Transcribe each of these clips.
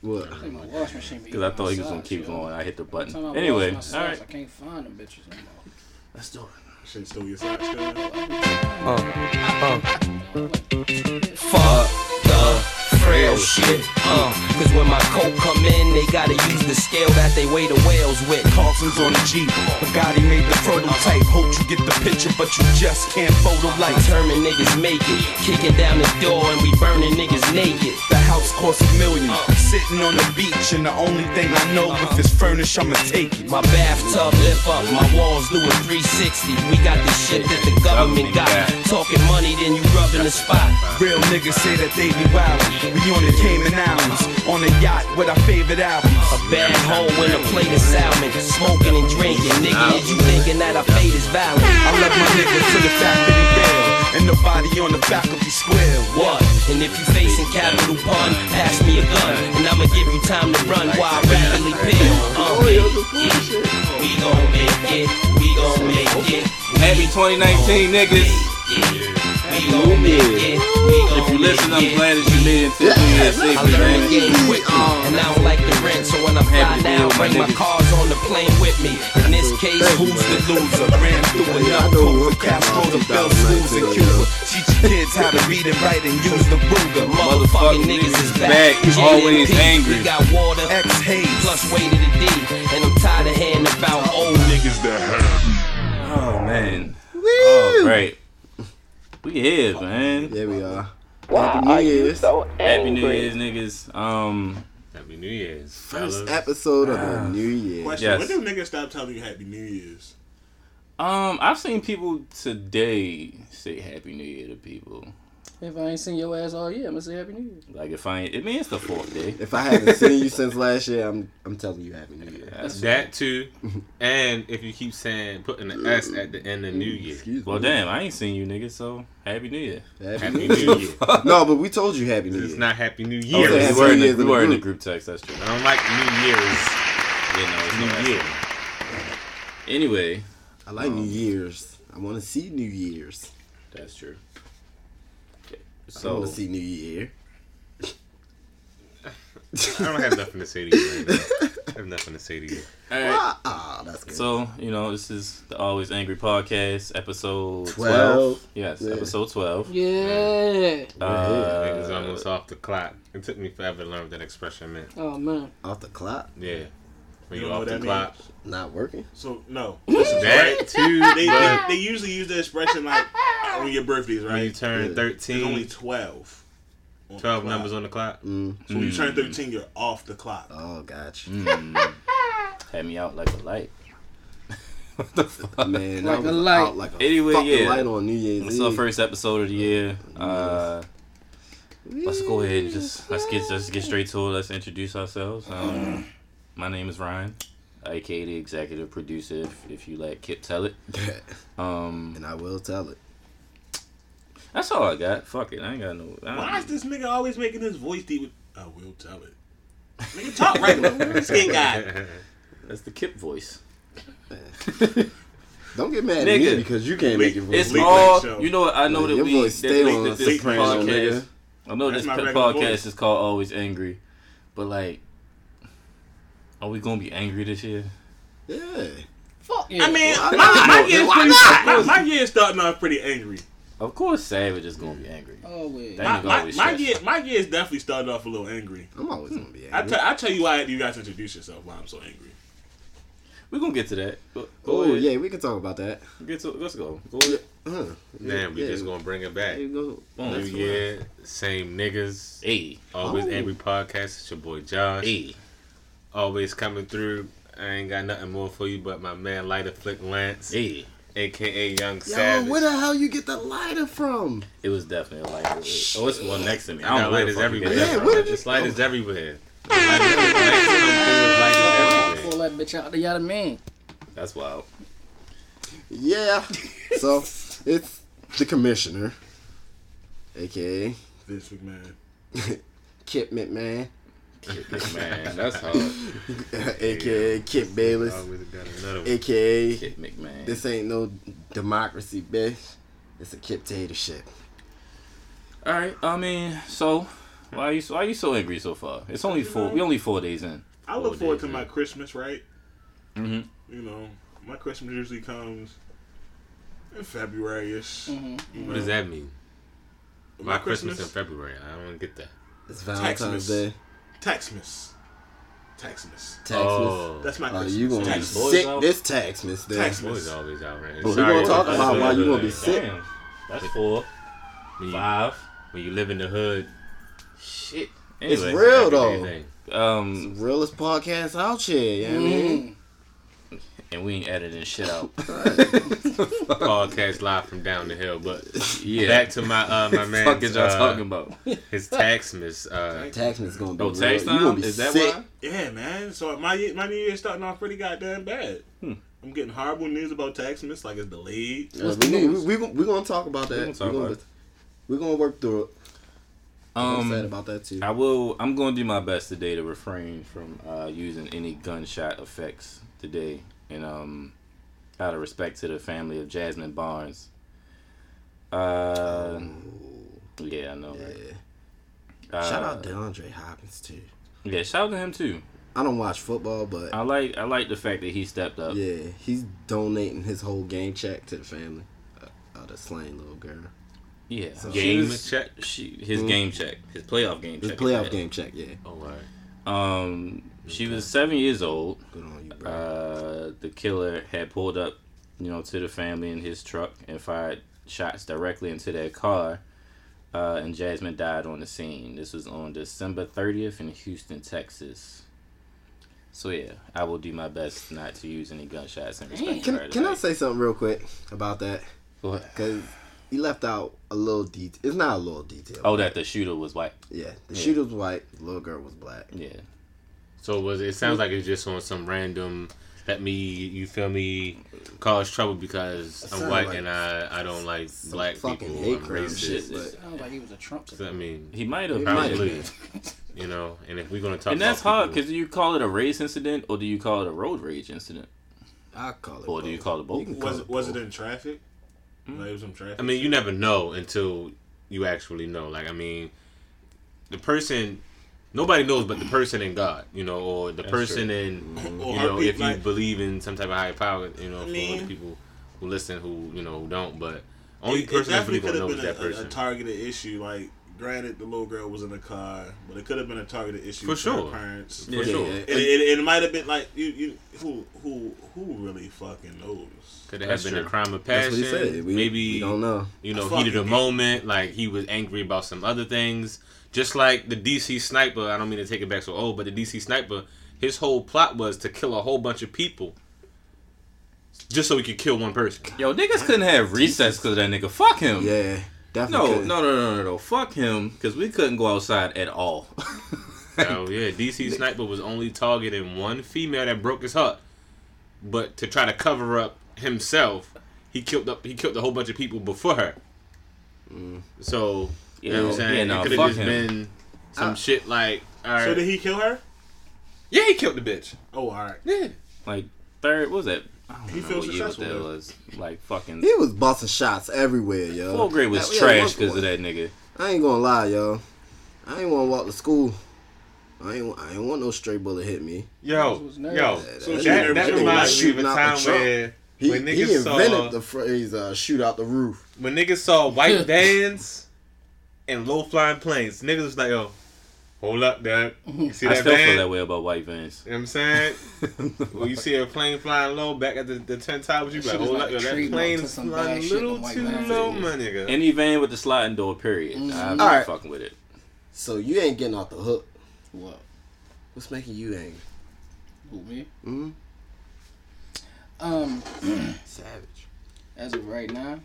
What? I think my wash machine Because I thought he was gonna keep yo. going. I hit the Every time I button. Anyway, my all socks, right. I can't find them bitches no more. Let's do it. Shit stole your socks, cuz. Fuck the frail shit. Uh, cause when my coat come in, they gotta use the scale that they weigh the whales with. Carlson's on the Jeep. Bugatti made the prototype. Hope you get the picture, but you just can't photo like. Determined niggas make it. Kicking down the door and we burning niggas naked. The house costs a million. Sitting on the beach, and the only thing I know if it's furnished, I'ma take it. My bathtub lift up, my walls do a 360. We got the shit that the government got. Talking money, then you rubbing the spot. Real niggas say that they be wildin'. We on the Cayman Islands, on a yacht with our favorite albums. A bad hoe and a plate of salmon. Smoking and drinking. Nigga, is you thinking that our fate is valid? I love my niggas to the fact that he real, and nobody on the faculty square. What? And if you facing capital pun, pass me a gun, and I'ma give you time to run while I rapidly peel. Uh, yeah, yeah. We gon' make it, we gon' make it. Happy 2019, niggas. We gon' make it, If you listen, I'm glad that you made it to New Year's I safely, learned the man. game quickly, and I don't like the rent, so when I fly happy to be down, my bring my cars on the plane with me. In this case, Who's the loser? Ran through enough coke for Castro to build schools in Cuba. Teach your kids how to read and write and use the Ruger. Motherfucking niggas is back. back, always angry. We got water, X Hayes. plus way to the D, and I'm tired of hearing about old niggas that have. Oh, man. Oh, great. We here, man. Yeah, we are. Happy New Year's. Happy New Year's, niggas. Um, Happy New Year's. First fellas. episode of the New Year. Question: Yes. When do niggas stop telling you Happy New Year's? um, I've seen people today say Happy New Year to people. If I ain't seen your ass all year, I'm gonna say Happy New Year. Like if I, ain't, it means the fourth day. If I haven't seen you since last year, I'm I'm telling you Happy New Year. That's That too, and if you keep saying putting the S at the end of New Year, Excuse Well, me. damn, I ain't seen you, niggas. So Happy New Year. Happy, Happy New Year. New Year. no, but we told you Happy New Year. It's not Happy New Oh, Year. Okay, we Happy were, in the, we were in the group. group text. That's true. I don't like New Year's. You know, it's New Year. Anyway, I like New Year's. I want to see New Year's. that's true. Okay, I So want to see New Year. I don't have nothing to say to you right now. I have nothing to say to you. all right. Ah, that's good. So you know, this is the Always Angry podcast, episode 12. twelve. Yes, Yeah. episode twelve. Yeah. Uh, Niggas almost off the clock. It took me forever to learn what that expression meant. Oh man. Off the clock, Yeah. When You you know off what the that clock. not working. So no. Listen, That right? too, They, they, they usually use the expression like on your birthdays, right? when you turn Yeah. There's 13, only twelve. on 12 numbers on the clock. Mm. So when you turn thirteen, you're off the clock. Oh, gotcha. mm, had me out like a light. what the fuck? Man, Like a light. out like a Anyway, yeah. light on New Year's It's Eve. our first episode of the year. Uh, let's go ahead and just let's get let's get straight to it. Let's introduce ourselves. Um, my name is Ryan, aka the executive producer. If, if you let Kip tell it. Um, and I will tell it. that's all I got. Fuck it, I ain't got no. I Why is this nigga always making his voice deep? With, I will tell it. Nigga, talk regular. Skin guy. that's the Kip voice. Don't get mad at Nigga. me because you can't make your voice. It's Late all show. you know. what, I know Like, that we voice that, stay we- on that this soprano, podcast. nigga. I know That's this my pe- regular podcast voice. is called Always Angry, but like, are we gonna be angry this year? Yeah. Fuck yeah. I mean, Why my, not? my year's Why pretty. not? My, my year's starting off pretty angry. Of course, Savage is gonna be angry. Oh, always. That My, nigga my, always my year, my year's definitely started off a little angry. I'm always gonna be I angry. tell I tell you why you guys introduce yourself. Why I'm so angry. We're gonna get to that. Go, go oh yeah, we can talk about that. Get to, let's go. Go ahead. Huh. Damn, we Yeah. just gonna bring it back. You go. Boom. New Year, same niggas. Hey, Always Oh. Angry Podcast. It's your boy Josh. hey. Always coming through. I ain't got nothing more for you but my man Lighter Flick Lance, Hey. aka Young Yo, Savage. where the hell you get the lighter from? It was definitely a light. Oh, it's one next to me. I I got don't know where the lighters fuck everywhere. that Yeah, where did Just you- lighters everywhere. Lighters, lighters come through lighters everywhere. Pull that bitch out the yada man. That's wild. Yeah. so it's the commissioner, aka Vince McMahon. Kip McMahon, Man, that's hard. aka Kip Bayless, Always got another one. aka Kid McMahon. this ain't no democracy, bitch. It's a Kip Tater. All right. I mean, so Why are you so, why are you so angry so far? It's only four. We only four days in. I look forward to in. my Christmas, right? Mhm. You know, my Christmas usually comes in February-ish. What does that mean? My, My Christmas, Christmas, in February. I don't get that. It's Valentine's Taxmas. Day. Taxmas. Taxmas. Taxmas. Oh, That's my Oh, Christmas. you gonna be Taxmas. Boys sick out. this Taxmas day. Taxmas. boys always out, right? But we gonna talk about why you gonna be sick. Damn. That's four, When you, five. when you live in the hood, Shit. It's real everyday though. thing. Um, Realest podcast out here. You know what I mean? And we ain't editing shit out. Podcast live from down the hill, but Yeah. back to my uh my man. Fuck is y'all uh, talking about? His Taxmas. Uh, Taxmas gonna be Oh, real. tax You gonna be Is that why? Yeah, man. So my ye- my New Year's starting off pretty goddamn bad. Hmm. I'm getting horrible news about Taxmas, like it's delayed. Yeah, we, need, we, we, we gonna talk about that. gonna talk we about gonna, it. we gonna work through it. I'm sad Um, about that too. I will. I'm going to do my best today to refrain from uh, using any gunshot effects today, and um, out of respect to the family of Jasmine Barnes. Uh, yeah, I know. yeah. Right? Uh, Shout out DeAndre Hopkins too. Yeah, shout out to him too. I don't watch football, but I like. I like the fact that he stepped up. yeah, he's donating his whole game check to the family uh, of the slain little girl. Yeah, So- She Game was- check? She his Mhm. game check, his playoff game His check. playoff Yeah. game check, yeah. oh, all right. Um, she was seven years old. Good on you, bro. Uh, the killer had pulled up, you know, to the family in his truck and fired shots directly into their car. Uh, and Jasmine died on the scene. This was on December 30th in Houston, Texas. So yeah, I will do my best not to use any gunshots in respect can can I say something real quick about that? What? Because you left out a little detail. It's not a little detail. Oh, that the shooter was white. yeah. The Yeah. shooter was white. The little girl was black. Yeah. So was it sounds like it's just on some random let me you feel me cause trouble because I'm white like and I I don't like some black fucking people. hate I'm racist. shit, but- Sounds like he was a Trump So, I mean, He might have. He might have probably, you know, and if we're gonna talk And that's about hard because do you call it a race incident or do you call it a road rage incident? I call it. Or do you call it both? You call Was it was it in traffic? Hmm? Like, it was in traffic. I mean, you never know until you actually know. Like, I mean, the person, nobody knows but the person and God, you know, or the That's person true. Mm-hmm. and, Or you her know, peop- if you like- believe in some type of higher power, you know, I for mean- the people who listen who, you know, who don't. But only it, it person I definitely believe could gonna have know is been a, that a, a targeted issue. Like, granted, the little girl was in the car, but it could have been a targeted issue For for sure. her parents. For Yeah, sure. yeah. It, it, it might have been like you, you who who who really fucking knows. Could it have That's been a crime of That's passion? what he said. We, Maybe we don't know. you know, I heated a moment, like he was angry about some other things. Just like the DC sniper, I don't mean to take it back so old, but the DC sniper, his whole plot was to kill a whole bunch of people. Just so he could kill one person. Yo, niggas couldn't have recess because of that nigga. Fuck him. Yeah, definitely. No, could. no, no, no, no, no. Fuck him because we couldn't go outside at all. Oh yeah, DC sniper was only targeting one female that broke his heart. But to try to cover up himself, he killed up he killed a whole bunch of people before her. So you know what I'm saying? Yeah, no, it could have fuck just him. been some Uh, shit like all right. So did he kill her? yeah, he killed the bitch. Oh, all right. Yeah. like third, what was that? I don't He know feels what year successful, that though. was. Like fucking. He was busting shots everywhere, yo. Fourth grade was Yeah, yeah, trash because of that nigga. I ain't gonna lie, yo. I ain't want to walk to school. I ain't. I ain't want no straight bullet hit me. Yo, was yo, So That that, that That reminds me of shooting a out the time where He, when he invented saw the phrase uh, "shoot out the roof." when niggas saw white vans and low flying planes, niggas was like, yo, hold up, dog. You see I that still van? feel that way about white vans. You know what I'm saying? when you see a plane flying low back at the, the 10 towers, you be like, Shit is hold like up, yo, that trademark plane is flying a little too vans low, is. my nigga. Any van with the sliding door, period. I'm not Alright. fucking with it. So you ain't getting off the hook. What? What's making you angry? Who me? Mm-hmm. Um, Savage. as of right now,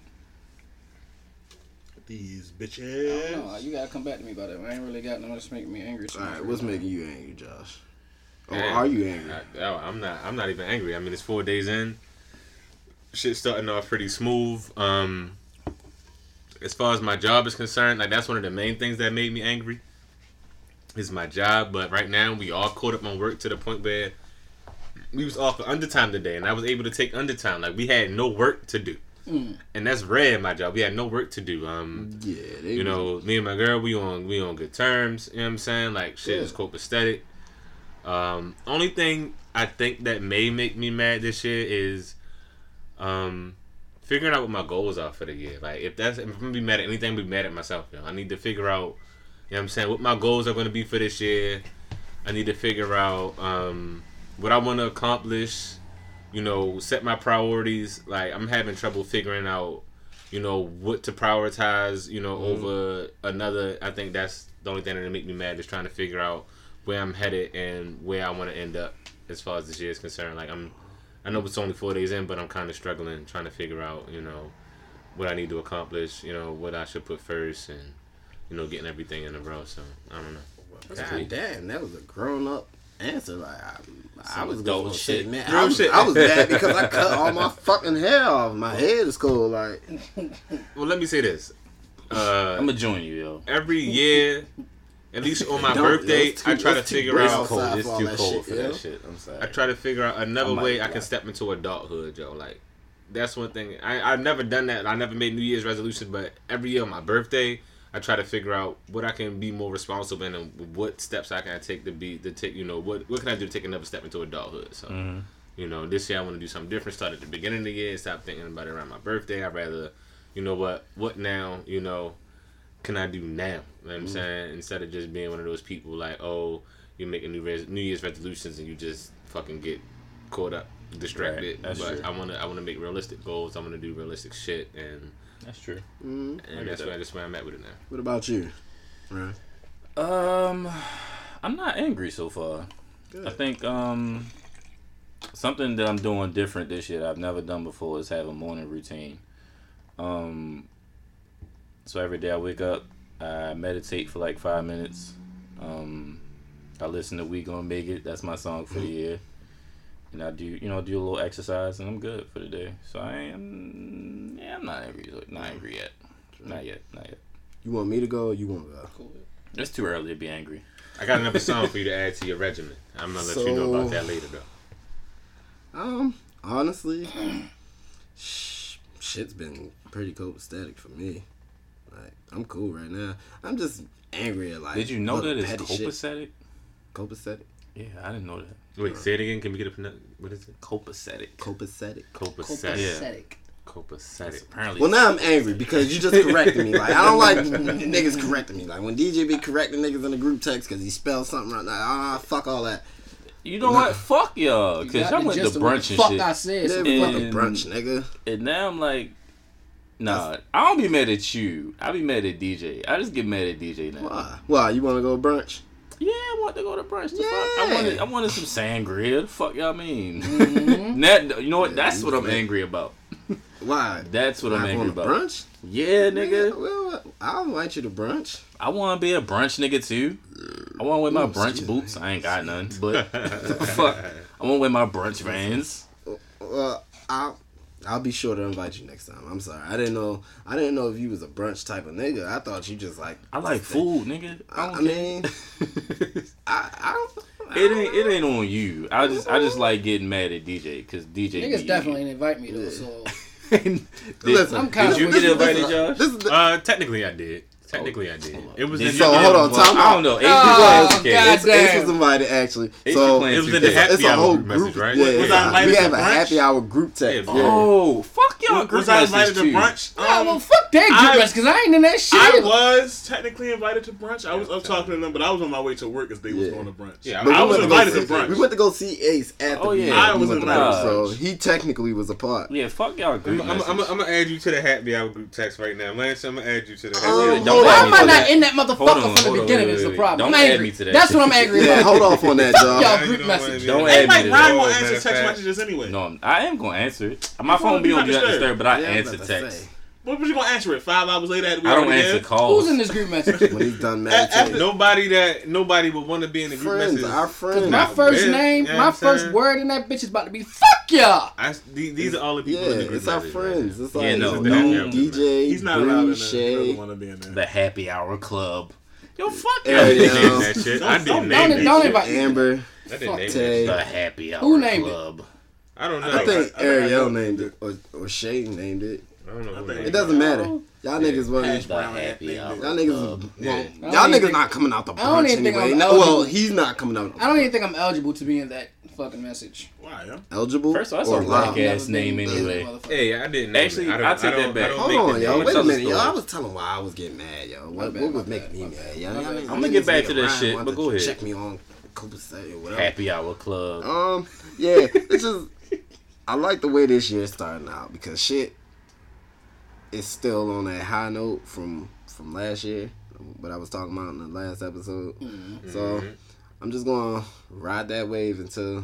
These I bitches. don't know. You gotta come back to me about that. I ain't really got nothing that's making me angry. so All much right, right what's making you angry, Josh? Or Man. are you angry? I, yo, I'm not. I'm not even angry. I mean, it's four days in. Shit's starting off pretty smooth. Um, as far as my job is concerned, like that's one of the main things that made me angry. Is my job, but right now we all caught up on work to the point where we was off for undertime today, and I was able to take undertime. Like we had no work to do. Mm. and that's rare my job. We had no work to do. Um, Yeah, they you know, me and my girl, we on we on good terms. You know what I'm saying? Like shit is Yeah. copacetic. Um, only thing I think that may make me mad this year is, um, figuring out what my goals are for the year. Like if that's if I'm gonna be mad at anything, be mad at myself. Yo. I need to figure out. You know what I'm saying? What my goals are going to be for this year. I need to figure out um, what I want to accomplish. You know, set my priorities. Like I'm having trouble figuring out you know what to prioritize you know mm-hmm. over another. I think that's the only thing that make me mad is trying to figure out where i'm headed and where i want to end up as far as this year is concerned. Like i'm i know it's only four days in but i'm kind of struggling trying to figure out you know what i need to accomplish you know what i should put first and you know getting everything in a row. So i don't know. God damn, that was a grown up answer. Like I, I was going shit. shit, man. I was, shit. I was mad because I cut all my fucking hair off. My head is cold. Like well let me say this uh I'm gonna join you, yo. every year at least on my birthday too- i try to figure out It's cold. outside It's too that cold shit, for yo. that shit. I'm sorry. I try to figure out another I way I can right. step into adulthood, yo. Like that's one thing. I I've never done that. I never made New Year's resolution, but every year on my birthday, I try to figure out what I can be more responsible in and what steps I can take to be to take. You know what what can I do to take another step into adulthood? So. Mhm. You know, this year I want to do something different. Start at the beginning of the year. Stop thinking about it around my birthday. I'd rather, you know what, what now? You know, can I do now? You know what I'm saying? Instead of just being one of those people like, oh, you're making New, res- New Year's resolutions and you just fucking get caught up, distracted. Right, but true. I wanna, I wanna make realistic goals. I wanna do realistic shit, and That's true. mm, I and that's that. where that's where I'm at with it now. what about you? Right. Um, I'm not angry so far. Good. I think um something that I'm doing different this year that I've never done before is have a morning routine. Um, so every day I wake up, I meditate for like five minutes. Um, I listen to "We Gonna Make It." That's my song for the year. And I do, you know, do a little exercise, and I'm good for the day. So I am, yeah, I'm not angry, not angry yet, not yet, not yet. You want me to go or you want to go? Cool. It's too early to be angry. I got another song for you to add to your regimen. I'm gonna let you know about that later, though. Um, honestly, sh- shit's been pretty copacetic for me. Like, I'm cool right now. I'm just angry at like. Did you know that it's petty shit. copacetic? Copacetic. Yeah, I didn't know that. Wait, say it again. Can we get a pronoun- what is it? Copacetic. Copacetic. Copacetic. Copacetic. Copacetic. Apparently, Well, now I'm angry because you just corrected me. Like I don't like niggas correcting me. Like when DJ be correcting niggas in the group text because he spelled something right. Like, ah, fuck all that. you know what? Fuck y'all, cause got y'all the went to gist of what brunch the and fuck shit, I said. Yeah, so And- fucking brunch, nigga. and now I'm like, nah, I don't be mad at you. I be mad at DJ. I just get mad at DJ now. Why? Why you want to go brunch? Yeah, I want to go to brunch. The fuck? I Yeah. wanted, I wanted some sangria. The fuck y'all mean? Mhm. that, you know what? Yeah, That's what I'm fake. angry about. Why? That's what I'm Not angry about. Brunch, Yeah, nigga. Well, I'll invite you to brunch. I want to be a brunch nigga too. I want to wear my Ooh, brunch excuse boots. I ain't got none, but fuck, I want to wear my brunch vans. Well, I'll I'll be sure to invite you next time. I'm sorry. I didn't know. I didn't know if you was a brunch type of nigga. I thought you just like. I like food, nigga. I, I, don't I mean, I, I don't. I it ain't it ain't on you. I just I just mm-hmm. like getting mad at DJ because DJ. Niggas be- definitely didn't invite me though, so did, Listen, I'm kinda you get invited, Josh? This is the, Uh, technically I did. Technically I did. It was Did in So, the, hold on, involved? time I don't know. Ace Oh, was okay. God Ace, Ace was damn. invited actually. Ace so It was in the it's, happy it's a hour whole group group. message, right? Yeah, Was yeah. I we to have a brunch? happy hour group text. Yeah, Yeah. Oh, fuck y'all Was, group was I invited to too. brunch? yeah, Um, well, fuck that I- group because I ain't in that shit. I was technically invited to brunch. I was, I was talking to them, but I was on my way to work because they was going to brunch. Yeah, But I was invited to brunch. We went to go see Ace at the Oh, yeah. I was went to invited so he technically was a part. Yeah, fuck y'all group I'm, I'm, message. I'm, I'm gonna add you to the happy hour group text right now, Lance. I'm gonna add you to the happy hour. Don't hold Why on. am I not that. in that motherfucker on, from the on, beginning? wait, Is the problem. don't I'm add angry. me to that That's shit. what I'm angry Yeah, about. hold off on that, Fuck Josh. y'all group don't message. wanna Don't Hey, add me to Ryan that. won't answer text messages anyway. No, I am gonna answer it. My phone be on not do not disturb. disturb, but I answer about text. Say. What was you gonna answer it? Five hours later, after we I don't already answer there? calls. Who's in this group message? When he's done After, meditating. nobody that nobody would want to be in the group Friends, message. our friends. My first Yeah, name, yeah, my first saying. word in that bitch is about to be fuck y'all. I, these, these are all the Yeah, people in the group it's our message right friends. now. It's like Yeah, no, no, no. DJ, He's not allowed in there. He Shay. doesn't want to be in there. The happy hour club. Yo, fuck Yeah, y'all. I yeah. that shit. I Don't- didn't don't- name don't- that don't shit. invite- Amber. I didn't Fuck name that The happy hour Who named it? club. I don't know. I think I think I- I think I Ariel named it, or, or Shay named it. Don't know. I Who think- named It doesn't matter. Y'all Yeah. niggas want Hash The happy nigga. Y'all niggas, Club. well, Yeah. Y'all don't niggas even not coming out the I don't brunch even think anyway. I'm No, well, he's not coming out. The punch. I don't even think I'm eligible to be in that fucking message. Why, yo? eligible. First of all, that's a live? whack ass name anyway. Hey, I didn't. Actually. I don't, I'll take I don't, that back. Hold on, the yo. Wait a minute, yo. story. I was telling why I was getting mad, yo. What, what my was making me mad, yo? Y'all I'ma get back to nigga that Ryan shit, wanted but to go ahead. Check me on Copacetic or whatever. Happy hour club. Um, yeah, it's just I like the way this year's starting out because shit is still on that high note from from last year, what I was talking about in the last episode. So I'm just gonna ride that wave until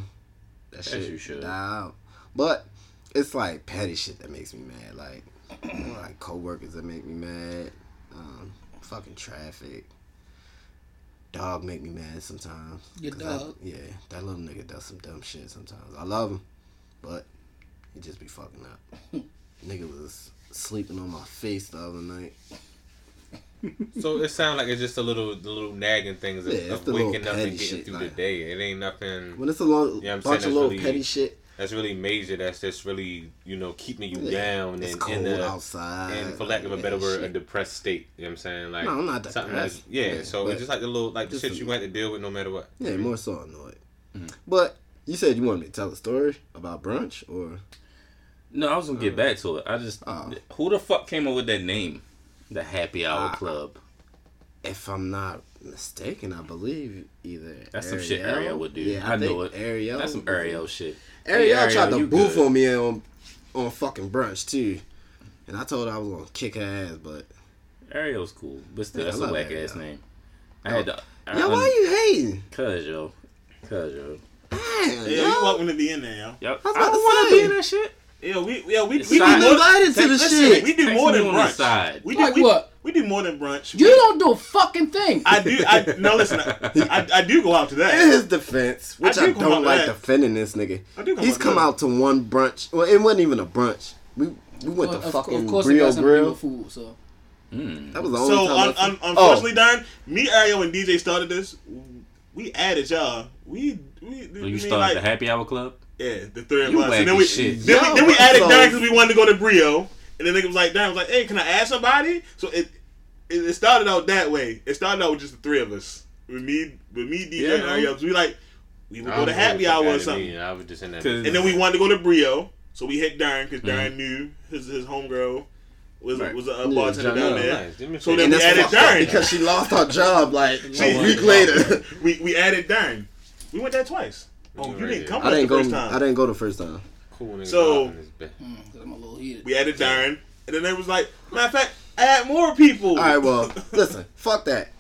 that shit should. die out. But it's like petty shit that makes me mad, like like coworkers that make me mad, um, fucking traffic. Dog make me mad sometimes. Your 'Cause I- dog? yeah, that little nigga does some dumb shit sometimes. I love him, but he just be fucking up. nigga was sleeping on my face the other night. So it sounds like it's just a little, the little nagging things of, Yeah, of waking up petty and getting shit, through like- the day. It ain't nothing When it's a long Yeah, I'm saying bunch of little really- petty shit, that's really major. That's just really, you know, keeping you Yeah, down it's and cold in a, outside. and for lack of a better word, a depressed state. You know what I'm saying? Like No, I'm not something depressed. Like, yeah, Yeah, so it's just like the little, like the shit you have to deal with no matter what. Yeah, more so annoyed. Mm-hmm. But you said you wanted me to tell a story about brunch, or No, I was gonna get back to it. I just Oh. who the fuck came up with that name? The Happy Hour Ah. Club. if I'm not mistaken, I believe either That's some shit Ariel would do. Yeah, I I, know think it. Ariel. That's some Ariel shit. Ariel, Hey, tried to you boof good. on me on on fucking brunch too, and I told her I was gonna kick her ass, but Ariel's cool, but still, Yeah, that's a love whack ass name. I had to. I, yo, why you hating? Cause yo, cause yo. Damn, Yeah, yo. you want me to be in there, yo. Yo, I, was about don't want to be in that shit. Yeah, we, yeah, we, we It's do side- more. invited to the Listen, shit. We do Text more than on the brunch. side. We do Like we, what? We do more than brunch. You don't do a fucking thing. I do. I no. Listen, I, I, I do go out to that. In his defense, which I I, do come don't like that. defending this nigga, I do come he's out to come out to one brunch. Well, it wasn't even a brunch. We we went Well, to of, fucking of course, it Brio got something to do Grill. food. So Mm. That was the only So time. un, I un, oh, unfortunately, Darn, me, Ariel, and DJ started this. We added y'all. We we. When we you mean, started like, the Happy Hour Club. Yeah, the three of You us. And then we, shit. then, Yo, we, then we added so- Darren because we wanted to go to Brio. And then nigga was like, Darren was like, hey, can I add somebody? So it, it it started out that way. It started out with just the three of us. With me, with me, DJ, Yeah, and Ariel. So we like, we would I go to happy hour or something. me, I was just in that. 'Cause- And then we wanted to go to Brio. So we hit Darren because Mm-hmm. Darren knew his his homegirl was Right. was a, a Yeah, bartender John- down there. Nice. So then we added fucked Darren. because she lost her job like She- a week later. we we added Darren. We went there twice. Oh, you Right didn't there. come I didn't go. first time. I didn't go the first time. cool niggas So- out in this bed. mm, I'm a little heated. We added Darren, and then they was like, matter of fact, add more people. All right, well, listen, fuck that.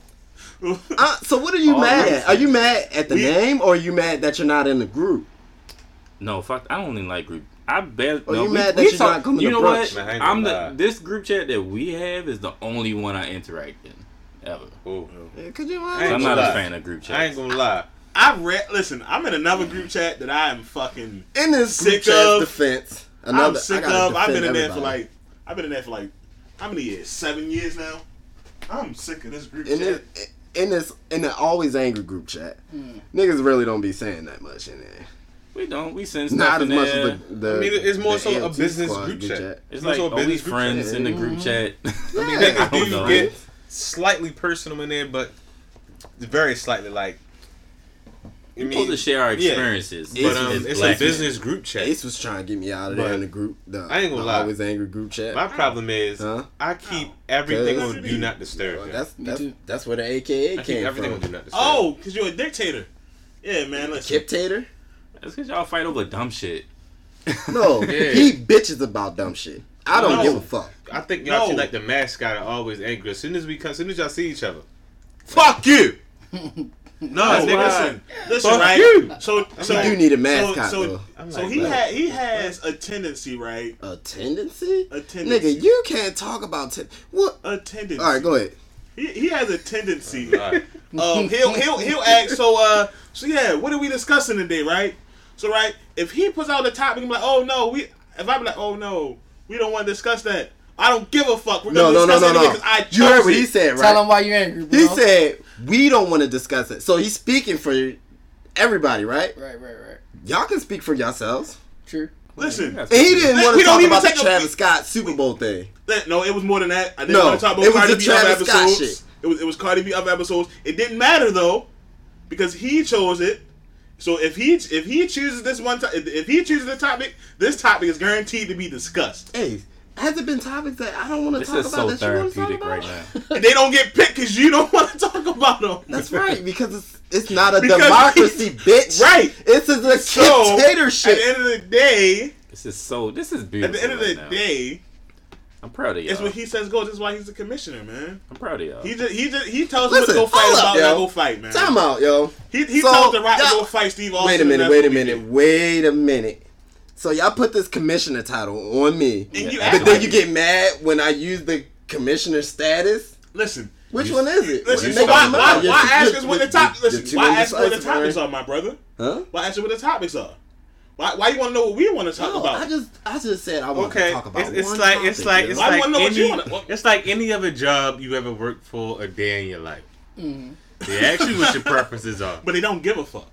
Uh, so what are you All mad at? Are you mad at the We- name, or are you mad that you're not in the group? No, fuck. I don't even like group. I bet. Oh, no, you we, mad that you're talk- not coming You to know brunch? what? Man, I ain't I'm the this group chat that we have is the only one I interact in ever. Ooh. Yeah, Could you? I ain't I'm gonna not a fan of group chat. I ain't gonna lie. I read. Listen, I'm in another group chat that I am fucking. In this group Sick chat's of- defense, I'm sick I of. I've been in defend there for everybody. like. I've been in there for like. How many years? Seven years now. I'm sick of this group in chat. this, in this, in the always angry group chat. Hmm. Niggas really don't be saying that much in there. We don't. We send stuff Not as much there. as the. the I mean, it's more the so a business group chat. It's More like so a only business friends chat. in the group chat. I mean, Yeah, niggas I don't do know. get slightly personal in there, but very slightly. Like, I We're supposed to share our yeah. experiences. but um, as it's black a business group chat. Ace was trying to get me out of there But in the group. The, I ain't gonna the lie. Always angry group chat. My problem is Huh? I keep everything on do not disturb. Well, yeah. that's that's, too. that's where the AKA I keep came everything from. on do not disturb. Oh, because you're a dictator. Yeah, man. Listen. Kiptator? That's because y'all fight over dumb shit. No, Yeah. he bitches about dumb shit. I don't No. give a fuck. I think y'all No. like the mascot are always angry. As soon as we come, as soon as y'all see each other, Fuck you. No, That's nigga, listen, listen, Fuck right? you. So, so do need a mascot, So, though. so, I'm so like, he wow. had he has a tendency, right? A tendency? A tendency. Nigga, you can't talk about ten. What? A tendency. All right, go ahead. He, he has a tendency. Alright. um, he'll he'll he'll ask. So uh, so yeah, what are we discussing today, right? So right, if he puts out the topic, I'm like, oh no, we. If I'm like, oh no, we don't want to discuss that. I don't give a fuck. We're No, gonna no, no, discuss no, it no. because I You heard what it. he said, Tell him right? why you angry, bro. He said we don't want to discuss it. So he's speaking for everybody, right? Right, right, right. Y'all can speak for yourselves. True. Listen, And he didn't want to talk about the take a- Travis Scott Super Bowl thing. that- no, it was more than that. I didn't No, want to talk about it was Cardi the B other Travis Scott episodes. shit. It was it was Cardi B other episodes. It didn't matter though, because he chose it. So if he if he chooses this one to- if he chooses the topic, this topic is guaranteed to be discussed. Hey, has it been topics that I don't want to talk about so that you want to talk about? right now. And they don't get picked because you don't want to talk about them. That's right, because it's it's not a Because- democracy, bitch. Right. It's a So dictatorship. at the end of the day, This is so. This is beautiful. at the end of the right now. day, I'm proud of y'all. it's what he says goes. This is why he's the commissioner, man. I'm proud of y'all. He just he just he tells him to go fight hold about yo. go fight, man. Time out, yo. He he So, tells the Rock to go fight Steve Austin. Wait a minute, wait a minute, wait a minute. So y'all put this commissioner title on me, And you Yeah, but then you get mad when I use the commissioner status. listen. Which You- one is it? Listen, so why, why, why ask us what the top? Listen, why ask what the topics are, my brother? Huh? Why ask what the topics are? Why why you want to know what we want to talk No, about? I just I just said I want Okay, to talk about it's, it's like topic, it's like it's like any wanna- it's like any other job you ever worked for a day in your life. Mm-hmm. They ask you what your preferences are. but they don't give a fuck.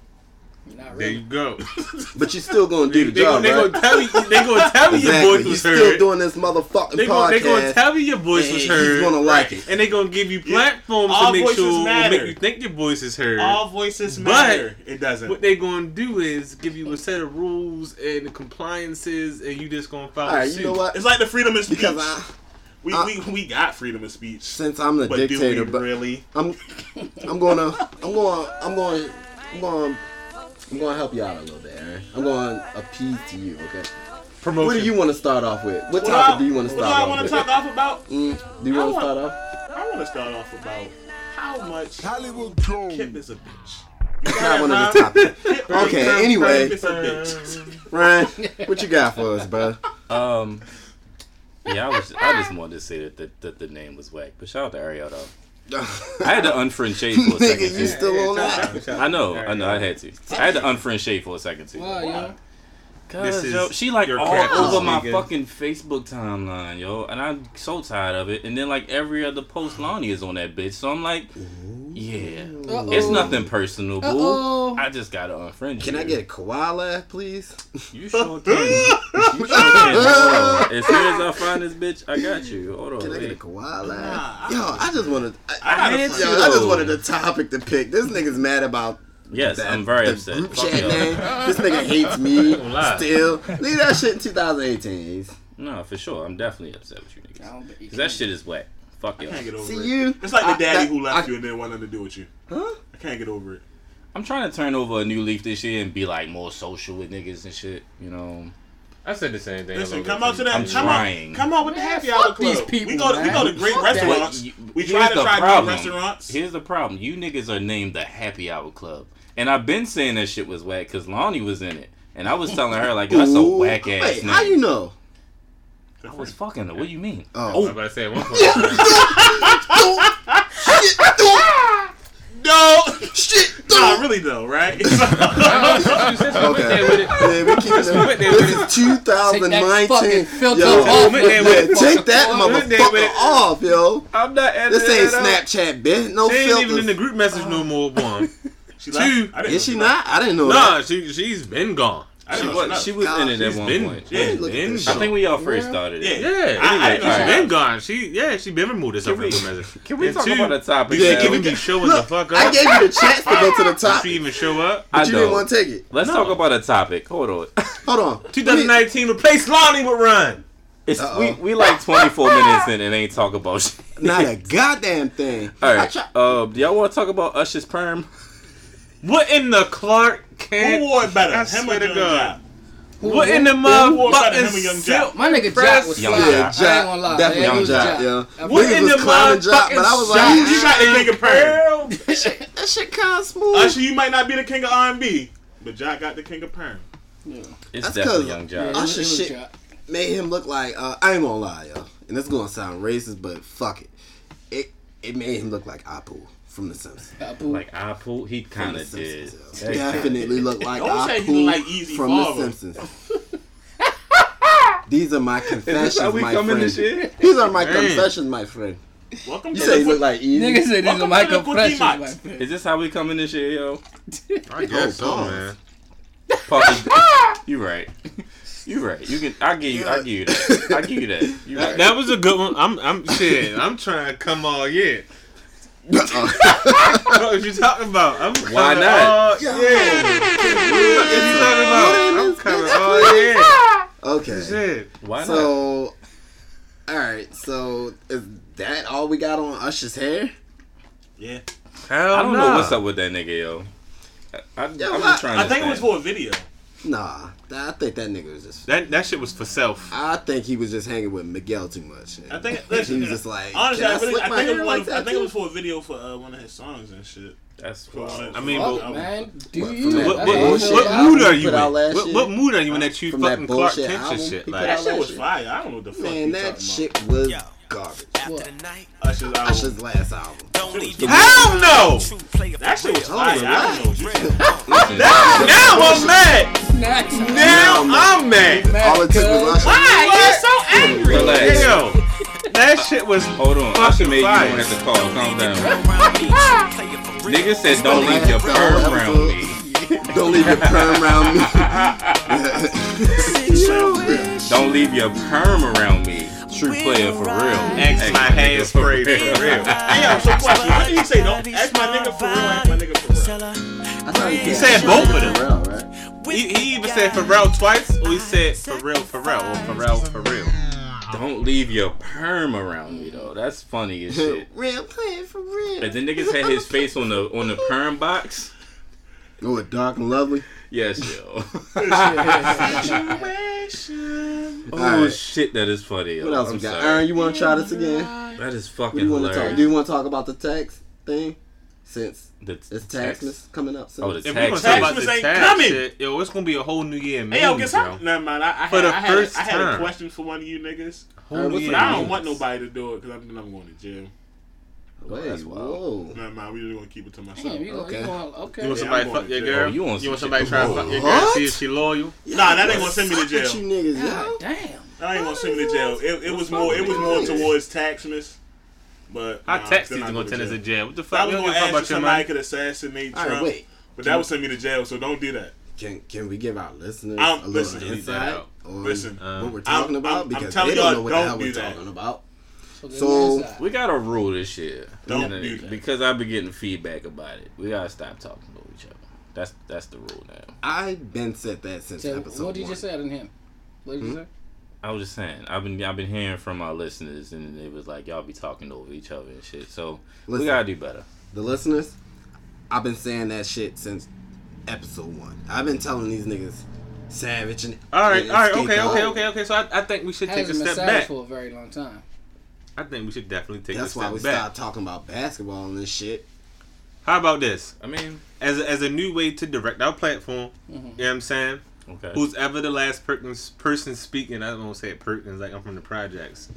Not There you go. but you're still gonna They, do the they, job, gonna, they right? gonna tell you. They gonna tell you your exactly. voice He's was still doing this motherfucking podcast. They gonna, they gonna tell you your voice and heard. he's heard. gonna like it. and they gonna give you platforms All to make voices sure will matter. make you think your voice is heard. All voices But- matter. it doesn't. what they gonna do is give you a set of rules and compliances, and you just gonna follow All right, suit. you know what? it's like the freedom of speech. Because I, we, I- we we got freedom of speech. since I'm the But do dictator, we but really? I'm I'm gonna I'm gonna I'm gonna I'm going I'm going to help you out a little bit. All right? I'm going to appease to you. Okay. Promotion. What do you want to start off with? What What topic I- do you want to start with? what do I off want to talk off about? Mm, do you want to start off? I want to start off about how much Hollywood Gold. Kip is a bitch. That's not one of the topics. Okay, anyway. is a bitch. Ryan, what you got for us, bro? Um, yeah, I was. I just wanted to say that the, that the name was whack. But shout out to Ariel though. I had to unfriend Shay for a second. Nigga, you too. still on that? I know, I know, I had to. I had to unfriend Shay for a second too. Why, yo? Cause This yo, she like your all over my nigga. fucking Facebook timeline, yo, and I'm so tired of it. And then like every other post, Lonnie is on that bitch, so I'm like, yeah, Uh-oh. it's nothing personal, boo. Uh-oh. I just gotta unfriend you. Can I get a koala, please? You sure can. you sure can. As soon as I find this bitch, I got you. Hold on. Can I get a koala? Nah, Yo, I just wanted. I, I I, had yo. I just wanted a topic to pick. This nigga's mad about Yes, that- I'm very the upset. Group chat name. This nigga hates me still. Leave that shit in 2018. Ace. No, for sure. I'm definitely upset with you niggas. don't bet you Cause that shit is whack. Fuck y'all. can't get over See it. you. It's like the I- daddy that- who left I- you and didn't want nothing to do with you. Huh? I can't get over it. I'm trying to turn over a new leaf this year and be like more social with niggas and shit. You know. I said the same thing. Listen, come out to that. I'm come trying. On, come on with the happy hour club. these people, we go. To, we go to great Fuck restaurants. you- we here's try to try new problem. restaurants. Here's the problem. You niggas are named the Happy Hour Club, and I've been saying that shit was whack because Lonnie was in it, and I was telling her like that's a whack ass Wait, name. how you know? I was fucking her. What do you mean? Oh. I was Oh. about to say at one point. No, Shit. nah, really though, right? Okay. Yeah, we keep it. there This is 2019. fucking filter yo, off, went yeah, take that We went there with motherfucker off, yo. I'm not editing This ain't. Snapchat, bitch. No She ain't filters. even in the group message no more. One. she Two. left. I didn't Is she know not? I didn't know Nah, that. she she's been gone. She was, she she left. was in it at one been point. yeah, been I think we all first started Yeah, it. Yeah, I- I anyway, didn't know she's she been gone. She yeah, she been removed herself from Can the we- Can we And talk two, about a topic? Yeah, now? can we we be showing Look, the fuck up. I gave you the chance to go to the Did top, she even show up? I but you didn't want to take it. Let's No. talk about a topic. Hold on. Hold on. 2019 replaced Lonnie with Run. It's Uh-oh. we, we like 24 minutes in and ain't talk about shit. Not a goddamn thing. All I right. try- Uh, do y'all want to talk about Usher's perm? What in the Clark Kent? Who wore it better? I him swear or to Young God. Joc? What in the Who wore it better, him or motherfucking Young silk? My nigga Fresh- Jack was Young fly. Joc. Yeah, I ain't gonna lie. Definitely Young was Jack, Jack. yeah. What was- in the clowning Joc, but I was like, You got the king of perm. That shit kind of smooth. Usher, you might not be the king of R&B, but Joc got the king of perm. It's That's definitely 'cause- Young Yeah, Joc. it was- Usher shit. Jack. Made him look like uh, I ain't gonna lie, yo. And this is gonna sound racist, but fuck it. It it made him look like Apu from The Simpsons. Apu. Like Apu, he kind of did. Simpsons, yo. Definitely look like Don't Apu like Easy from Father. The Simpsons. These are my confessions, my friend. These are my Man. confessions, my friend. Welcome You to say the look like easy. Nigga said these Welcome are my to confessions, my friend. Is this how we coming this year, yo? I guess so, pause. man. Puffy, you right. You right. You can. I give you. I give you that. I give you that. You That, right. that was a good one. I'm, I'm shit. I'm trying to come all year. Uh, What you talking about? I'm Why coming not? All, yeah. What you talking about? I'm coming all year. okay. Shit. Why not? So, all right. So is that all we got on Usher's hair? Yeah. Hell I don't nah. know what's up with that nigga, yo. I, I, Yo, I'm I- just trying to. I think it was for a video. Nah, I think that nigga was just. That that shit was for self. I think he was just hanging with Miguel too much. I think he was just like. honestly, Can I, really, I think it was like one, of- that I think it was for a video for uh, one of his songs and shit. That's For one wild. I mean, for but- Man, do What, you? What, what, what, bullshit what mood are you in? What, what mood are you in that you From that fucking Clark Kent and shit? Like, That shit was fire. I don't know what the fuck Man, that shit was Yo. Garbage. What? about. Usher's album. Usher's last album. Don't leave Hell no! That shit was fire. I relax. don't know what you talking about. Listen, Now I'm mad. Now I'm mad. All it took was Usher. Why? You're so angry. Relax. Yo, that shit was. hold on. I should Fucking make you fire. don't have to call. Calm down. Nigga said don't leave your perm around me. Don't leave your perm around me. Don't leave your perm around me. True player for real. X my hair spray for real. Hey, yo, so question. What did he say? Don't ask my nigga for real. Ask my nigga for real. I thought He said both of them. Pharrell, right? He, he even said Pharrell twice, or he said Pharrell Pharrell or Pharrell for real. For real. Don't leave your perm around me though. That's funny as shit. Real player for real. And the niggas had his face on the on the perm box. Oh, dark and lovely. Yes, yo. oh Alright. shit, that is funny. Yo. What else I'm we got? sorry. Aaron, you want to try this again? That is What fucking do you want to hilarious. talk? Do you want to talk about the tax thing? Since The it's text. taxmas coming up soon. Oh, the If we tax. gonna talk about Taxmas the ain't tax coming. shit, yo, it's gonna be a whole new year. Hey, yo, memes, get bro. some. Never mind. I, I For had, the I had, first I had a question for one of you niggas. Whole Alright, new year I don't want nobody to do it because I think I'm going to jail. Wait, that's wild. whoa. Never mind. We just gonna keep it to myself. Damn, you gonna, Okay. you gonna, okay. You want Yeah, somebody I'm fuck going your to jail. girl? Oh, you want some somebody shit. try to fuck your girl? What? See if she loyal? Nah, that ain't gonna send me to jail. with you niggas, yo. God damn. That ain't gonna send me to jail. It, it was more. It was more towards taxmas. But Our nah, tax still season gonna go send us jail. to jail. What the I fuck? was We gonna give a fuck ask if about somebody could assassinate All right, Trump, wait. but that would send me to jail. So don't do that. Can can we give our listeners Um, a little listen. insight out. on Listen. what we're talking I'm- about? I'm- I'm because telling they don't y'all, know what the don't hell we're that. talking about. So, give So- me an insight. We got a rule this year. Don't do that. Because I've been getting feedback about it. We gotta stop talking to each other. That's that's the rule now. I've been said that since So, episode what did you one. just say? I didn't hear. What did you Hmm? say? I was just saying, I've been I've been hearing from our listeners, and it was like y'all be talking over each other and shit. So Listen. we gotta do better. The listeners, I've been saying that shit since episode one. I've been telling these niggas savage and All right, and all right, okay, okay, okay, okay. So I, I think we should take a step back. for a very long time. I think we should definitely take That's a why we back. started talking about basketball and this shit. How about this? I mean, As a, as a new way to direct our platform, Mhm. you know what I'm saying? okay. Who's ever the last person, person speaking? I don't want to say it Perkins like I'm from the projects.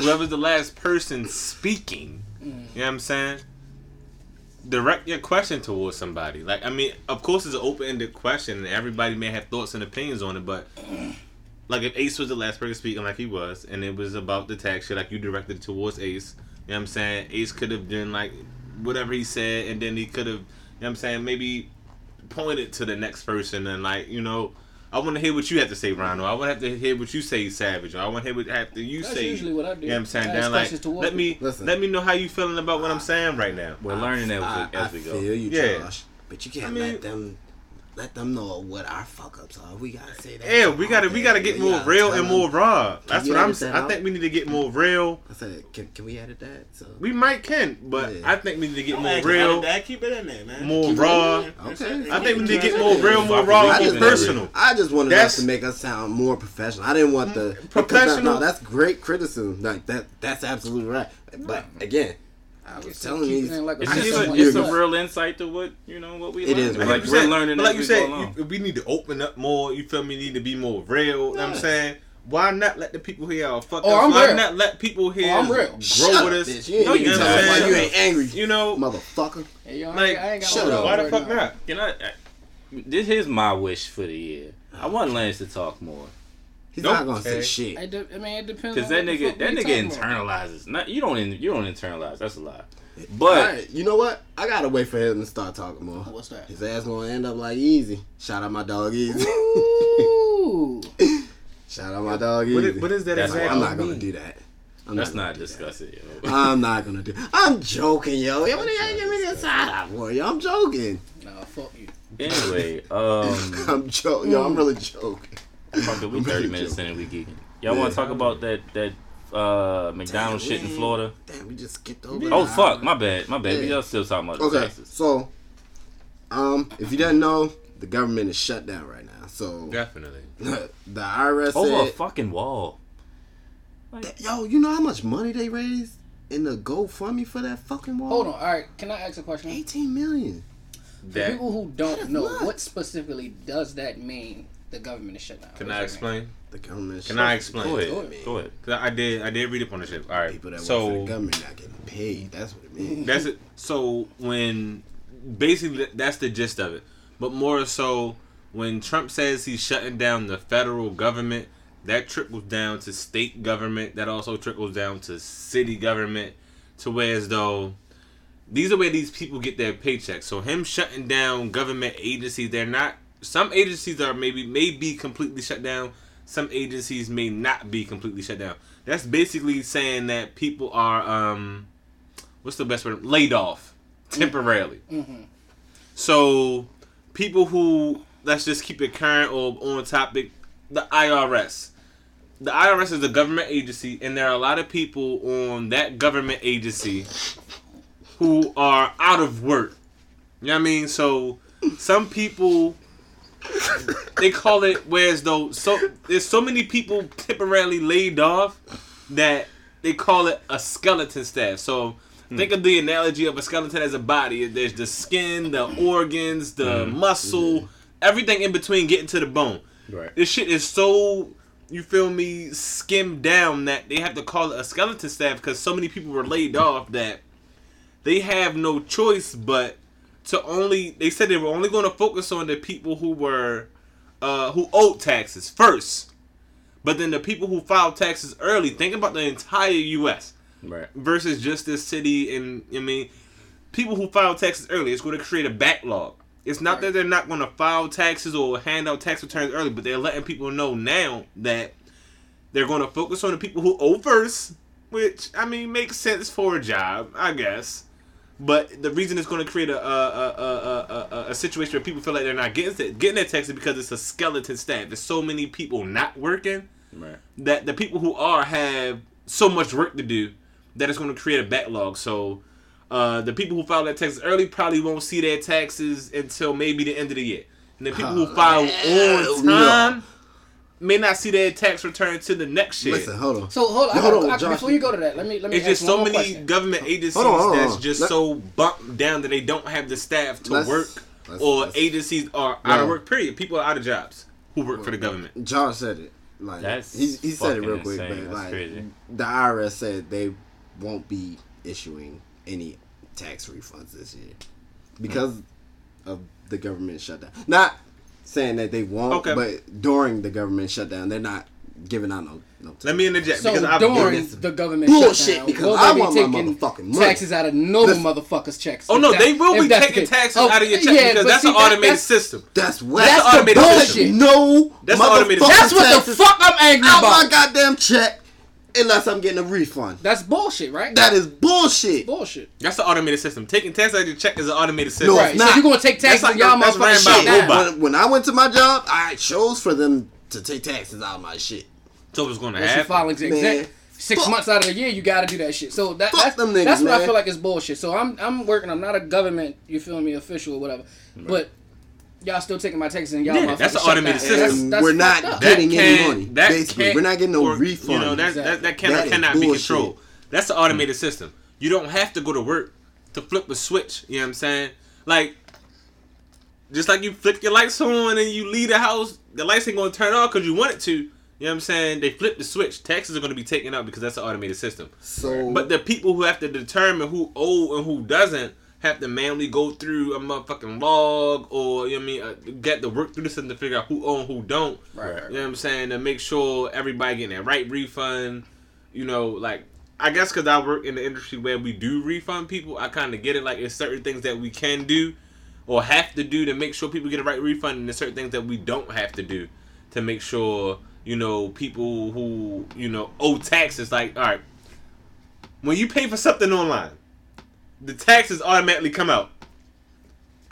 Whoever's the last person speaking, you know what I'm saying? Direct your question towards somebody. Like, I mean, of course, it's an open ended question, and everybody may have thoughts and opinions on it, but. Like if Ace was the last person speaking, like he was, and it was about the tax shit, like you directed it towards Ace. You know what I'm saying? Ace could have done like whatever he said, and then he could have, you know what I'm saying, maybe pointed to the next person and like, you know, I want to hear what you have to say, Ronald. I want to have to hear what you say, Savage. Or I want to hear what after you That's say. That's usually what I do. You know what I'm saying? I Then ask like, questions let me Listen. let me know how you feeling about what I'm saying right now. We're learning that I, as we, as I we go. feel you, Yeah. Josh, but you can't I mean- let them let them know what our fuck ups are. We gotta say that. Yeah, we gotta we gotta get You more gotta real and more raw. That's what I'm saying. I think we need to get more real. I said, can, can we edit that? So We might can, but Yeah. I think we need to get Don't more ask real, about that. Keep it in there, man. more Keep raw. Okay. I think we need to get more real, more raw, more personal. I just wanted That's- us to make us sound more professional. I didn't want the because that- Professional? No, that's great criticism. Like that, that's absolutely right. But again, I was telling you, these. it in like a It's I just said a, someone it's a real insight to what you know what we. It learn. is, like right. we're learning but like as you we said, go along. you, we need to open up more. You feel me? Need to be more real. You know what I'm saying. Why not let the people hear our fuck Oh, ups? I'm Why real. not let people oh, hear Oh, I'm real. grow Shut with up, us? bitch. You ain't No, you tell not. why you ain't angry, You know, motherfucker. Hey, yo, I, Like, ain't, I ain't got shut up. why the fuck not? Can I? I- This is my wish for the year. I want Lance to talk more He's Nope. not gonna say shit. I, de- I mean, it depends. because that nigga that nigga talking about. internalizes. Not you don't in, you don't internalize. That's a lie. But right, you know what? I gotta wait for him to start talking more. What's that? His ass gonna end up like Easy. Shout out my dog Easy. Ooh, Ooh. Shout out my dog. Easy. is, what is that That's exactly? I'm not gonna mean? do that. I'm Let's gonna not do discuss it. Yo. that. I'm not gonna do. I'm joking, yo. Yo, what do you give me this side eye for? Yo, I'm joking. Nah, fuck you. Anyway, um, I'm joking. Yo, I'm really joking. Fuck it, we I'm 30 minutes in and we geeking. Y'all want to talk about that that uh McDonald's shit in Florida? Damn, we just skipped over. Oh that. fuck, my bad, my bad. We Yeah. all still talking about the Okay, taxes. so, um, if you didn't know, the government is shut down right now. So Definitely. the IRS Over a fucking wall. "Yo, you know how much money they raised in the GoFundMe for that fucking wall? Hold on. All right. Can I ask a question? eighteen million. For people who don't know, what? what specifically does that mean? The government is shut down. can I does mean? explain? The government. Can shut down. Can I explain? Go Go ahead, ahead. go ahead. Cause I did I did read up on the shit. All right. People that work for so the government not getting paid. That's what it means. That's it. So when basically that's the gist of it. But more so when Trump says he's shutting down the federal government, that trickles down to state government. That also trickles down to city government. To where as though these are where these people get their paychecks. So him shutting down government agencies, they're not. Some agencies are maybe may be completely shut down. Some agencies may not be completely shut down. That's basically saying that people are um, what's the best word? Laid off temporarily. So people who let's just keep it current or on topic, the IRS. The IRS is a government agency, and there are a lot of people on that government agency who are out of work. You know what I mean? So some people they call it whereas though so there's so many people temporarily laid off that they call it a skeleton staff. So hmm. think of the analogy of a skeleton as a body. There's the skin, the organs, the hmm. muscle, everything in between getting to the bone. Right. This shit is so you feel me skimmed down that they have to call it a skeleton staff because so many people were laid off that they have no choice but to only they said they were only going to focus on the people who were uh who owed taxes first. But then the people who filed taxes early think about the entire us Right. versus just this city and i mean? People who file taxes early it's going to create a backlog. It's not that they're not going to file taxes or hand out tax returns early but they're letting people know now that they're going to focus on the people who owe first which i mean makes sense for a job i guess but the reason it's going to create a a, a, a, a, a situation where people feel like they're not getting getting their taxes because it's a skeleton staff. There's so many people not working Right. that the people who are have so much work to do that it's going to create a backlog. So uh, the people who file their taxes early probably won't see their taxes until maybe the end of the year, and the people who file on no. Time may not see their tax return to the next year. Listen, hold on. So hold on. I Hold on, I- Josh. before you go to that, let me let me. It's ask just so more many question. government agencies Hold on, hold that's just Let- so bumped down that they don't have the staff to Let's- work, let's- or let's- agencies are out of work. Period. People are out of jobs who work for the government. John said it. Like That's he, he said it real quick, insane. but like crazy. the IRS said they won't be issuing any tax refunds this year because of the government shutdown. Not saying that they won't, Okay. but during the government shutdown, they're not giving out no no. Let me interject So because I've during this the government bullshit shutdown, because will I they be want my taking motherfucking money. taxes out of normal Listen. motherfuckers' checks? Oh no, that- they will be taking taxes Oh, out of your check yeah, because that's see, an that- automated that's- system. That's what. That's That's the automated bullshit. system. No, That's the automated motherfucking That's what the fuck I'm angry out my goddamn check unless I'm getting a refund. That's bullshit, right? That is bullshit. bullshit. That's the automated system. Taking tax out of your check is an automated system. No, Right. it's So you're gonna take taxes That's and like- y'all that's ran motherfuckers by shut a down. robot. When, when I went to my job, I chose for them to take taxes out of my shit. So what's going to Once you happen? file exact Man. six Fuck. months out of the year, you got to do that shit. So that, Fuck that's them niggas, that's what I feel like is bullshit. So I'm I'm working. I'm not a government. You feel me? Official or whatever. But y'all still taking my taxes and y'all Yeah, motherfuckers that's an automated down. system. That's- that's we're not fucked up. getting any can- money. that Basically, can't- we're not getting no or, refund. You know that that, that can or That is cannot be controlled. That's the automated system. You don't have to go to work to flip a switch. You know what I'm saying? Like, just like you flip your lights on and you leave the house, the lights ain't gonna turn off because you want it to. You know what I'm saying? They flip the switch. Taxes are gonna be taken out because that's an automated system. so, But the people who have to determine who owe and who doesn't have to manually go through a motherfucking log or you know what I mean uh, get to work through the system to figure out who own who don't. Right, right, You know what I'm saying? To make sure everybody getting that right refund. You know, like I guess because I work in the industry where we do refund people, I kind of get it. Like it's certain things that we can do or have to do to make sure people get a right refund, and there's certain things that we don't have to do to make sure you know people who you know owe taxes. Like, all right, when you pay for something online, the taxes automatically come out.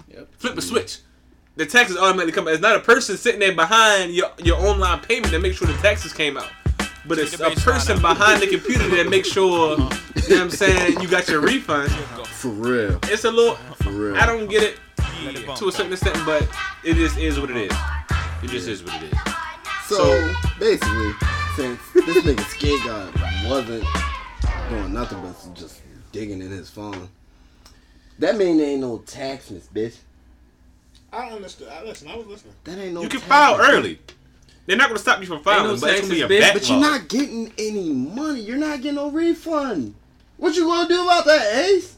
Yep. Flip the mm. switch. The taxes automatically come out. It's not a person sitting there behind your your online payment that makes sure the taxes came out. But it's a person behind the computer that makes sure, uh-huh. you know what I'm saying, you got your refund. For real. It's a little, For real. I don't get it to a certain extent, but it just is what it is. It just is what it is. So, So- basically, since this nigga Skid God wasn't doing nothing but just digging in his phone, that mean there ain't no taxes, bitch. I understood. I listen. I was listening. That ain't no. You can taxes. file early. They're not gonna stop you from filing, no but it's gonna be a bitch. backlog. But you're not getting any money. You're not getting no refund. What you gonna do about that, Ace?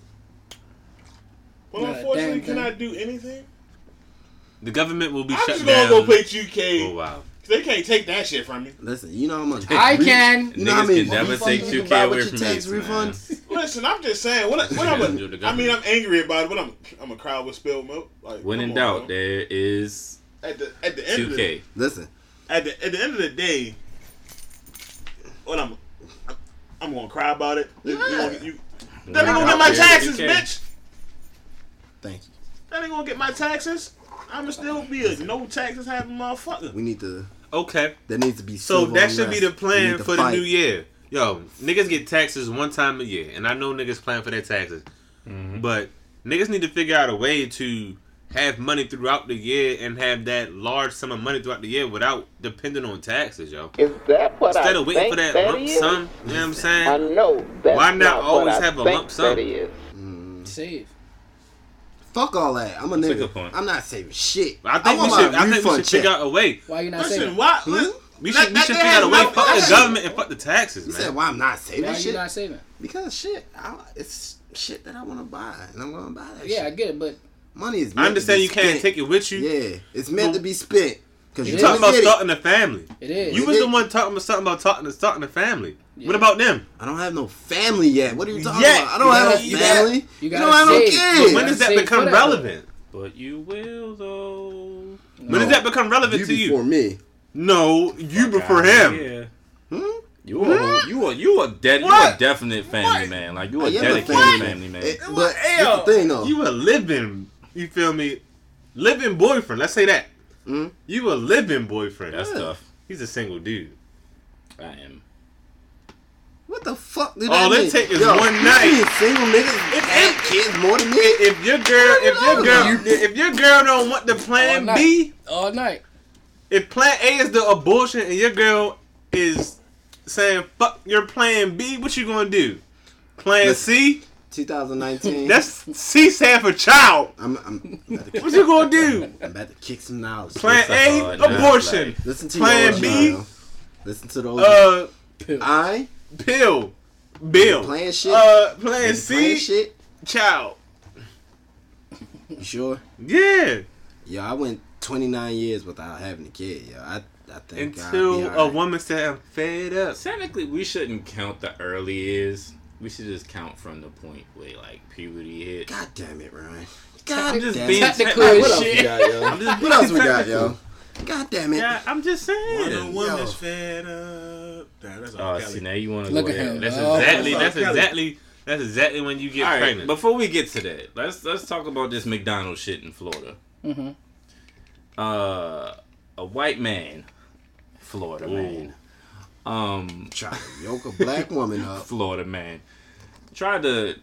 Well, Yeah, unfortunately, damn can thing. I do anything? The government will be I'm shut just down. gonna go pay 2K. Oh wow. They can't take that shit from me. Listen, you know how much. I re- can. You know how Niggas many can never take you can 2K buy away with from your tax Ace, refunds? Listen, I'm just saying. What, what I'm Under a, I mean, I'm angry about it, but I'm I'm a crowd with spilled milk. Like, When in on, doubt, bro. there is at the at the end of the 2K. Listen, at the at the end of the day, what I'm I'm gonna cry about it. You, you gonna you- that ain't gonna get my taxes, bitch. thank you. That ain't gonna get my taxes. I'ma still be a no taxes having motherfucker. We need to. Okay. There needs to be. So that should be the plan need to for the new year. Yo, niggas get taxes one time a year, and I know niggas plan for their taxes, Mm-hmm. but niggas need to figure out a way to have money throughout the year and have that large sum of money throughout the year without depending on taxes, yo. Is that what Instead I of waiting think for that, that lump is? sum, you know what I'm saying? I saying? know that's Why not not always what I have a lump sum? That is. Save. Fuck all that. I'm a That's a nigga. good point. I'm not saving shit. I think we should. my I think we refund should figure check. out a way. Why you not Listen, saving? why? Hmm? We should. We should figure out a way. no- Fuck the government and fuck the taxes, You man. said why I'm not saving Why you shit? not saving? Because shit, I, it's shit that I want to buy, and I'm gonna buy that. Yeah, I get it, but money is. I understand to you be can't take it with you. Yeah, it's meant to be spent. Cause you is. Talking talking about about starting a family. it is. You It was is. the one talking about something about talking starting a family. Yeah. What about them? I don't have no family yet. What are you talking Yet. about? I don't You have gotta- no family. You You, gotta don't have no kids. When does that become relevant? But you will though. When does that become relevant you to you? before me. No, you before God, him. Yeah. Hmm? You are you are you are dead you What? a definite family man. Like you a I am a dedicated family family, man. It- but here's the thing though. You a living, you feel me? Living boyfriend. Let's say that. Mhm. You a living boyfriend. That's Yeah. tough. He's a single dude. I am. What the fuck did All that it mean? take is Yo, one night. mean Single niggas If- have if- kids more than me. If your girl, if your girl, if your girl don't want the All plan night. B, all night. If plan A is the abortion and your girl is saying fuck your plan B, what you gonna do? Plan C? 2019. That's C stand for child. I'm, I'm, about to, What you gonna do? I'm about to kick some knowledge. Plan a A, abortion. life. Listen to Plan your B. B. Listen to those. Uh, I pill, bill. playing shit. Uh, plan playing C, shit. child. You sure? Yeah. Yo, I went 29 years without having a kid. Yo, I, I think Until be a alright. woman said, "I'm fed up." Technically, we shouldn't count the early years. We should just count from the point where like puberty hit. God damn it, Ryan. I'm God just damn being it. technical technical. What else shit. we got, yo? I'm just What else we got, yo? God damn it. Yeah, I'm just When saying. a woman's Yo. fed up. Damn, that's Oh, see now you want to Look at him. That's Oh. exactly. That's Kelly. exactly. That's exactly when you get All right, pregnant. before we get to that, let's let's talk about this McDonald's shit in Florida. Mm-hmm. Uh, a white man, Florida man, um, Try to yoke a black woman up. Florida man, tried to,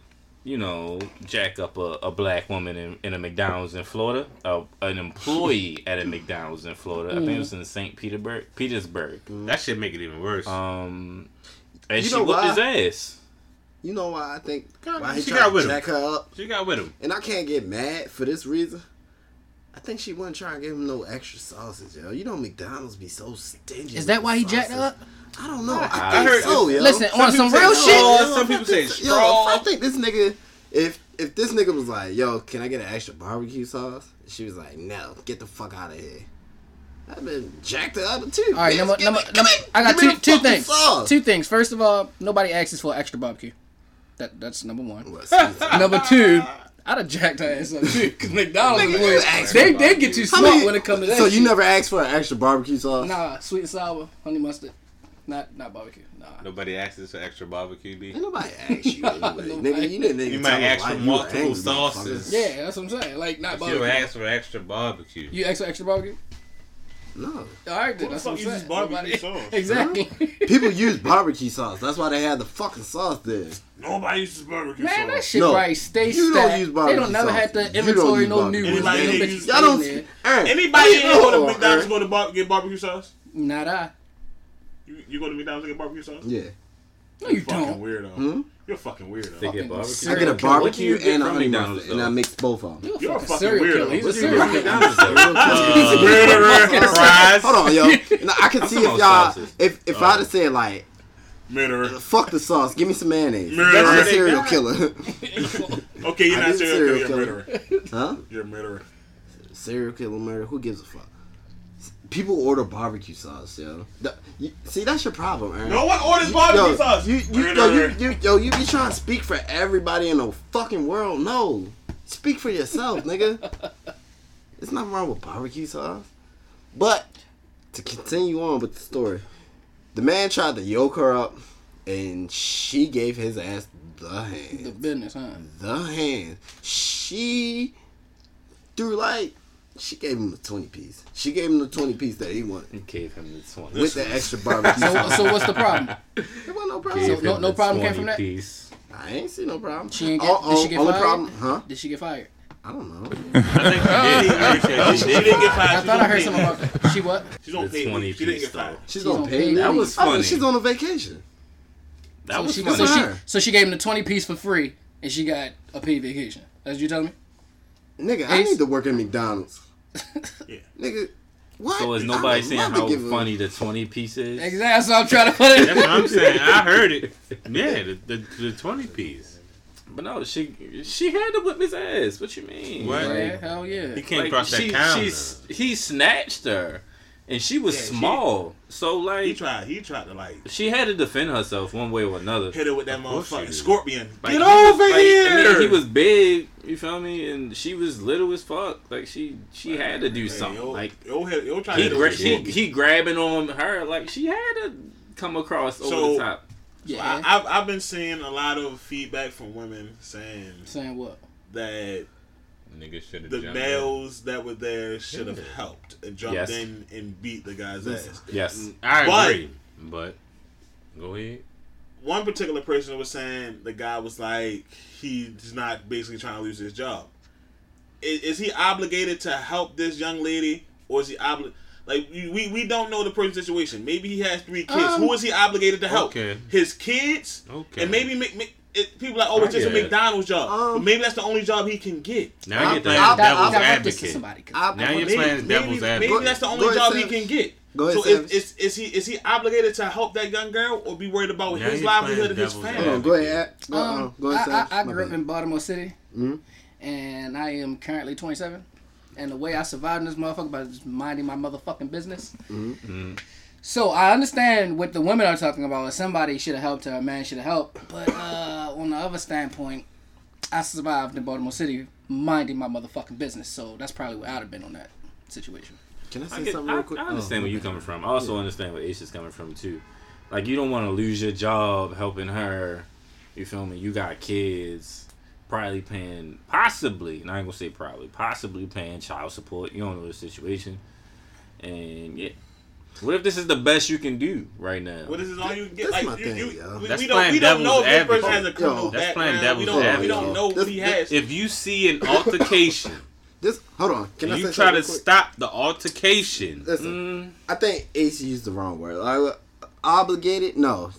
you know, jack up a, a black woman in, in a McDonald's in Florida. Uh, an employee at a McDonald's in Florida. I think it was in St. Petersburg. Petersburg. that should make it even worse. Um, and You she know whooped why? his ass. You know why I think God, why he she tried got to with him. jack her up? she got with him. And I can't get mad for this reason. I think she wasn't trying to give him no extra sausage, yo. You know McDonald's be so stingy. Is that why he jacked up? I don't know. I, I think heard- so, yo. Listen, on some real shit. straw, Yo, some people I say think- straw. Yo, I think this nigga, if if this nigga was like, yo, can I get an extra barbecue sauce? She was like, no, get the fuck out of here. I've been jacked up too. All right, number, number, me- number, me- I got two two things. sauce. Two things. First of all, nobody asks for extra barbecue. That that's number one. What, number two, I'd have jacked her ass up too. Cause McDonald's, Nigga, boys, they they get you How smart many- when it comes to that. So shit. you never asked for an extra barbecue sauce? Nah, sweet and sour, honey mustard, not not barbecue. Nah. Nobody asked us for extra barbecue beef. Ain't nobody asked you anyway. Nobody. nigga, you didn't even You might me ask why for multiple sauces. Yeah, that's what I'm saying. Like not But you barbecue. asked for extra barbecue. You extra extra barbecue? No. All right, then. Who the That's fuck what I'm uses saying. barbecue Nobody- sauce? Exactly. People use barbecue sauce. That's why they had the fucking sauce there. Nobody uses barbecue sauce. Man, that shit No, right. Stay you don't stacked. use They don't never sauce. had You the inventory, no barbecue. new ones. Anybody Them use- Y'all don't. in. Aaron, Anybody in here go to Hold on, McDonald's Aaron. go to bar- get barbecue sauce? Not I. You, you go to McDonald's to get barbecue sauce? Yeah. No, you fucking don't. weirdo. Hmm? You're fucking weirdo. They get barbecue. I get a killer. What do you barbecue and a honey McDonald's, mustard, and I mix both of them. You're You're a fucking fucking weirdo. killer. He's a serial killer. McDonald's, though. Fries. Hold on, yo. Now, I can see if y'all, sauces. if if I'd have said like, Murderer. fuck the sauce, give me some mayonnaise. Murderer. That's a serial killer, Okay, you're I not did serial serial killer. You're a murderer. huh? You're a murderer. Serial killer murder. Who gives a fuck? People order barbecue sauce, yo. The- you- see, that's your problem, Aaron. No one orders barbecue yo, sauce. You, you, yo, you, you, yo, you be trying to speak for everybody in the fucking world. No, speak for yourself, nigga. It's nothing wrong with barbecue sauce. But to continue on with the story, the man tried to yoke her up, and she gave his ass the hand. The business, huh? The hand. She threw like she gave him the twenty piece. She gave him the twenty piece that he wanted You gave him the 20. with the extra barbecue. So, so what's the problem? there wasn't no Gave problem. So no- him no the problem came from that? Piece. I ain't see no problem. She ain't get- Oh, did she get only fired? problem, huh? Did she get fired? I don't know. I think she did. She, she didn't get fired. I thought I heard something about that. She what? She's on The paid leave. She didn't get fired. She's, She's on on pay. paid That leave. was I thought funny. she's on a vacation. That So was she, funny. so she, so she gave him the twenty piece for free, and she got a paid vacation. That's what you telling me? Nigga, I need to work at McDonald's. Yeah. Nigga, what? So is nobody saying how give a- funny the 20 piece is? Exactly. That's what I'm trying to put it. That's what I'm saying. I heard it. Yeah, the, the, the 20 piece. But no, she she had to whip his ass. What you mean? What? Like, hell yeah. He came like, across that she, counter. she's- he snatched her, and she was Yeah, she- small. so like He tried. He tried to like she had to defend herself one way or another. hit her with that motherfucking scorpion. Like, Get he was- over like, here. I mean, he was big. You feel me? And she was little as fuck. Like she she had to do Hey, something. yo, like yo, yo, try he hit gra- he, he grabbing on her. Like she had to come across over the top. Yeah. I, I've, I've been seeing a lot of feedback from women saying Saying what? that Nigga should have the jumped males that were there should have helped and jumped Yes. in and beat the guy's ass. Yes. in. I But- agree. But, go ahead. One particular person was saying the guy was like he's not basically trying to lose his job. Is, is he obligated to help this young lady, or is he obligated? Like we, we we don't know the person's situation. Maybe he has three kids. Um, Who is he obligated to help? Okay. His kids, Okay. and maybe make, make, it, people are like, oh, it's just a. McDonald's job. Um, but maybe that's the only job he can get. Now I- you're I- playing I- devil's I- gotta this to advocate. I- Now you're Maybe, playing devil's maybe, advocate. maybe that's the only ahead, job he can get. Go ahead, so is, is, is he is he obligated to help that young girl or be worried about Now his livelihood and his family? Hold on, go ahead. Go, uh, Um, go ahead, I, I, I grew up in Baltimore City, Mhm. and I am currently 27. And the way I survived in this motherfucker by just minding my motherfucking business. Mm. So I understand what the women are talking about. Somebody should have helped her, a man should have helped. But uh, on the other standpoint, I survived in Baltimore City minding my motherfucking business. So that's probably where I'd have been on that situation. Can I say I, get, something real quick? I understand Oh, where you're coming from. I also understand where Ace is coming from too. Like you don't want to lose your job helping her. You feel me? You got kids, probably paying, possibly. And I ain't gonna say probably, possibly paying child support. You don't know the situation, and yeah. What if this is the best you can do right now? What is this is all you can get? That's Like my you, thing, you, yo. we, That's we don't we don't know if devil's this person has a advocate. criminal Yo, that's playing background. We don't we don't know what he has. If you see an altercation, This, hold on. Can I say you try to quick? stop the altercation. Listen, Mm, I think Ace used the wrong word. Like, obligated? No.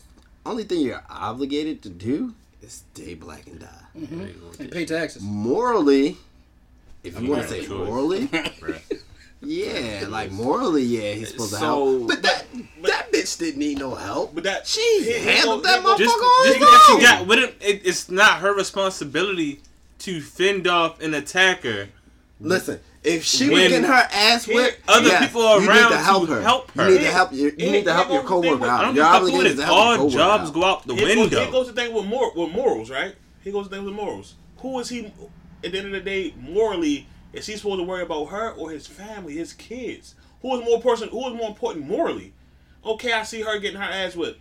Only thing you're obligated to do is stay black and die. And pay taxes. Morally, if I you want to say choice. morally, Right. Yeah, like morally, yeah, he's supposed to help. But that that bitch didn't need no help. But that She he- he handled go- that he motherfucker Just, on just his because she own. got with him, it, it's not her responsibility to fend off an attacker. Listen, if she When was getting her ass whipped, other yes, people are you around need to help to her. help her. You need to help your you Yeah, need to help your go- coworker they- out. don't You're give a fuck obligated to help your All coworker jobs out. go out the Here goes, here window. goes the thing with mor- with morals, right? Here goes the thing with morals. Who is he? at the end of the day, morally, is he supposed to worry about her or his family, his kids? Who is more person? Who is more important morally? Okay, I see her getting her ass whipped,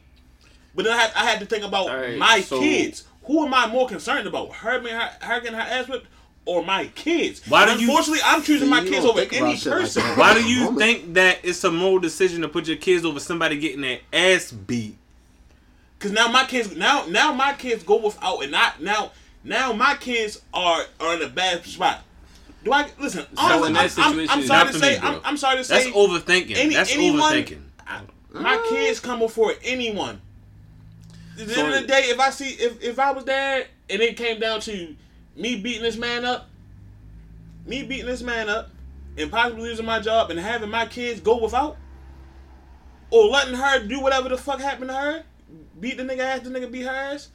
but then I had, I had to think about All right, my so- kids. Who am I more concerned about? Her being her, her getting her ass whipped, or my kids? Why do you- Unfortunately, I'm choosing my kids over any shit like person. Why do you Moment. think that it's a moral decision to put your kids over somebody getting their ass beat? Cause now my kids now now my kids go without and not now now my kids are are in a bad spot. Do I listen? honestly, that I'm- I'm, sorry to say me. I'm, I'm sorry to say. That's overthinking. any- That's anyone- overthinking. my kids come before anyone. At the end of the day, if I see if, if I was there and it came down to me beating this man up, me beating this man up, and possibly losing my job and having my kids go without, or letting her do whatever the fuck happened to her, beat the nigga ass, the nigga beat her ass,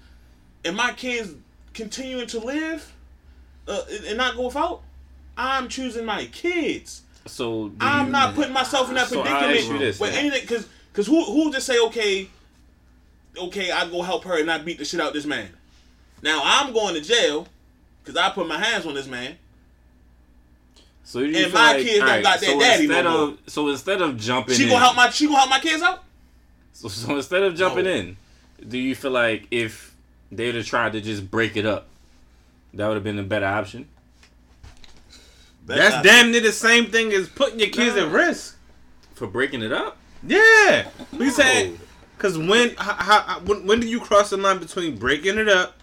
and my kids continuing to live uh, and not go without, I'm choosing my kids. So I'm you- not putting myself in that So predicament you this, with then. anything because because who who just say okay, okay I go help her and not beat the shit out this man. Now I'm going to jail because I put my hands on this man. So you And my like, kids don't got their so daddy no instead more. of so instead of jumping She in, gonna help my she gonna help my kids out. so, so instead of jumping No. in, do you feel like if they would have tried to just break it up, that would have been a better option? That's not- damn near the same thing as putting your kids at risk. For breaking it up? Yeah, we said because when how, how, when when do you cross the line between breaking it up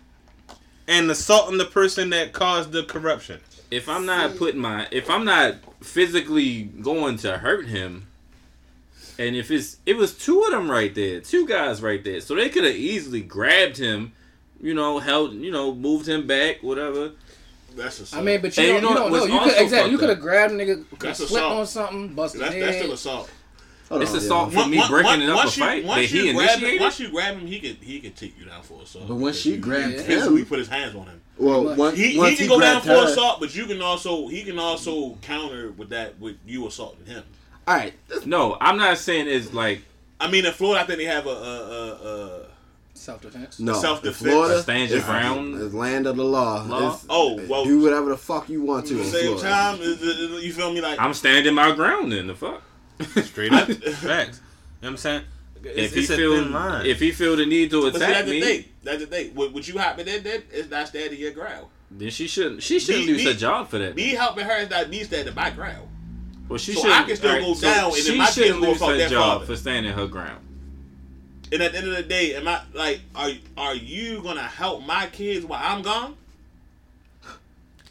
and assaulting the person that caused the corruption? If I'm not putting my if I'm not physically going to hurt him, and if it's it was two of them right there, two guys right there, so they could have easily grabbed him, you know, held, you know, moved him back, whatever. That's a I mean, but you And don't, you you know don't what's know. You could exactly. You could have up? grabbed a nigga, That's slipped assault. on something, busted that's, his that's head. still assault. Hold It's on, assault yo. for me breaking it up once a you, fight once that you he grab him, once you grab him, he could he can take you down for assault. But once she grabbed him, physically him, put his hands on him. well, once, He, once he can go down for her, assault, but you can also he can also counter with that with you assaulting him. All right, No, I'm not saying it's like I mean, in Florida, I think they have a, a, a, a Self defense. no, Self-defense. Florida, Stand your ground. it's land of the law. Law? It's- Oh, well- do whatever the fuck you want to at the same Florida. time. is- is- You feel me? Like I'm standing my ground. Then the fuck. Straight up, facts. You know what I'm saying? It's, If he it's a feel thin line. if he feel the need to but see, attack that's the me, thing. That's the thing. Would, would you happen that that is not stand in your ground? then she shouldn't she shouldn't Me- lose me- her job for that. Me helping her is not me standing my ground. Well, she So shouldn't. I can still alright, go so down and then she my kids shouldn't go lose fuck her job father. for standing her ground. And at the end of the day, am I like are are you gonna help my kids while I'm gone?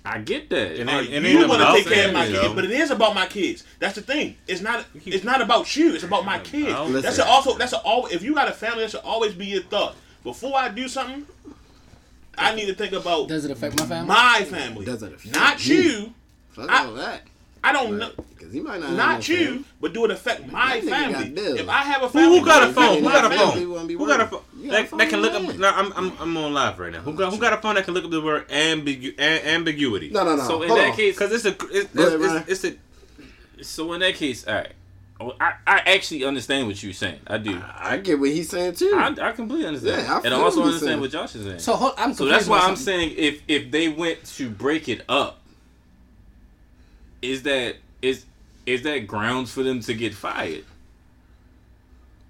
I get that. And Are it- it you ain't want to take care of my kids? But it is about my kids. That's the thing. It's not. It's not about you. It's about my kids. That's Listen. a, also. That's a, all. If you got a family, that should always be your thought. Before I do something, I need to think about Does it affect my family? my family, Does it affect not you? you. Fuck I- all that. I don't know. Because he might not. Not no you, family. but do it affect my family? got. If I have a Who, family, who got a phone? Who got a family? People wanna be phone? Who got a phone? You got a That, phone that can look in up. No, I'm, I'm I'm on live right now. Who got who got a phone that can look up the word ambigu- a- ambiguity? No, no, no. So in Hold that on. case, Because it's a it's, it's, it's, it's a so in that case, all right. Oh, I, I actually understand what you're saying. I do. I get what he's saying too. I, I completely understand. Yeah, I and I also what understand saying. what Josh is saying. So hold, I'm So that's why I'm saying if if they went to break it up, is that is is that grounds for them to get fired?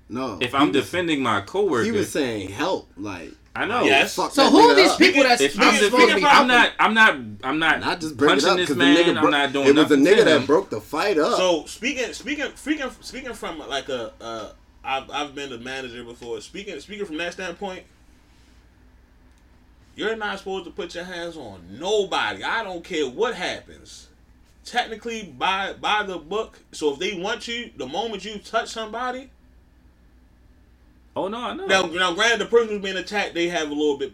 no. If I'm was- defending my coworker, he was saying help. Like, I know. Yes. So who are these up. people that's If I'm Speaking- defending, I'm not. I'm not. I'm not. Not just bring punching up this man. nigga. I'm not doing It was the nothing nigga that broke the fight up. So speaking, speaking, speaking, speaking from like a, uh, I've I've been a manager before. Speaking, speaking from that standpoint, you're not supposed to put your hands on nobody. I don't care what happens. Technically, by by the book. So if they want you, the moment you touch somebody, Oh no, I know. now now granted, the person who's being attacked, they have a little bit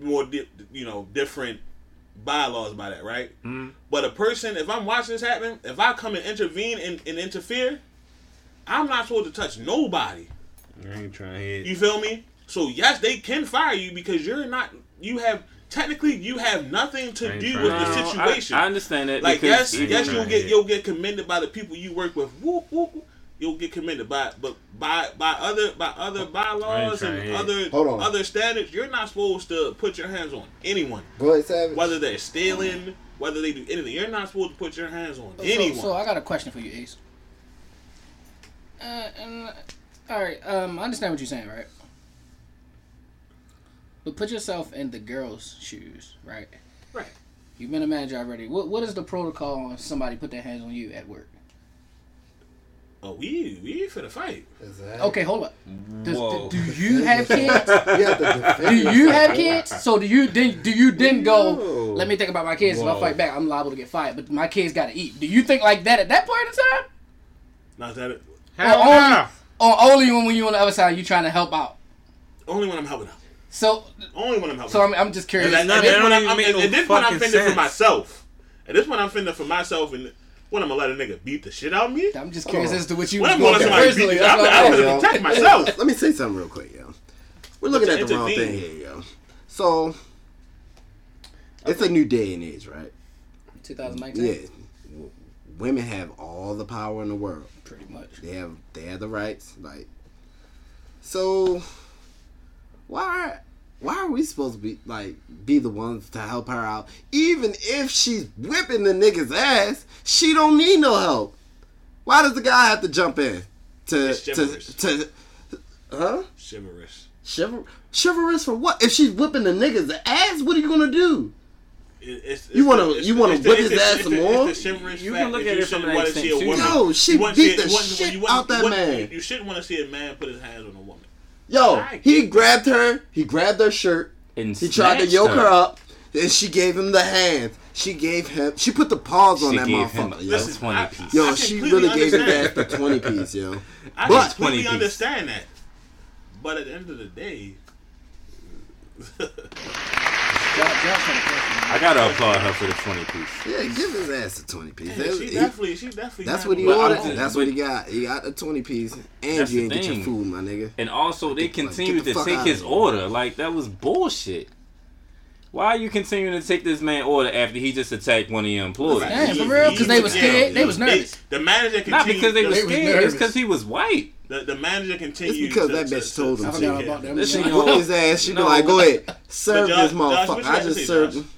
more, di- you know, different bylaws by that, right? Mhm. But a person, if I'm watching this happen, if I come and intervene and, and interfere, I'm not supposed to touch nobody. I ain't trying to hit. You feel me? So yes, they can fire you because you're not. You have technically you have nothing to do trying with to- the No, I- situation. I, understand that. like yes, yes, you'll get you'll get commended by the people you work with. Whoop, whoop, whoop. you'll get commended By but by by other by other bylaws and other Hold on. other standards, you're not supposed to put your hands on anyone, Go ahead, Savage. whether they're stealing, whether they do anything. You're not supposed to put your hands on So- anyone. So, I got a question for you, Ace. Uh, and, all right, um, I understand what you're saying, right? But put yourself in the girl's shoes, right? Right. You've been a manager already. What What is the protocol on somebody put their hands on you at work? oh, we we for the fight. Exactly. Okay, hold up. Does, Whoa. do, do you have kids? You have to Do you have kids? So do you then do you then go? No. Let me think about my kids. If I fight back, I'm liable to get fired. But my kids got to eat. Do you think like that at that point in time? Not that it, Hell Or only, no. or only when you on the other side, you trying to help out. only when I'm helping out. So, Only when I'm helping. so. I'm, I'm just curious. And at, No, at this point, I'm, even I'm, make no at this point, I'm fucking fending for myself. At this point, I'm fending for myself, and when I'm gonna let a nigga beat the shit out of me. I'm just curious Oh. as to what you When was I'm going gonna let somebody beat personally. the That's I'm, what I'm I'm gonna asking. protect myself. Let me say something real quick, yo. We're looking at the wrong thing Intervene. here, yo. So, it's a new day and age, right? 2019. Yeah. W- Women have all the power in the world. pretty much. They have they have the rights. Like, so why why are we supposed to be like be the ones to help her out? Even if she's whipping the nigga's ass, she don't need no help. Why does the guy have to jump in to to to huh? Chivalrous. Chival- chivalrous for what? If she's whipping the nigga's ass, what are you gonna do? It- it's, You wanna- you wanna whip his the- ass some more? It's the chivalrous You can look at it from shouldn't that wanna extent, see a too. woman- Yo, she beat the shit out that man. You shouldn't want to see a man put his hands on a woman. Yo, I he grabbed her, he grabbed her shirt, And he tried to yoke her up, then she gave him the hand. She gave him, she put the paws on that gave motherfucker. a yo. Listen, 20 I- piece. Yo, I she completely really gave his ass understand. the 20 piece, yo. I But- completely 20 piece. understand that. But at the end of the day, Josh, Josh had a question. I gotta applaud her for the 20 piece. Yeah, give his ass the 20 piece. yeah, That- she he- definitely, she definitely. that's what he one. Ordered. just- That's what he got. He got the 20 piece, and you the ain't get your food, my nigga. And also, they continued the to take outta his here. order. Like, that was bullshit. Why are you continuing to take this man order after he just attacked one of your employees? Damn, for real? 'Cause they was scared? They was nervous. The manager continued. Not because they the, were They was scared, it's because he was white. The, the manager continued. It's because to, that bitch to- told him I to. forgot take about care. This Yeah. ain't his ass. She be No. like, go ahead, serve Josh- this motherfucker. you I just say, served Josh? him.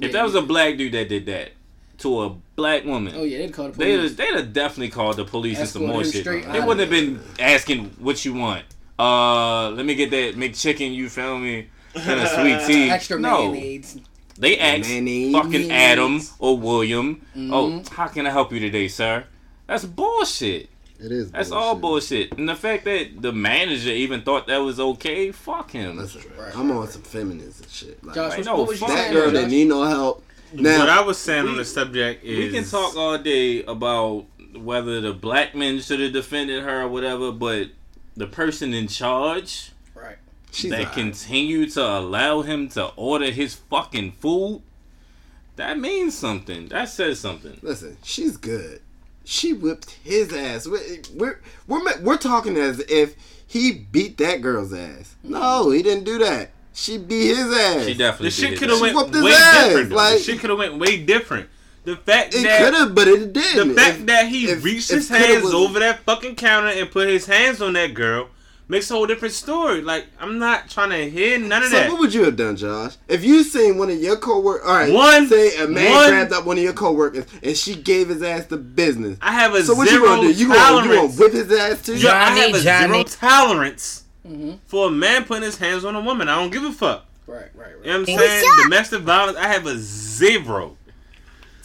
If that was a black dude that did that to a black woman, Oh yeah, they'd call the they'd police. have, they'd have definitely called the police and some more shit. They wouldn't have been asking what you want. Uh, let me get that McChicken. You feel me? And a sweet tea. Extra no, mayonnaise. they asked Mayonnaise. fucking Adam or William. Mm-hmm. Oh, how can I help you today, sir? That's bullshit. It is. That's all bullshit. And the fact that the manager even thought that was okay, fuck him. Listen, I'm on some feminist and shit. Like, Josh, Like, what, no, what was that saying? girl Josh? didn't need no help. Now, what I was saying on the subject is we can talk all day about whether the black men should have defended her or whatever, but the person in charge Right. She's that alright. continue to allow him to order his fucking food, that means something. That says something. Listen, she's good. She whipped his ass. We're we're we're, we're talking as if he beat that girl's ass. No, he didn't do that. She beat his ass. She definitely the shit did could that. have She went his way ass, different. though. like- she could have went way different. The fact It that it could have, but it didn't. the fact If- that he if- reached if his hands was- over that fucking counter and put his hands on that girl makes a whole different story. Like I'm not trying to hear none of that. So that. what would you have done, Josh? If you seen one of your coworkers, all right, One- say a man one- grabbed up one of your coworkers and she gave his ass the business. I have a So what you zero gonna do? You gonna, you gonna whip his ass too? Yo, I have a Johnny. zero tolerance Mm-hmm. for a man putting his hands on a woman. I don't give a fuck. Right, right, right. You know what I'm saying? Domestic violence, I have a zero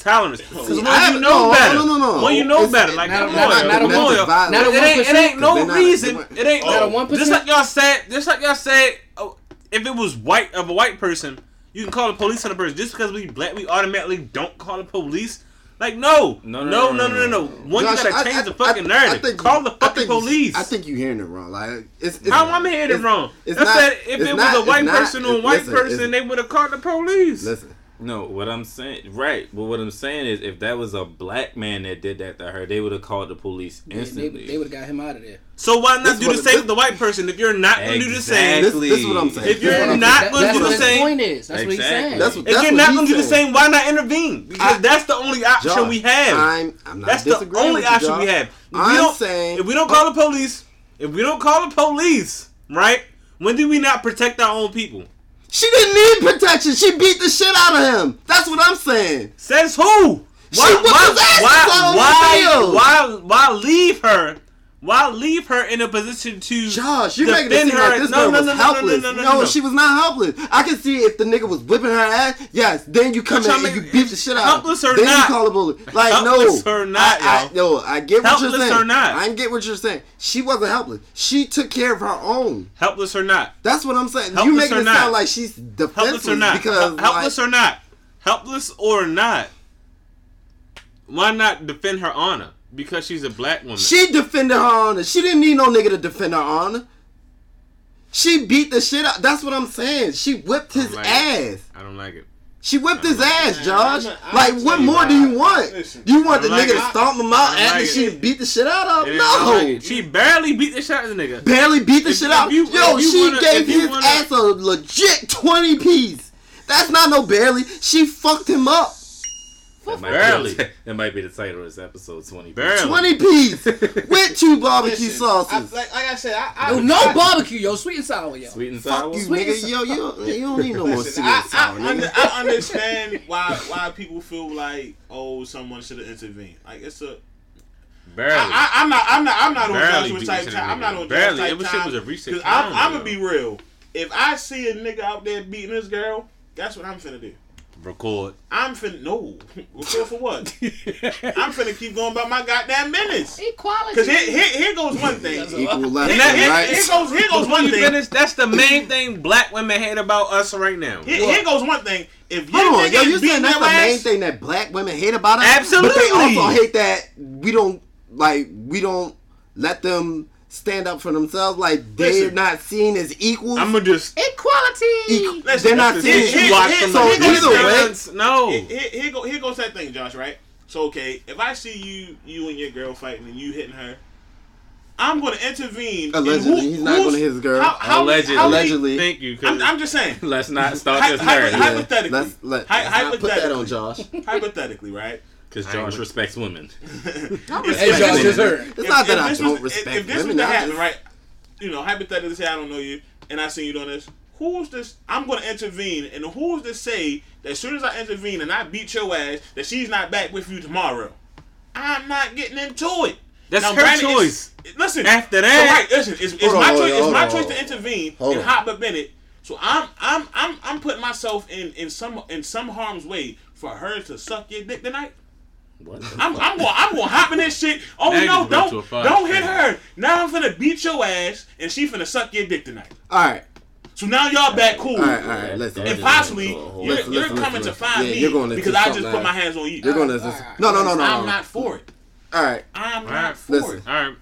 tolerance. Because when you know no, better, no, no, no, no. when you know it's, better, like not, come not, on, not, not, on, y'all. Not it, ain't, it ain't no reason. Not, it ain't not one percent. Just like y'all said, just like y'all said, oh, if it was white of a white person, you can call the police on the person. Just because we black, we automatically don't call the police. Like no, no, no, no, no, no. no, no. One, Josh, you gotta change I, the fucking narrative. I, think, Call the fucking I think, police. I think you're hearing it wrong. Like it's, it's how I'm hearing it wrong. It's, it's not, if it was not, a white person or a white listen, person, they would have called the police. Listen, no, what I'm saying, right? But what I'm saying is, if that was a black man that did that to her, they would have called the police Yeah, they instantly. they would have got him out of there. So why not This do the same this- with the white person if you're not going to do the same? this, this is what I'm saying. If This is what you're I'm not saying. gonna do the same- point is. That's what he's saying. That's what- If you're not going to do the same, why not intervene? Because I- that's the only option Josh, we have. I'm, I'm not That's the only with you, option we have. we I'm don't, saying if we don't call the police, if we don't call the police, right? When do we not protect our own people? She didn't need protection. She beat the shit out of him. That's what I'm saying. Says who? She his ass why, the why, why, why leave her? Why leave her in a position to Josh, you're making it defend seem her? like this no, girl no, was no, no, helpless. No, no, no, no, no. she was not helpless. I can see if the nigga was whipping her ass. Yes, then you come in and you beat the shit out. helpless or then not. you call the bully. Like Helpless no, or not, I, I, yo. I get what you're saying. Helpless or not. I get what you're saying. She wasn't helpless. She took care of her own. helpless or not? That's what I'm saying. you Helpless making or it not. sound like she's defenseless Helpless or not? because Hel- helpless like, or not? Helpless or not? Why not defend her honor? Because she's a black woman. She defended her honor. She didn't need no nigga to defend her honor. She beat the shit out. That's what I'm saying. She whipped his like ass. it. I don't like it. She whipped his ass, Man, Josh. I'm- I'm like, what more why. do you want? Listen, do you want the like nigga it. to stomp him out I after like she it. beat the shit out of It him? is- like No. She barely beat the shit out of the nigga. barely beat the If- shit if out. you- Yo, you she wanna- gave his wanna- ass a legit 20 piece. That's not no barely. She fucked him up. That might, Barely. Be, that might be the title of this episode. Twenty. Barely. 20 piece with two barbecue Listen, I, sauces. like, like I said, I, I Yo, I- no barbecue, yo. Sweet and sour, yo. Sweet and Fuck sour. you, Sweet and nigga. Yo, you, don't- you don't need no more Listen, sweet I, and sour, I, nigga. I understand why why people feel like oh someone should have intervened. Like it's a Barely. I, I, I'm not I'm not I'm not on Barely Joshua beat type the time. I'm not nigga. on Barely. Joshua It was- type shit time. was a recent 'Cause I'm, time, I'm yo. gonna be real. If I see a nigga out there beating this girl, that's what I'm finna do. Record. I'm finna no. Record for what? I'm finna keep going about my goddamn minutes. Equality. Cause here, here, here goes one thing. Here, Equal left And and that- here, right. here goes here goes one thing. finish, that's the main thing black women hate about us right now. Here, here goes one thing. If your Hold on, nigga yo, you saying that's the their main thing that black women hate about us? Absolutely. But Absolutely. they also hate that we don't like we don't let them stand up for themselves. Like they're Listen. not seen as equals. I'm gonna just. Equality. Equal- Listen, they're not listen, seen as here- equals. from So the goes either way. No. Here, here, here go here goes that thing, Josh. Right? So okay, if I see you you and your girl fighting and you hitting her, I'm going to intervene. and Allegedly, he's not gonna hit his girl. How, how, Allegedly. how many- Allegedly. Thank you. I'm, I'm just saying. Let's not start Hy- this hy- narrative. hy- hypothetically. Let's, let, Hy- let's not put that on. Josh. Hypothetically, right? Because I Josh with- respects women. If- Hey, Josh, if- just heard. It's if- not if that I this don't was- respect if, if this women. was to happen, right? You know, hypothetically, say I don't know you, and I see you doing this. Who's this? I'm going to intervene, and who's to say that as soon as I intervene and I beat your ass, that she's not back with you tomorrow? I'm not getting into it. That's her granted, choice. Listen, After so that- right, listen, it's, it's Hold on, my hold choice. on, It's hold my on, choice to intervene and hop up in it. So I'm I'm I'm I'm putting myself in in some in some harm's way for her to suck your dick tonight. What? I'm. I'm going I'm going to hop in this shit. Oh Now no, just went to a don't don't hit her. Now I'm finna beat your ass and she finna suck your dick tonight. All right, So now y'all back cool. all right, all right. Listen, And possibly listen, you're, listen, you're listen, coming listen. to find Yeah, me you're going into because I just put now. my hands on you. You're gonna no, no, no, no. I'm no. not for it. All right. I'm not for it. All right.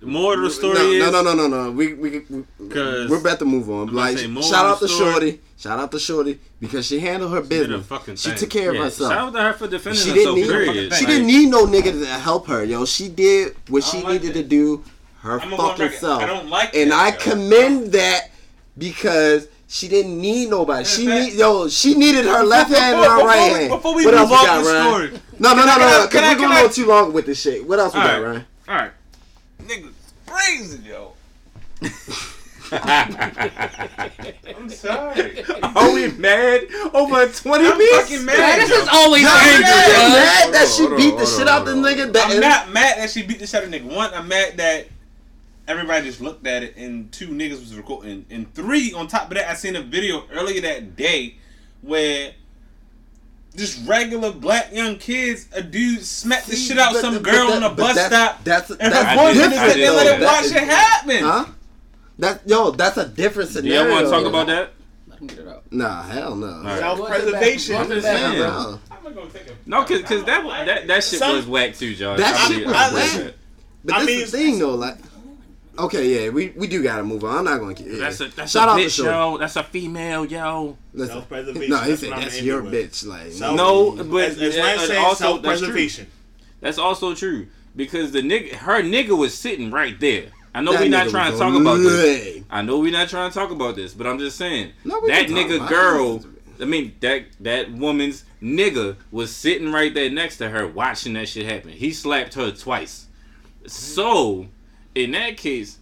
The more of the story no, is. no, no, no, no, no. We we, we 'Cause- we're about to move on. I'm Like say shout out the to. Shorty. Shout out to Shorty because she handled her did a business. fucking She took care Yeah, of herself. shout out to her for defending she herself. didn't need period. she Like, didn't need no nigga to help her, yo. She did what she like needed that. to do her I'm gonna go on fucking self. I don't like and that, I yo. commend that because she didn't need nobody. She need yo. She needed her left hand and her right hand. before we what move else we off got, Ryan? story. No, no, no, Can I- no, can I- no. Because can we're gonna I- go too long with this shit. What else we got, Alright. Ryan? All right. Niggas crazy, yo. I'm sorry. Are we mad over a 20 I'm piece? fucking Man, mad. this yo. is always Yo, angry, yeah, yo. mad that she on, beat the hold shit out the nigga. That I'm not mad that she beat the shit out of the nigga. One, I'm mad that everybody just looked at it and two niggas was recording. And three, on top of that, I seen a video earlier that day where just regular black young kids, a dude smacked the shit out But- some but girl that- on a bus that's- stop. That's and her boyfriend did- just I sit did there and let it that watch is- it happen. Huh? That yo, that's a different Do scenario. y'all want to talk about that? Let him get it out. Nah, hell no. right. Self-preservation. Go to the I'm just saying. No. I'm gonna go take a No, cause, cause that that that shit Some- was whack too, Josh. That I'll shit was I'll whack. But I this mean- is the thing though, like. Okay, yeah, we, we do gotta move on. I'm not gonna. Yeah. That's a that's Shout a out bitch, Shorty. yo. That's a female, yo. Listen. Self-preservation. No, he That's said what I'm that's your with. bitch. Like Self- No, but As, as Ryan and said, also that's self-preservation. That's also true because the nigga, her nigga was sitting right there. I know That we not trying to was talk about this. I know we're not trying to talk about this, but I'm just saying No, that nigga girl. I mean that that woman's nigga was sitting right there next to her watching that shit happen. He slapped her twice. So, in that case,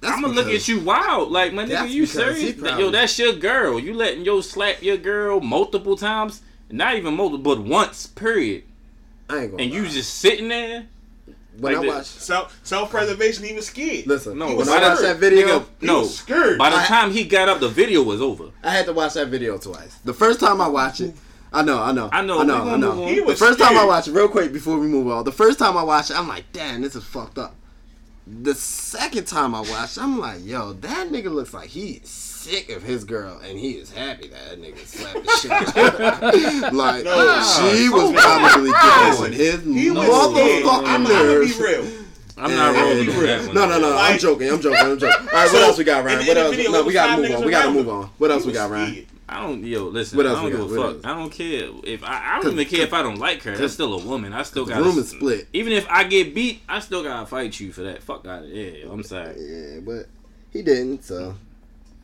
That's I'm gonna look at you wild, like my nigga. You because serious? probably- Yo, that's your girl. You letting yo slap your girl multiple times, not even multiple, but once. Period. I ain't gonna And you just sitting there. when like I that. watch. Self self preservation. He was scared. Listen, No, when was I watch scared. that video, Nigga, He no. was scared. By the I- time he got up, the video was over. I had to watch that video twice. The first time I watched it, I know, I know, I know, I know, I gonna know. move on. The was first time I watched it, real quick before we move on. The first time I watched it, I'm like, damn, this is fucked up. The second time I watched, I'm like, yo, that nigga looks like he is sick of his girl, and he is happy that that nigga slapped the shit. out of her. like No. she was Oh, probably listen. getting his He motherfucking I'm, I'm nerves. real. I'm not Yeah, rolling yeah, that one. No, no, no. I'm joking. I'm joking. I'm joking. All right, what else we got, Ryan? What else? No, we gotta move on. We gotta move on. What else we got, Ryan? Scared. I don't, yo, listen. What else I don't give a fuck. else? I don't care if I, I don't even care if I don't like her. That's still a woman. I still got room is split. Even if I get beat, I still gotta fight you for that. Fuck out of here. I'm sorry. Yeah, but he didn't. So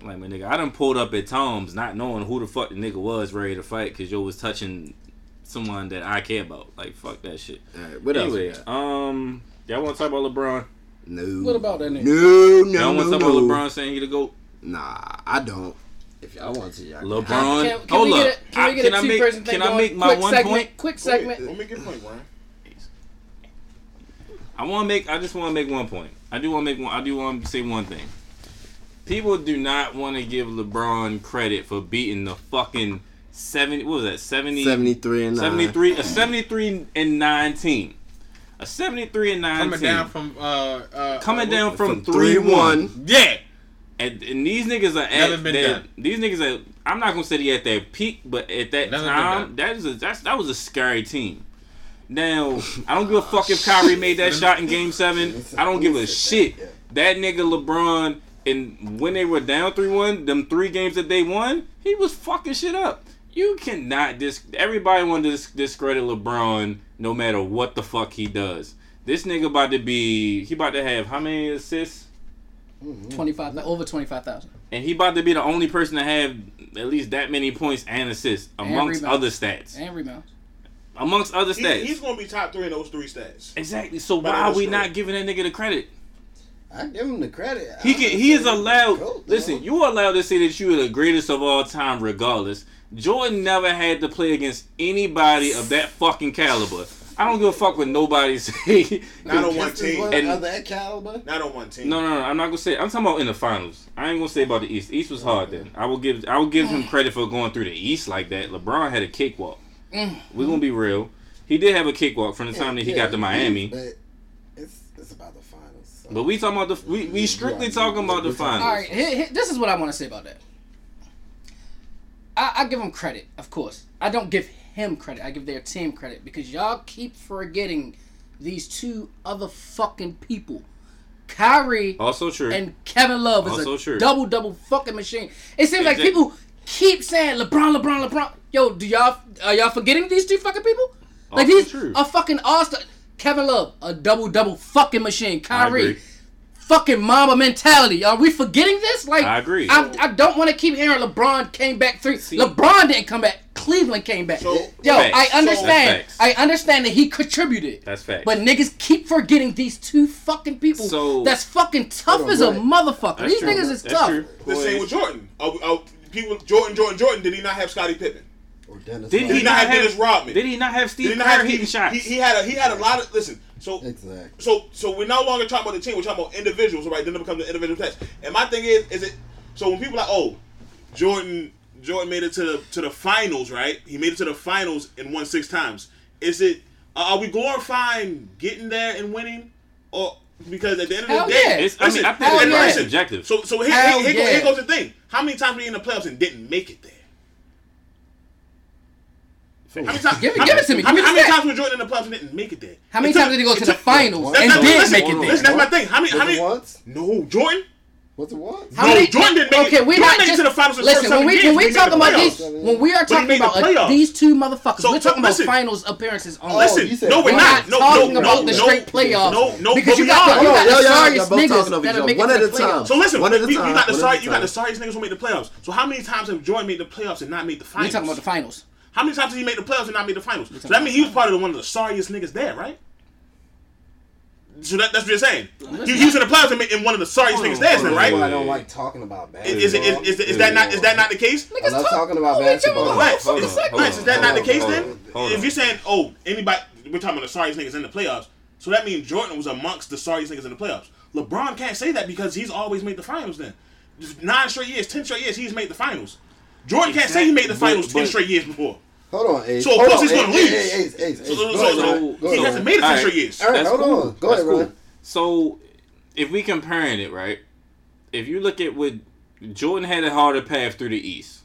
Like my nigga, I done pulled up at Tom's not knowing who the fuck the nigga was ready to fight because yo was touching someone that I care about. Like fuck that shit. all right, what else? anyway, we um, y'all want to talk about LeBron? No. What about that nigga? No, no, Y'all want no, to talk no. about LeBron saying he the goat? Nah, I don't. If y'all want to, y'all. LeBron. Can, can Hold we up. get a, can I- we get can a I make- two-person thing Can I make my quick one segment, point? Quick segment. Don't make your point, Ryan. I want to make. I just want to make one point. I do want to make one. I do want to say one thing. People do not want to give LeBron credit for beating the fucking seventy. What was that? 70, 73 and 9. 73 A seventy-three and nineteen. A seventy-three and nineteen. Coming down from uh, uh Coming uh, down from, From three one. 3-1. Yeah. And, and these niggas are at been their, done. these niggas are. I'm not gonna say they at their peak, but at that Never time, that is a that's that was a scary team. Now I don't give a fuck if Kyrie made that shot in Game Seven. I don't give a shit. That nigga LeBron and when they were down three one, them three games that they won, he was fucking shit up. You cannot dis. Everybody want to dis- discredit LeBron no matter what the fuck he does. This nigga about to be. He about to have how many assists? Mm-hmm. Twenty-five, over twenty-five thousand. And he about to be the only person to have at least that many points and assists amongst rebounds. other stats. and rebounds. Amongst other He, stats. he's gonna be top three in those three stats. exactly. So But why are we true. not giving that nigga the credit? I give him the credit. He can. He is allowed. GOAT, Listen, you are allowed to say that you are the greatest of all time, regardless. Jordan never had to play against anybody of that fucking caliber. I don't give a fuck what nobody say. Not on one Pistons team. was And- of that caliber. Not on one team. No, no, no. I'm not gonna say. I'm talking about in the finals. I ain't gonna say about the East. East was hard then. I will give. I will give him credit for going through the East like that. LeBron had a cakewalk. Mm. We're gonna be real. He did have a cakewalk from the time that he got to Miami. But it's, it's about the finals. so. But we talking about the. We, we strictly Right. talking about the finals. All right, here, here- this is what I want to say about that. I, I give him credit, of course. I don't give him credit. I give their team credit because y'all keep forgetting these two other fucking people. Kyrie Also true. and Kevin Love is Also a trure. double double fucking machine. It seems like people keep saying LeBron, LeBron, LeBron. Yo, do y'all are y'all forgetting these two fucking people? Like Also these true. are fucking all star. Kevin Love, a double double fucking machine. Kyrie, fucking mamba mentality. Are we forgetting this? Like I agree. I, I don't want to keep hearing LeBron came back three. See- LeBron didn't come back. Cleveland came back. So- Yo, Facts. I understand. That's facts. I understand that he contributed. That's facts. But niggas keep forgetting these two fucking people. So- that's fucking tough on, as a motherfucker. That's These true. niggas is That's tough. true. The same with Jordan. Uh, uh, people, Jordan, Jordan, Jordan. Did he not have Scottie Pippen? Or Dennis Did Did he he not not have have- Dennis Rodman? Did he not have Did Steve he not Kerr have hitting he, shots? he, he had a he had a lot of listen. So Exactly. so so we're no longer talking about the team. We're talking about individuals, right? Then it becomes an individual test. And my thing is, is it so when people are like, oh, Jordan Jordan made it to the to the finals, right? He made it to the finals and won six times. Is it uh, are we glorifying getting there and winning, or because at the end of Hell the day, yeah. It's- I mean, I think it's yeah. very subjective. So so here, Hell here, here, yeah. here goes the thing. How many times were you in the playoffs and didn't make it there? How many times? Give it- how give it to me. How Give many, how many times were Jordan in the playoffs and didn't make it there? How many It took- times did he go it to the finals and didn't make it there? Listen, that's my thing. How many? How many? once? No, Jordan. Was it once? How No, many- Jordan didn't make okay, it. we're Jordan not made just to the finals in listen. When we games, when we made talking the about playoffs. these, when we are talking made the about uh, these two motherfuckers, So- we're so talking about finals appearances only. Oh, Listen, no, we're we're not not. No, talking no, about no, the no, straight playoffs. No, no, because you got the, you got the yo, yo, sorriest niggas talking over each that'll other. make One at the a time. playoffs. So listen, One we, at a we- you got the one sorry, you got the sorriest niggas who made the playoffs. So how many times have Jordan made the playoffs and not made the finals? We finals? talking about the finals. How many times did he make the playoffs and not made the finals? So that means he was part of the one of the sorriest niggas there, right? So that, that's what you're saying. He, he was in the playoffs and in one of the sorriest niggas there, then, right? That's I don't like talking about basketball. Is, is, is, is, is that not is that not the case? I love talking about basketball. Lance, hold is, on, hold Lance, on, is that not the case then? hold on, hold If you're saying, oh, anybody, we're talking about the sorriest niggas in the playoffs, so that means Jordan was amongst the sorriest niggas in the playoffs. LeBron can't say that because he's always made the finals then. Nine straight years, ten straight years, he's made the finals. Jordan can't say he made the finals but- ten but- straight years before. Hold on, Ace. So, of course he's gonna Ace, lose. Ace, Ace, Ace, Ace. So, Go so, so, he hasn't made it ten Alright. straight years. All right, hold cool. on. Go That's ahead, cool. Ryan. So, if we comparing it, right? If you look at what Jordan had a harder path through the East,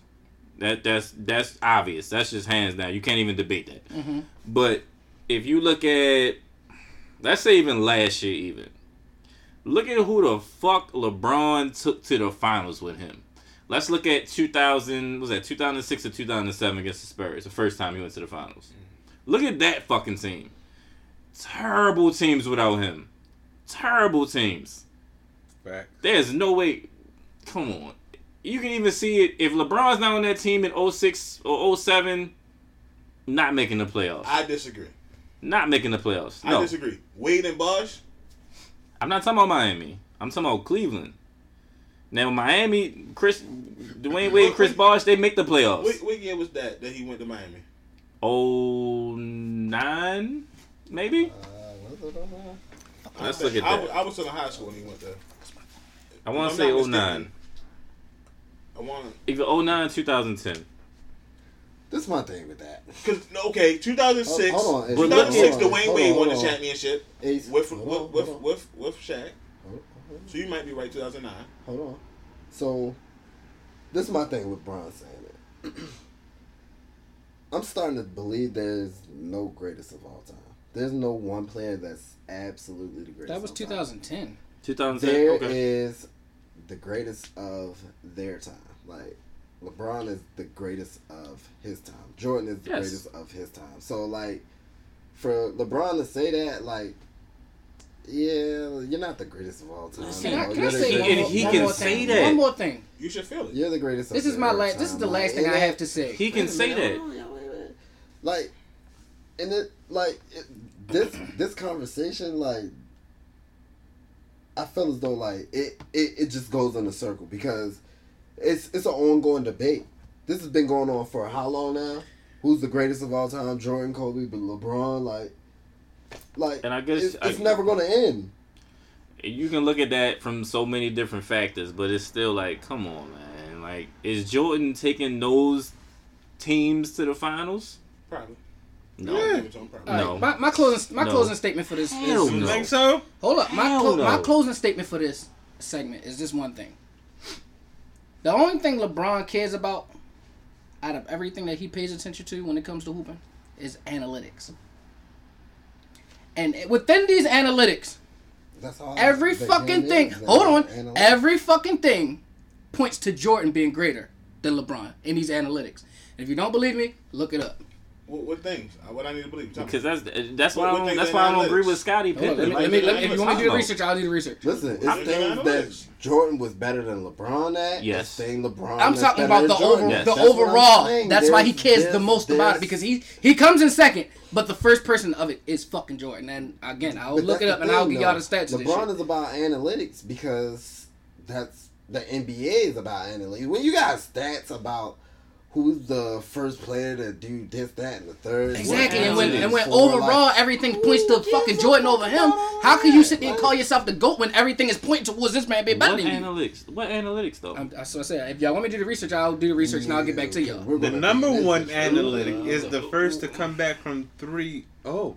that that's that's obvious. That's just hands down. You can't even debate that. Mm-hmm. But if you look at, let's say even last year, even look at who the fuck LeBron took to the finals with him. Let's look at 2000. Was that 2006 or 2007 against the Spurs? The first time he went to the finals. Mm-hmm. Look at that fucking team. Terrible teams without him. Terrible teams. Fact. There's no way. Come on. You can even see it if LeBron's not on that team in 06 or 07, not making the playoffs. I disagree. Not making the playoffs. I disagree. Wade and Bosh, I'm not talking about Miami. I'm talking about Cleveland. Now Miami, Chris Dwyane Wade, Chris Bosh, they make the playoffs. what, what year was that that he went to Miami? Oh nine, maybe. Uh, Let's look at I, that. was- I was in high school when he went there. I want to say not 09. I want Either 09, 2010. This is my thing with that. because okay, 2006. Hold- hold on, Ace. 2006, Hold on, Dwyane Wade won the championship with with with, with with Shaq. Hold on. So you might be right, 2009. Hold on. So, this is my thing with Bron saying it. I'm starting to believe there's no greatest of all time. There's no one player that's absolutely the greatest. That was of all time. 2010. 2010. There okay. is the greatest of their time. Like LeBron is the greatest of his time. Jordan is the Yes. greatest of his time. So like for LeBron to say that, like, yeah, you're not the greatest of all time. Can I, No, can I you're say And one more, he one can more say thing? that. One more thing. You should feel it. You're the greatest. This of is my their last. This is time. the Like, last thing I have to say. He can say minute, that. hold on, y'all, wait a minute. Like, and it like it, this this conversation like. I feel as though like it, it, it just goes in a circle because it's it's an ongoing debate. This has been going on for how long now? Who's the greatest of all time? Jordan, Kobe, but LeBron, like, like, And I guess it's, it's I- never gonna end. You can look at that from so many different factors, but it's still like, come on, man. Like, is Jordan taking those teams to the finals? Probably. No. I'll give it to him, probably. All right, No. my, my closing my No. closing statement for this Hell is no. Think so? hold up. My clo- no. my closing statement for this segment is this one thing. The only thing LeBron cares about out of everything that he pays attention to when it comes to hooping is analytics. And within these analytics, That's all. every fucking thing. Hold on. analytics. Every fucking thing points to Jordan being greater than LeBron in these analytics. And if you don't believe me, look it up. What, what things? Uh, What I need to believe? Tell me. Because that's that's why What- I what don't, things that's why I don't analytics? agree with Scotty Hold Pippen. let me, let me, let me- if you want me to do the research, I'll do the research. Listen, it's Look things that Jordan was better than LeBron at. Yes. It's thing LeBron. I'm talking about the than over, Yes. the That's overall. saying. That's why he There's- cares the there's- most about it because he he comes in second, but the first person of it is fucking Jordan. And again, I'll But look it up the and I'll give y'all the stats. LeBron is about analytics because that's the NBA is about analytics. When you got stats about who's the first player to do this, that, and the third. Exactly, and when and when overall like, everything points to fucking Jordan over him, how can you sit there and call yourself the goat when everything is pointing towards this man being better What than you? analytics? What analytics though? I'm, that's what I said. If y'all want me to do the research, I'll do the research and I'll get back to y'all. The number one shit. analytic is the first to come back from three oh.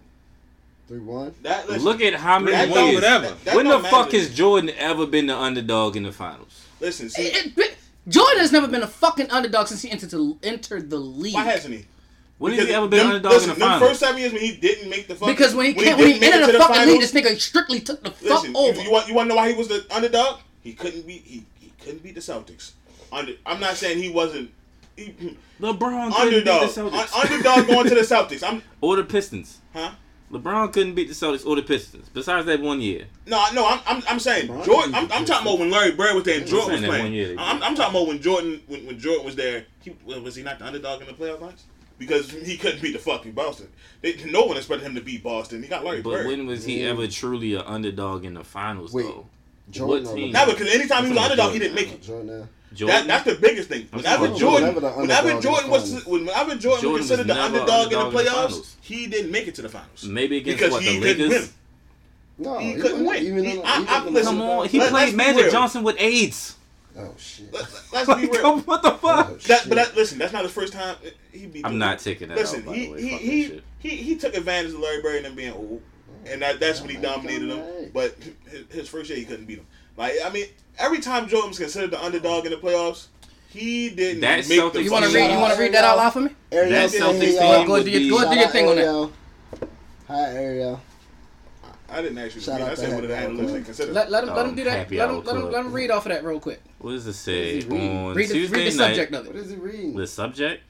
Three one. That, Look at how many That that years. whatever. That, that when the don't fuck matter. has Jordan ever been the underdog in the finals? Listen, see, It- it- Jordan has never been a fucking underdog since he entered the, entered the league. why hasn't he? When has he ever been them- underdog listen, in the them finals? first seven years when he didn't make the fucking Because when he can't, when he it entered to the fucking league, finals- this nigga strictly took the fuck Listen, over. you, you want you want to know why he was the underdog? He couldn't beat he, he couldn't beat the Celtics. Under, I'm not saying he wasn't he, hmm. LeBron underdog. beat the Un- underdog going to the Celtics. I'm or the Pistons. huh? LeBron couldn't beat the Celtics or the Pistons. Besides that one year. No, no, I'm, I'm, I'm saying LeBron Jordan. I'm, I'm talking about when Larry Bird was there and I'm Jordan was playing. one year I'm. I'm talking about when Jordan when, when Jordan was there. He, was he not the underdog in the playoff nights? because he couldn't beat the fucking Boston. They, no one expected him to beat Boston. He got Larry But Bird. when was he ever truly an underdog in the finals Wait, though? Jordan what team? Never, because anytime he was an underdog, talking he didn't make it. Jordan. Now. Jordan. That, that's the biggest thing. I'm Whenever Jordan, about whenever the whenever underdog Jordan was, finals. whenever Jordan, Jordan was was considered the underdog in the underdog in the playoffs, finals. he didn't make it to the finals Maybe against because what he the couldn't win. No, He couldn't win. Even He- in- I- I- wasn't- listen, Come on, he Let- played Magic real. Johnson with AIDS. Oh shit. Let, let's be real. What the fuck? Oh, That, but that, listen, that's not his first time. He beat. I'm not taking that Listen, out. He way. he he, he he took advantage of Larry Bird and them being old, and that that's when he dominated them. But his, his first year, he couldn't beat him. Like I mean, every time Jordan was considered the underdog in the playoffs, he didn't That make Celtics the You want to read? You want to read that out loud for me? Ariel That Celtics team y'all. Go do your- go do your thing out on that. Hi Ariel. I didn't actually Shout read. out I to said what the Happy Hour analytics Club. considered. Let, let him let him Um, do that. Let him let him let him read off of that real quick. What does it say What is on Read the, read the night? subject of What it. is he reading? The subject: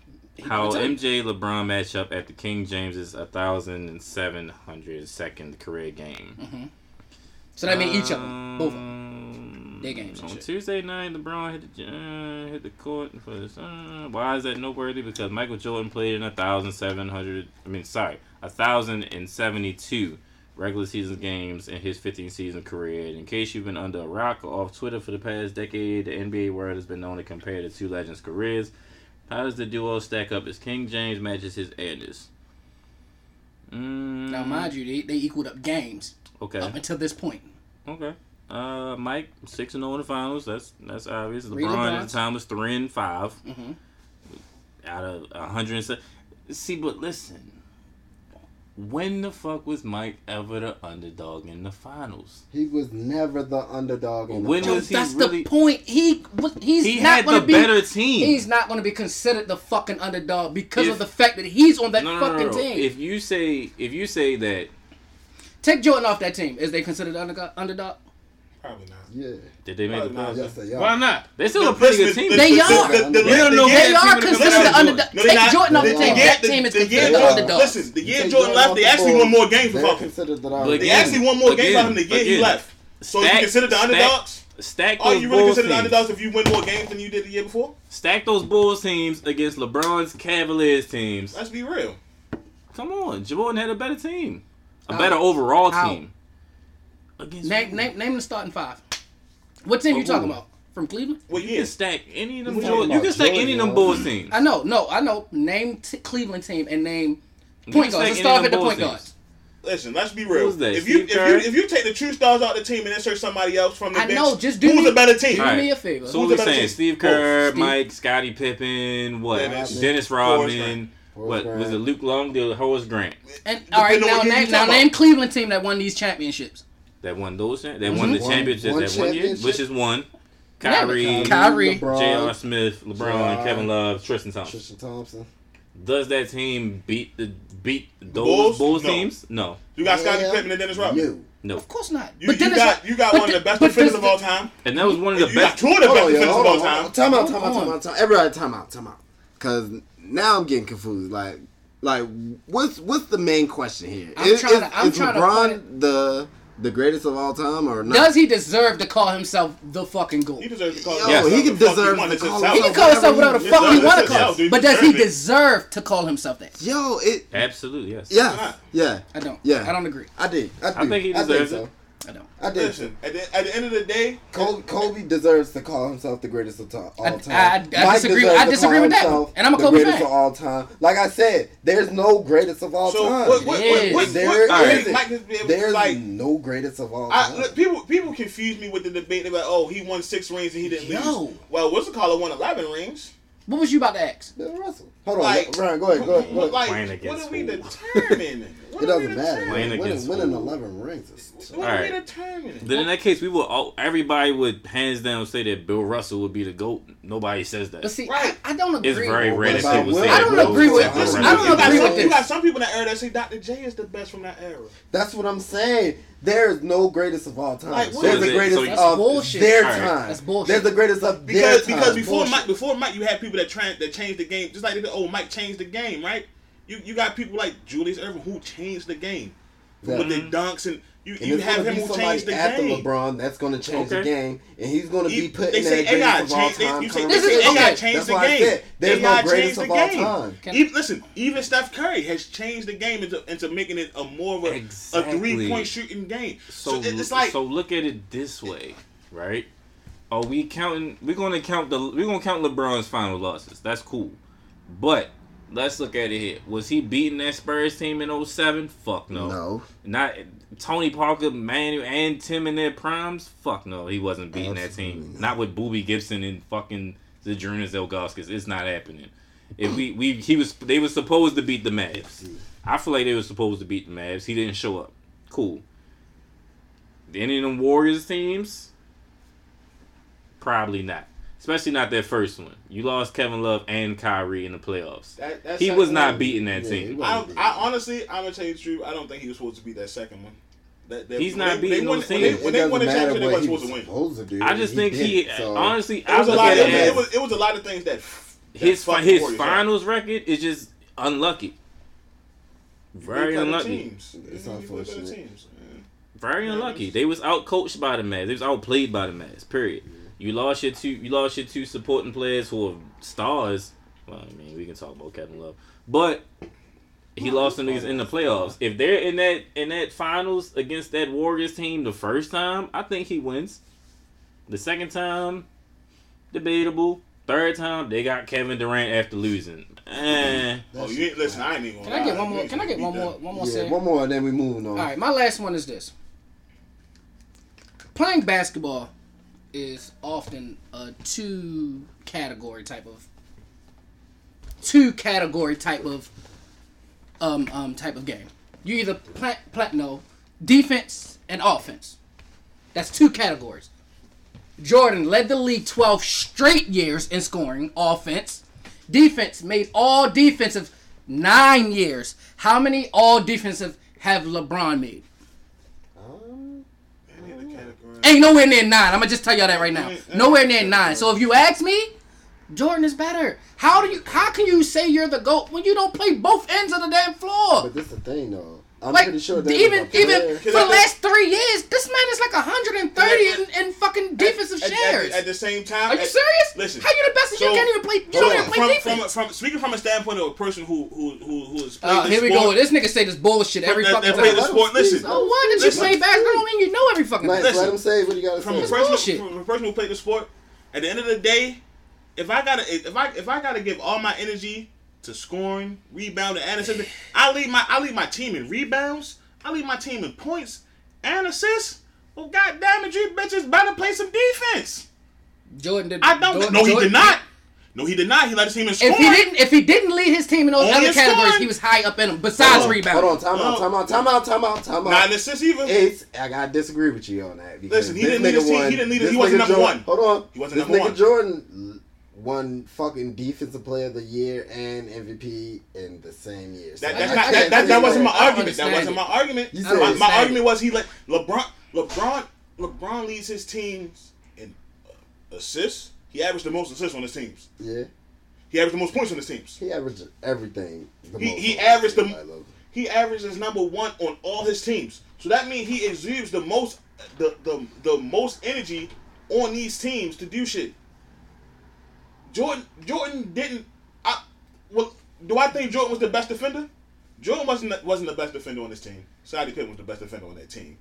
How MJ LeBron match up at the King James's 1,702nd career game. So that means each of them, both of them. Their games On. Tuesday night, LeBron hit the uh, hit the court for this. Uh, why is that noteworthy? Because Michael Jordan played in a thousand seven hundred. I mean, sorry, a thousand and seventy-two regular season games in his 15 season career. And in case you've been under a rock or off Twitter for the past decade, the NBA world has been known to compare the two legends' careers. How does the duo stack up as King James matches his Airness? Mm, Now, mind you, they, they equaled up games okay. up until this point. Okay. Uh, Mike six and zero in the finals. That's that's obvious. Three LeBron at LeBrons. the time was three and 5 Mhm. out of a hundred. See, but listen, when the fuck was Mike ever the underdog in the finals? He was never the underdog. In the When finals. was he That's really- the point. He was- he's He not had going the to be better team. He's not going to be considered the fucking underdog because If- of the fact that he's on that no, no, no, fucking no. team. If you say if you say that Take Jordan off that team. Is they considered the underdog? Underdog? Probably not. Yeah. did they make the playoffs? Yes, they are. Why not? They're still The- a pretty good team. They are. the- the- We don't the- know They that are would've considered the better. underdog. No, they're Take not. Jordan off the They team. That The- team is considered year the Jordan- underdog. Listen, the year Jordan left, they actually won more games They're without him. the They actually won more games again- without him the year he left. So you consider the underdogs? Stack Are you really Bulls consider the teams. underdogs if you win more games than you did the year before? Stack those Bulls teams against LeBron's Cavaliers teams. Let's be real. Come on, Jordan had a better team, a How? better overall How? team. Against Name, name, name the starting five. What team you talking who? about? From Cleveland? Well, You year? can stack any of them. We Bulls- You can stack Jordan, any of them yo. Bulls teams. I know, no, I know. Name t- Cleveland team and name point guards. stack Let's start of with the point guards. Listen, let's be real. Who's that, If you if you if you take the true stars out of the team and insert somebody else from the I bench, know, just do who's me- a better team? do All right. me a favor. So Who's we the saying? team? Steve oh, Kerr, Steve- Mike, Scottie Pippen, what? Dennis. Dennis Rodman. What Forrest was it? Luke Long, the Horace Grant And all right, now name now name. Cleveland team that won these championships. That won those. That won mm-hmm. the One- championship one that one year, which is one. Yeah, Kyrie, Kyrie. J.R. Smith, LeBron, Ja. Kevin Love, Tristan Thompson. Tristan Thompson. Does that team beat the beat those Bulls? Bulls, No. teams? No, You got Scottie Yeah. Pippen and Dennis Rodman. No. no. Of course not. You, but you Dennis, got you got one of the the- best but defenders of all time. And that was one of the You got best. two of the best on, defenders of all time. on. Time out, time out, time out, time out. Everybody, time out, time out. Cause now I'm getting confused. Like, like what's what's the main question here? I'm is, trying to- I'm is trying to LeBron point- the the greatest of all time or not? Does he deserve to call himself the fucking goat? He deserves to call Yo, himself he the can deserve to call himself. He can himself call himself whatever the fuck he he want to call. Yourself. But does he Deserve to call himself that? Yo, it Absolutely, yes. yeah, yeah. I don't. Yeah. I don't agree. I did. I, do. I think he deserves so. it. I don't. I did. Listen, at the, at the end of the day, Kobe, Kobe deserves to call himself the greatest of to- all I- time. I- I Mike disagree- deserves I disagree with that. And I'm a the Kobe greatest fan. of all time. Like I said, there's no greatest of all so time. what? What? It What? is. What? There what, what isn't. Mike has been There's like. no greatest of all I, time. look, people people confuse me with the debate. They're like, "Oh, he won six rings and he didn't Yo. lose." Well, what's the caller won eleven rings? What was you about to ask? Bill Russell. Hold on, Like- Ryan. Go ahead. Go ahead. Go ahead. Like, what are we determining? What it doesn't matter. determining? Playing Winning, against winning who? 11 rings. Is What are we Alright. Then in that case, we will. All, everybody would hands down say that Bill Russell would be the goat. Nobody says that. But see, Right. I, I don't agree. It's very rare that people Will? say I don't agree with Russell this. I the don't you greatest. got agree some, with You got some people in that era that say Dr. J is the best from that era. That's what I'm saying. There's no greatest of all time. Like, There's the greatest So of bullshit. their Alright. time. That's bullshit. There's the greatest of their Because time. because before Bullshit. Mike before Mike you had people that try that changed the game just like they did, oh Mike changed the game right you you got people like Julius Erving who changed the game with the mm-hmm. dunks and you, And you have him who changed the after game. LeBron that's gonna change the game, and he's gonna be put they in say that AI greatest of all changed- they- time. you say- This conversation. is- AI changed That's the game. said there's AI no greatest changed of the all game. time. Even, listen, even Steph Curry has changed the game into, into making it a more of a, a three point shooting game. So, So, it's like so look at it this way, right? Are we counting? We're gonna count the. We're gonna count LeBron's final losses. That's cool, but let's look at it here. Was he beating that Spurs team in 07? Fuck no. No, Not Tony Parker, Manu, and Tim in their primes. Fuck no, he wasn't beating that team. not. Not with Boobie Gibson and fucking the Jonas Ilgauskas. It's not happening. If we we he was they were supposed to beat the Mavs. I feel like they were supposed to beat the Mavs. He didn't show up. Cool. Any of them Warriors teams? Probably not. Especially not that first one. You lost Kevin Love and Kyrie in the playoffs. that, that He was not one- beating that Yeah, team. wasn't I, beating I honestly, I'm gonna tell you the truth. I don't think he was supposed to be that second one. That, that, He's when not they, beating they won, those when they, when they won the championship, they what weren't supposed to win. supposed to do. I just think he, didn't, so- honestly, It I was a lot. Of, it it, was, it was a lot of things that that his fucked his Warriors up. finals record is just unlucky. Very unlucky. Teams. It's You play better unfortunate. teams. Very unlucky. They was outcoached by the Mavs. They was outplayed by the Mavs. Period. You lost your two. You lost your two supporting players who are stars. Well, I mean, we can talk about Kevin Love, but he lost them niggas in the playoffs. If they're in that in that finals against that Warriors team the first time, I think he wins. The second time, debatable. Third time, they got Kevin Durant after losing. Eh. Oh, you ain't listen. I ain't even. Can gonna I get one more? Can I get one more? One more. Yeah, say? one more, and then we moving on. All right, my last one is this. Playing basketball is often a two category type of two category type of um um type of game. You either plant plant no defense and offense. That's two categories. Jordan led the league 12 straight years in scoring offense. Defense made all defensive nine years. How many all defensive have LeBron made? Um, Any other category? Ain't nowhere near nine. I'm gonna just tell y'all that right now. Ain't- ain't Nowhere near nine. So if you ask me, Jordan is better. How do you? How can you say you're the goat when you don't play both ends of the damn floor? but this is the thing, though. I'm Like pretty sure that even if even for the last three years, this man is like 130 in, in fucking defensive At- at- shares. At, the same time, Are you at- serious? Listen, How you the best? and you can't even play. You don't even play from, defense. From, from speaking from a standpoint of a person who who who who has Uh, the here we sport, go. This nigga say this bullshit every that, fucking that played the time. sport. Listen, So what? Did you Listen. play basketball? Don't mean you know every fucking Like. Listen. let him say what you gotta from a say. That's person bullshit. from a person who played the sport, at the end of the day, if I gotta if I if I gotta give all my energy to scoring, rebounding, and assisting, I lead my I lead my team in rebounds. I lead my team in points and assists. Well, goddamn it, you bitches better play some defense. Jordan did. I don't. Jordan- no, he Jordan- did not. No, he did not. He led his team in scoring. If he didn't, if he didn't lead his team in those Only other categories, scoring. he was high up in them. Besides Hold on, rebounding. Hold on, time out, oh. time out, time out, time out, time out. not out. in assists either. It's I gotta disagree with you on that. Listen, he didn't lead his team- won- he didn't lead his- this he wasn't number Jordan- one. Hold on, He wasn't this number nigga one. Jordan won fucking defensive player of the year and MVP in the same year. So That, that's I- not, I- that, that, that wasn't my argument. That wasn't my argument. You My, said- my understand argument was he let LeBron LeBron LeBron leads his teams in uh, assists. He averaged the most assists on his teams. yeah, He averaged the most points on his teams. he averaged everything. The He- he averaged the the- I love. He averages number one on all his teams. So that means he exudes the most the, the the most energy on these teams to do shit. Jordan Jordan didn't. I well, do I think Jordan was the best defender? Jordan wasn't wasn't the best defender on this team. Scottie Pippen was the best defender on that team.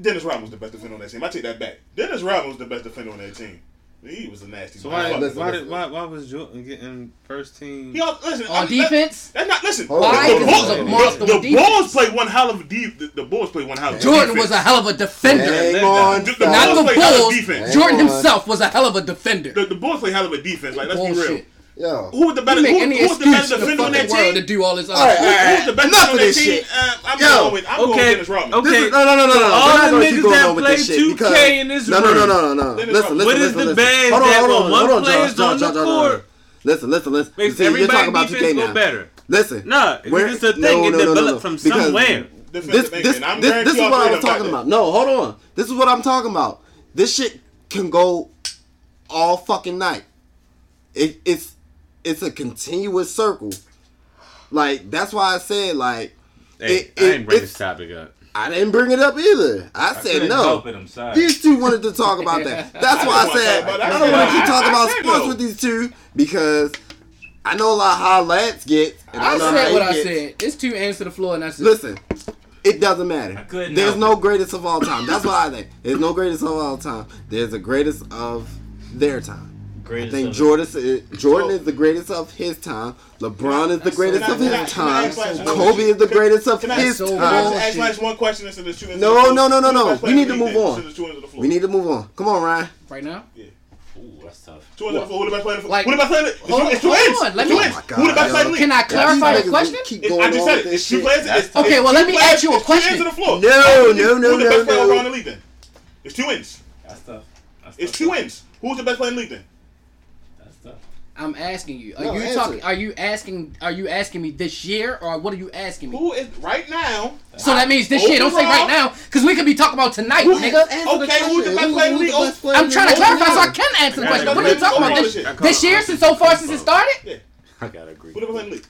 Dennis Rodman was the best defender on that team. I take that back. Dennis Rodman was the best defender on that team. He was a nasty. So why, listen, why, listen. did, why, why was Jordan getting first team? He al- listen On I'm- defense? That, that's not listen. Hold Why? hold The, on, Because he was a hold on. monster the, the. Bulls played one hell of deep. The, the Bulls played one hell of Jordan defense. was a hell of a defender. Hang Let- on, The- the Not Bulls the played hell of Bulls. Jordan himself was a hell of a defender. The, the Bulls play hell of a defense. Like let's be real. Bullshit. Yo, Who was the better? You Who, any who was the excuse better in the defender on fucking that world to do all this all right, all right. Who was the best Enough defender on of that this team? Uh, I'm Yo. going with. I'm going with Okay, Dennis Rodman. okay. This is, no, no, no, no, no. all We're not the gonna keep niggas that on with play this shit 2K because in this no, no, no, no, no, no. Dennis Listen, Rodman. listen, What is listen, the listen. bad Hold on, that hold on, one hold on, player's Josh, on Josh, the Josh, court Josh. Listen, listen, listen. Makes See, you're everybody talking about defense 2K go now. better. Listen, Nah, Where- it's a thing. no, it no, no, no, developed no. from Because- somewhere. this, Defensive this, this, this is what I played was talking about. No, hold on. This is what I'm talking about. This shit can go all fucking night. It, it's it's a continuous circle. Like that's why I said like Hey, It- I didn't bring this topic up. I didn't bring it up either. I, said couldn't no. help it, I'm sorry. These two wanted to talk about that. That's why I said I I don't want to keep talking about I- I- I sports know. with these two because I know a lot how lads get. And I know said what I gets. said. It's two ends to the floor, and that's it. Listen, it doesn't matter. There's help no greatest of all time. That's what I think. There's no greatest of all time. There's a greatest of their time. I think Jordan is, Jordan oh. is the greatest of his time. LeBron is the greatest so- of his can I time. ask Kobe is the greatest of Can his so Can I time. ask last one question instead of two No, of the floor? no, no, no, no. We need to move on. Instead of two ends of the floor. We need to move on. Come on, Ryan. Right now, Yeah. Ooh, that's tough. Two ends of the floor. Who the best player in the Like- Who the best player in Hold It's two hold ends. on, let two me- ends. Oh my Who the best God, player in the league? Can I clarify These the question? Keep going I just said it. this It's two shit. players. It's- Okay, it's well, let me players- ask you a it's two question. ends of the floor. No, Who's no, no, the no, best player no. around the league then? It's two ends. That's tough. That's It's tough. two ends. Who's the best player in the league then? That's tough. I'm asking you. Are No, you answer. talking? Are you asking? Are you asking me this year, or what are you asking me? Who is right now? So that means this year. Don't say right now, because we could be talking about tonight, Who- nigga. Okay, who's the best player in the league? I'm trying to clarify so. I can answer the I question. What are you talking about? This, this year, since so far since it started, Yeah. I gotta agree. Who the best player in the league?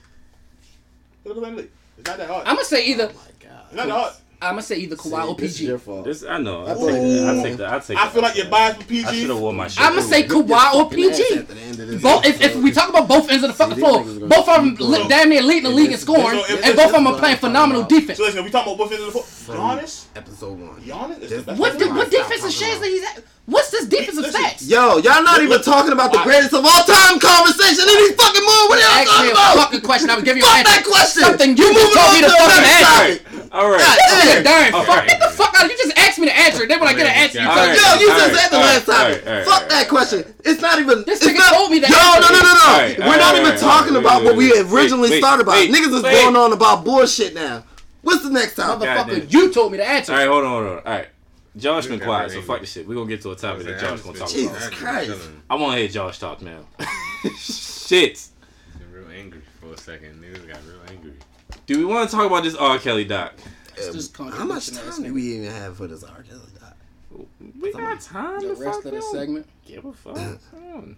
Who the best player in the league? It's not that hard. I'm gonna say either. Oh my It's not that hard. I'm gonna say either Kawhi or This is PG. your fault. This I know. I take that. I take that. I take. I that. feel like you're biased for PG. I PG. should have worn my shirt. I'm gonna say Kawhi or PG. Both, if, if we talk about both ends of the fucking floor, these niggas gonna both of them keep li- going. damn near leading the league in scoring, so and both of them are playing phenomenal talking defense. So listen, we talking about both ends of the floor. Giannis? Episode one. Giannis is This- the best What player di- in the what league. defensive shares that he's at? What's this defensive Listen, stats? Yo, y'all not even talking about the greatest of all time conversation in these fucking mood. What are y'all talking a about? fucking question. I was giving you Fuck an answer. that question. Something you moving just told on me to the fucking answer. topic. All right. God Yeah, damn. darn. All Fuck, right. get the fuck out. You just asked me to answer it. Then when I get an answer, you All tell right. me. Yo, you All just right, said the all last right, topic. all right, Fuck all right. that question. It's not even. This it's nigga not, told me to Yo, answer no, no, it. no, no. All right, We're all not even all talking about what we originally wait, started about. Niggas is going on about bullshit now. What's the next topic? God damn. Motherfucker, you told me to answer. All right, hold on, hold on. All right. Josh You been got quiet, so fuck this shit. We're gonna get to a topic that Josh gonna talk Jesus about. Christ. I want to hear Josh talk now. shit. Been real angry for a second. Niggas got real angry. Do we want to talk about this R. Kelly doc? It's um, just How much time do we even have for this R. Kelly doc? We got time The to rest fuck of the segment. Give a fuck. Come on.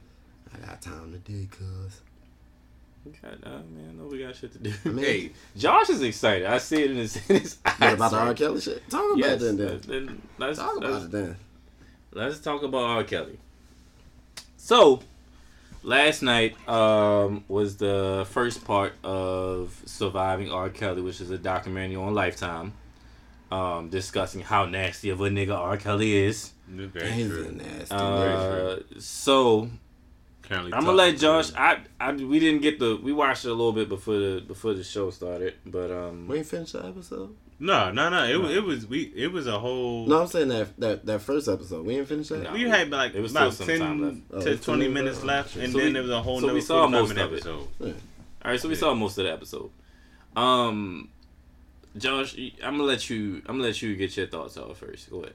I got time to do, cuz. God, uh, man, I know we got shit to do. I mean- hey, Josh is excited. I see it in his, in his eyes. What about the R. Kelly shit? Talk about Yes. it then. then. then- then let's, Talk about let's, it then. let's talk about R. Kelly. So, last night um, was the first part of Surviving R. Kelly, which is a documentary on Lifetime, um, discussing how nasty of a nigga R. Kelly is. Very He's true. nasty. Uh, so Currently I'm gonna let Josh. I, I we didn't get the we watched it a little bit before the before the show started, but um we ain't finished the episode? No, no, no. It was it was we it was a whole. No, I'm saying that that, that first episode. We didn't finish that? No. We had like It was about still 10 left. to Oh, 20 it's minutes left, left. and So then we- there was a whole so we saw most minute of it. episode. All right, so we Yeah. saw most of the episode. Um, Josh, I'm gonna let you. I'm gonna let you get your thoughts out first. Go ahead.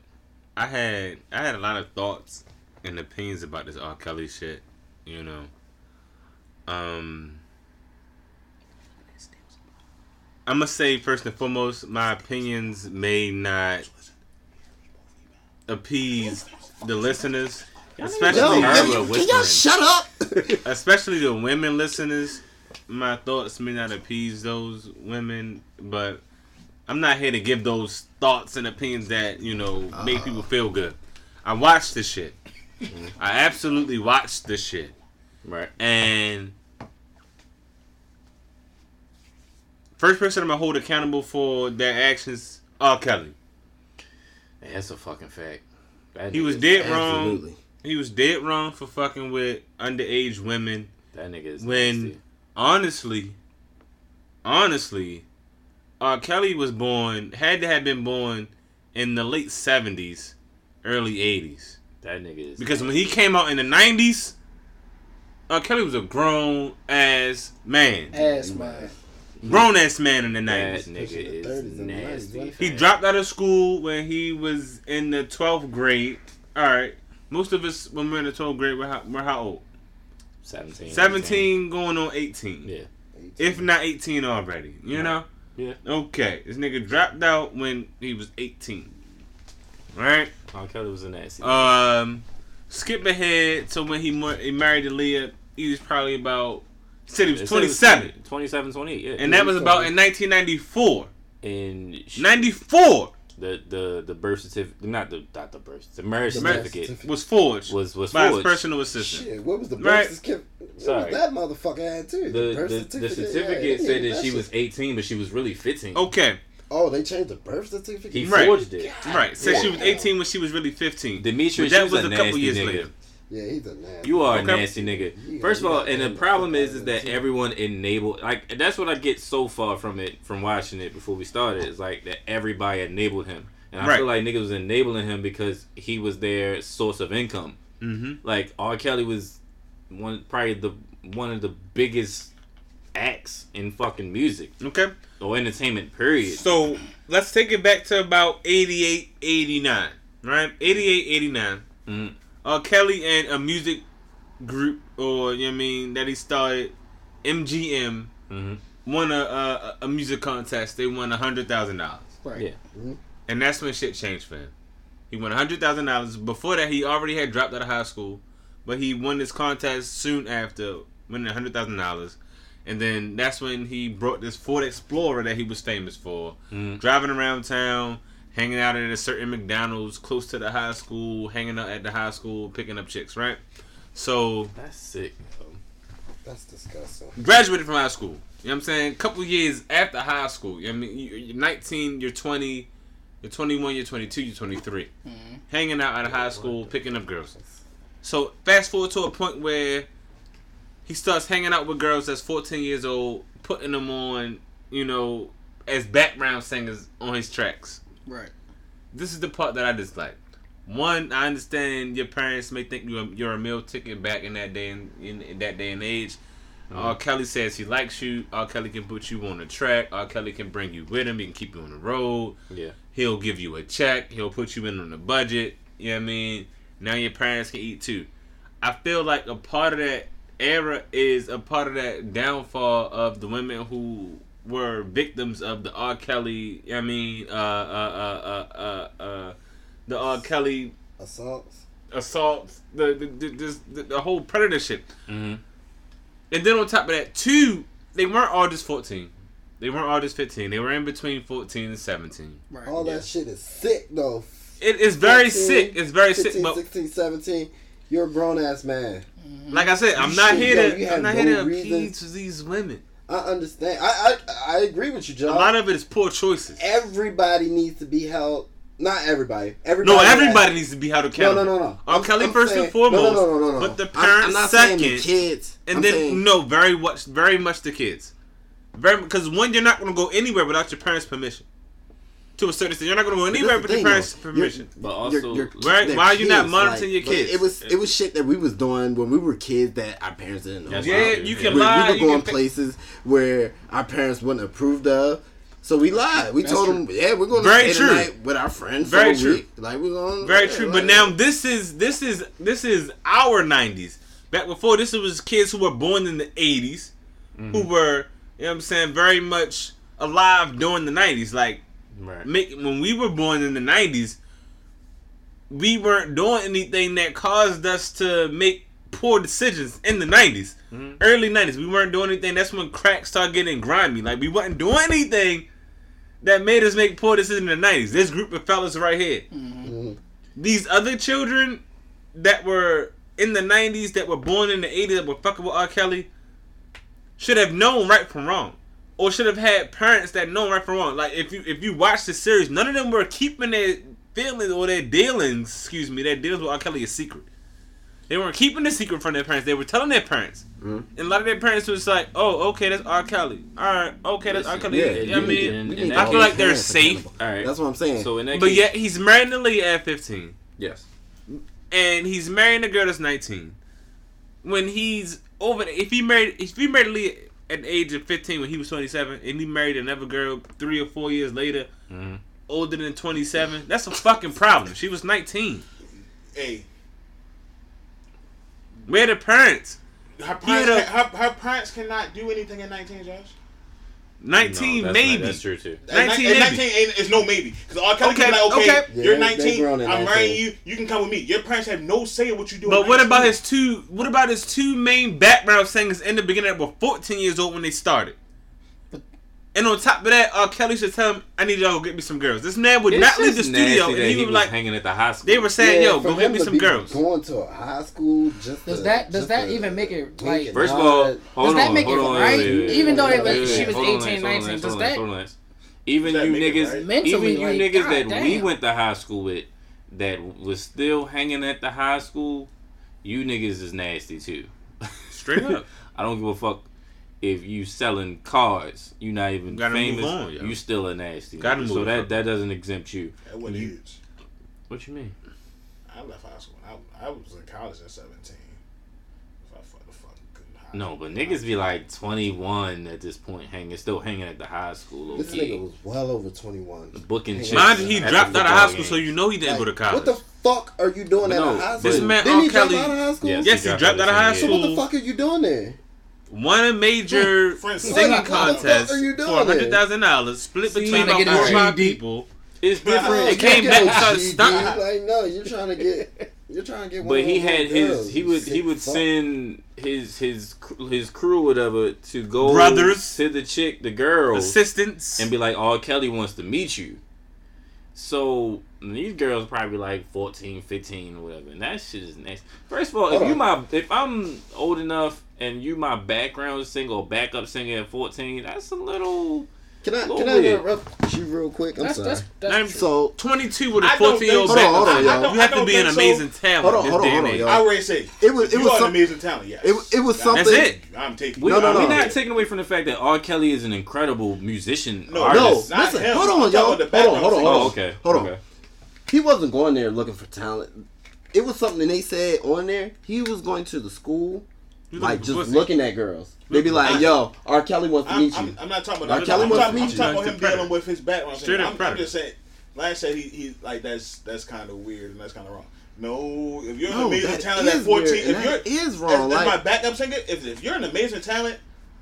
I had I had a lot of thoughts and opinions about this R. Kelly shit. You know, um, I'm gonna say first and foremost, my opinions may not appease the listeners, especially Terrible can, y'all shut up? especially the women listeners. My thoughts may not appease those women, but I'm not here to give those thoughts and opinions that you know make people feel good. I watched this shit. I absolutely watched this shit, Right. and first person I'm gonna hold accountable for their actions, R. Kelly. That's a fucking fact. That He was dead wrong. He was dead wrong for fucking with underage women. That nigga is when nasty. honestly, honestly, R. Kelly was born had to have been born in the late seventies, early eighties. That nigga is Because when he came out in the nineties, R. Kelly was a grown ass man, Ass man. grown ass man in the that nineties. nigga is 30s and the 90s, nasty. He dropped out of school when he was in the twelfth grade. All right, most of us when we're in the twelfth grade, we're how, we're how old? 17. 17 going on 18. Yeah. If not 18 already. You know? Yeah. Okay. This nigga dropped out when he was 18. Right? R. Kelly was a nasty. Um, skip ahead to when he, mar- he married Aaliyah. He was probably about, said he was They said it 27. 27, 28, yeah. And that was about in 1994. In she- 94 the the the birth certificate, not the not the birth, the marriage The marriage certificate certificate. was forged was was by his personal assistant. Shit, what was the birth Right. certificate? Sorry. that motherfucker had too? The, birth the, the certificate, certificate yeah, said yeah, that she was 18, but she was really 15. Okay, Oh, they changed the birth certificate. He Right. forged it. right. Said she was 18 when she was really 15. Demetrius, that was, was a a couple years nigga. later. Yeah, he's a nasty. You are Okay. a nasty nigga. You First of all, and the the problem is, is that everyone enabled. Like that's what I get so far from it, from watching it before we started. Is like that everybody enabled him, and I Right. feel like niggas was enabling him because he was their source of income. Mm-hmm. Like R. Kelly was one, probably the one of the biggest acts in fucking music Okay. Or entertainment. Period. So let's take it back to about 88, 89. Right? 88, 89. Mhm. Uh, Kelly and a music group, or, you know what I mean, that he started, MGM, hmm won a, a, a music contest. They won a $100,000. Right. Yeah. And that's when shit changed for him. He won a hundred thousand dollars. Before that, he already had dropped out of high school, but he won this contest soon after winning a hundred thousand dollars. And then that's when he brought this Ford Explorer that he was famous for, Mhm. driving around town, hanging out at a certain McDonald's close to the high school, hanging out at the high school, picking up chicks. Right. So That's sick. That's disgusting. graduated from high school. You know what I'm saying? A couple years after high school. You know what I mean, You- you're 19, you're 20, you're 21, you're 22, you're 23. Hanging out at a high school, picking up girls. So fast forward to a point where he starts hanging out with girls that's 14 years old, putting them on, you know, as background singers on his tracks. Right. This is the part that I dislike. One, I understand your parents may think you're you're a meal ticket back in that day and in, in that day and age. Mm-hmm. R. Kelly says he likes you. R. Kelly can put you on a track. R. Kelly can bring you with him. He can keep you on the road. Yeah. He'll give you a check. He'll put you in on the budget. You know what I mean? Now your parents can eat too. I feel like a part of that era is a part of that downfall of the women who were victims of the R. Kelly. I mean, uh, uh, uh, uh, uh, uh, the R. Kelly Assaults. assaults, the the, the, this- the the whole predator shit. hmm And then on top of that, two, they weren't all just 14. They weren't all just 15. They were in between 14 and 17. Right. All Yeah. that shit is sick though. It is very 14, sick. It's very 15, sick. But 16, 17. You're a grown ass man. Like I said, I'm not here to you I'm not no here to appease to these women. I understand. I I, I agree with you, John. A lot of it is poor choices. everybody needs to be held. Not everybody. Everybody. No, has- everybody needs to be held accountable. no, no, no. R. I'm- Kelly I'm first saying- and foremost, No, no, no, no, no. but the I'm- parents I'm, not second, the kids. and I'm then saying, no, very much, very much the kids. Very because one, you're not going to go anywhere without your parents' permission. To a certain extent, you're not going to go But anywhere that's with the your parents' though. permission. But also, Right, they're why are you not kids, monitoring your kids? It was it was shit that we was doing when we were kids that our parents didn't know. That's Yeah, about. right. you can we, lie. we were going can places where our parents wouldn't approved of. So we lied. We That's told true. them, yeah, we're going to Very stay true. tonight with our friends. Very for a true. Week. Like we're going. Very yeah, true. like- But now this is this is this is our nineties. Back before this was kids who were born in the 80s who mm-hmm. were, you know what I'm saying, very much alive during the nineties. Like right. make, when we were born in the nineties, we weren't doing anything that caused us to make poor decisions in the 90s. Mhm. Early 90s, we weren't doing anything. That's when crack started getting grimy. Like we wasn't doing anything that made us make poor decisions in the 90s. This group of fellas right here. Mhm. These other children that were in the 90s that were born in the 80s that were fucking with R. Kelly should have known right from wrong. Or should have had parents that know right from wrong. Like if you if you watch the series, none of them were keeping their feelings or their dealings, excuse me, their dealings with R. Kelly a secret. They weren't keeping the secret from their parents. They were telling their parents. Mhm. And a lot of their parents was like, "Oh, okay, that's R. Kelly. All right, okay, that's R. Kelly." Yeah, Yeah, you I mean, to- in- we in need that to I feel like they're safe. All right. That's what I'm saying. So in that but case, yet he's marrying the lead at 15 yes. and he's marrying a girl that's 19 when he's over if he married if he married Lee at the age of 15 when he was 27 and he married another girl three or four years later Mhm. older than 27 that's a fucking problem she was 19 Hey, where the parents her parents, Yeah. her, her parents cannot do anything at 19, Josh. 19 No, maybe Not, that's true too. At 19 at maybe. 19 ain't, it's no maybe. Because R. Kelly Okay, can like, okay, okay. you're 19, I'm 19. marrying you, you can come with me. Your parents have no say in what you do. but what 19. about his two what about his two main background singers in the beginning that were 14 years old when they started And on top of that, R. Kelly should tell him, "I need y'all to go get me some girls." This man would It's not leave the studio, and he he was like, hanging at the high school. they were saying, Yeah, "Yo, go get me some girls." Going to a high school just Does to- that- does just that to even make it, like- First of nod. all, Does hold that on, make it on, right? wait, wait, wait, Even though wait, it was- wait, she was hold 18, Lance, 19, Lance, does hold that- hold on, Lance. Even you niggas, right? Even you like, niggas that God we went to high school with, that was still hanging at the high school, you niggas is nasty too. Straight up. I don't give a fuck if you selling cars. You not even Gotta move famous. on, yo. You still a nasty. Gotta move So on. that that doesn't exempt you. At what You- mm-hmm. age? What you mean? I left high school. I, I was in college at 17. If I fuck the fuck couldn't high No, but niggas be like 21 at this point, hanging, still hanging at the high school. Low This key. nigga was well over 21. booking Mind chicks. Mind you, he dropped out of high school, game. so you know he didn't go to college. What the fuck are you doing No, at a high school? this man, Didn't R. he drop out of high school? Yes, Yes, he dropped out of high school. So school. what the fuck are you doing there? Won a major singing What the contest for doing hundred thousand dollars, split See, between trying about four or five people. It's different. It came back get and started stunting. Like no, you're trying to get, you're trying to get. one But of he had little his he would he would send his his his crew whatever to go Brothers. to the chick the girl Assistants. and be like, "Oh, Kelly wants to meet you." So these girls probably like 14, 15 or whatever, and that shit is nasty. First of all, if you on. my if I'm old enough and you my background singer or backup singer at fourteen, that's a little. Can I little can I weird. interrupt you real quick? I'm That's, sorry. that's, Not that's so 22 with a 14 year old think. Hold on, hold on, y'all. You have to be an think so. amazing talent. Hold on, hold on, hold on, y'all. I already say It was- if it you was some- an amazing talent. Yes, it was- it was something- That's it. I'm taking. We, you. No, no, are we no. not taking away from the fact that R. Kelly is an incredible musician. No, artist. No, listen, him. hold on, y'all. about the Hold on, hold on, Oh, okay. Hold on. okay. He wasn't going there looking for talent. It was something they said on there. He was going to the school, You like just pussy. looking at girls. They be like, "Yo, R. Kelly wants to I'm, meet you." I'm, I'm not talking about R. about. Kelly I'm, wants to talking, meet I'm you. talking about him predator. dealing with his background. Straight I'm, I'm just saying. Like I said, he, he like that's that's kind of weird and that's kind of wrong. No, if you're an amazing talent is at 14, weird, if you're that is wrong. as Like, my backup singer, if, if you're an amazing talent,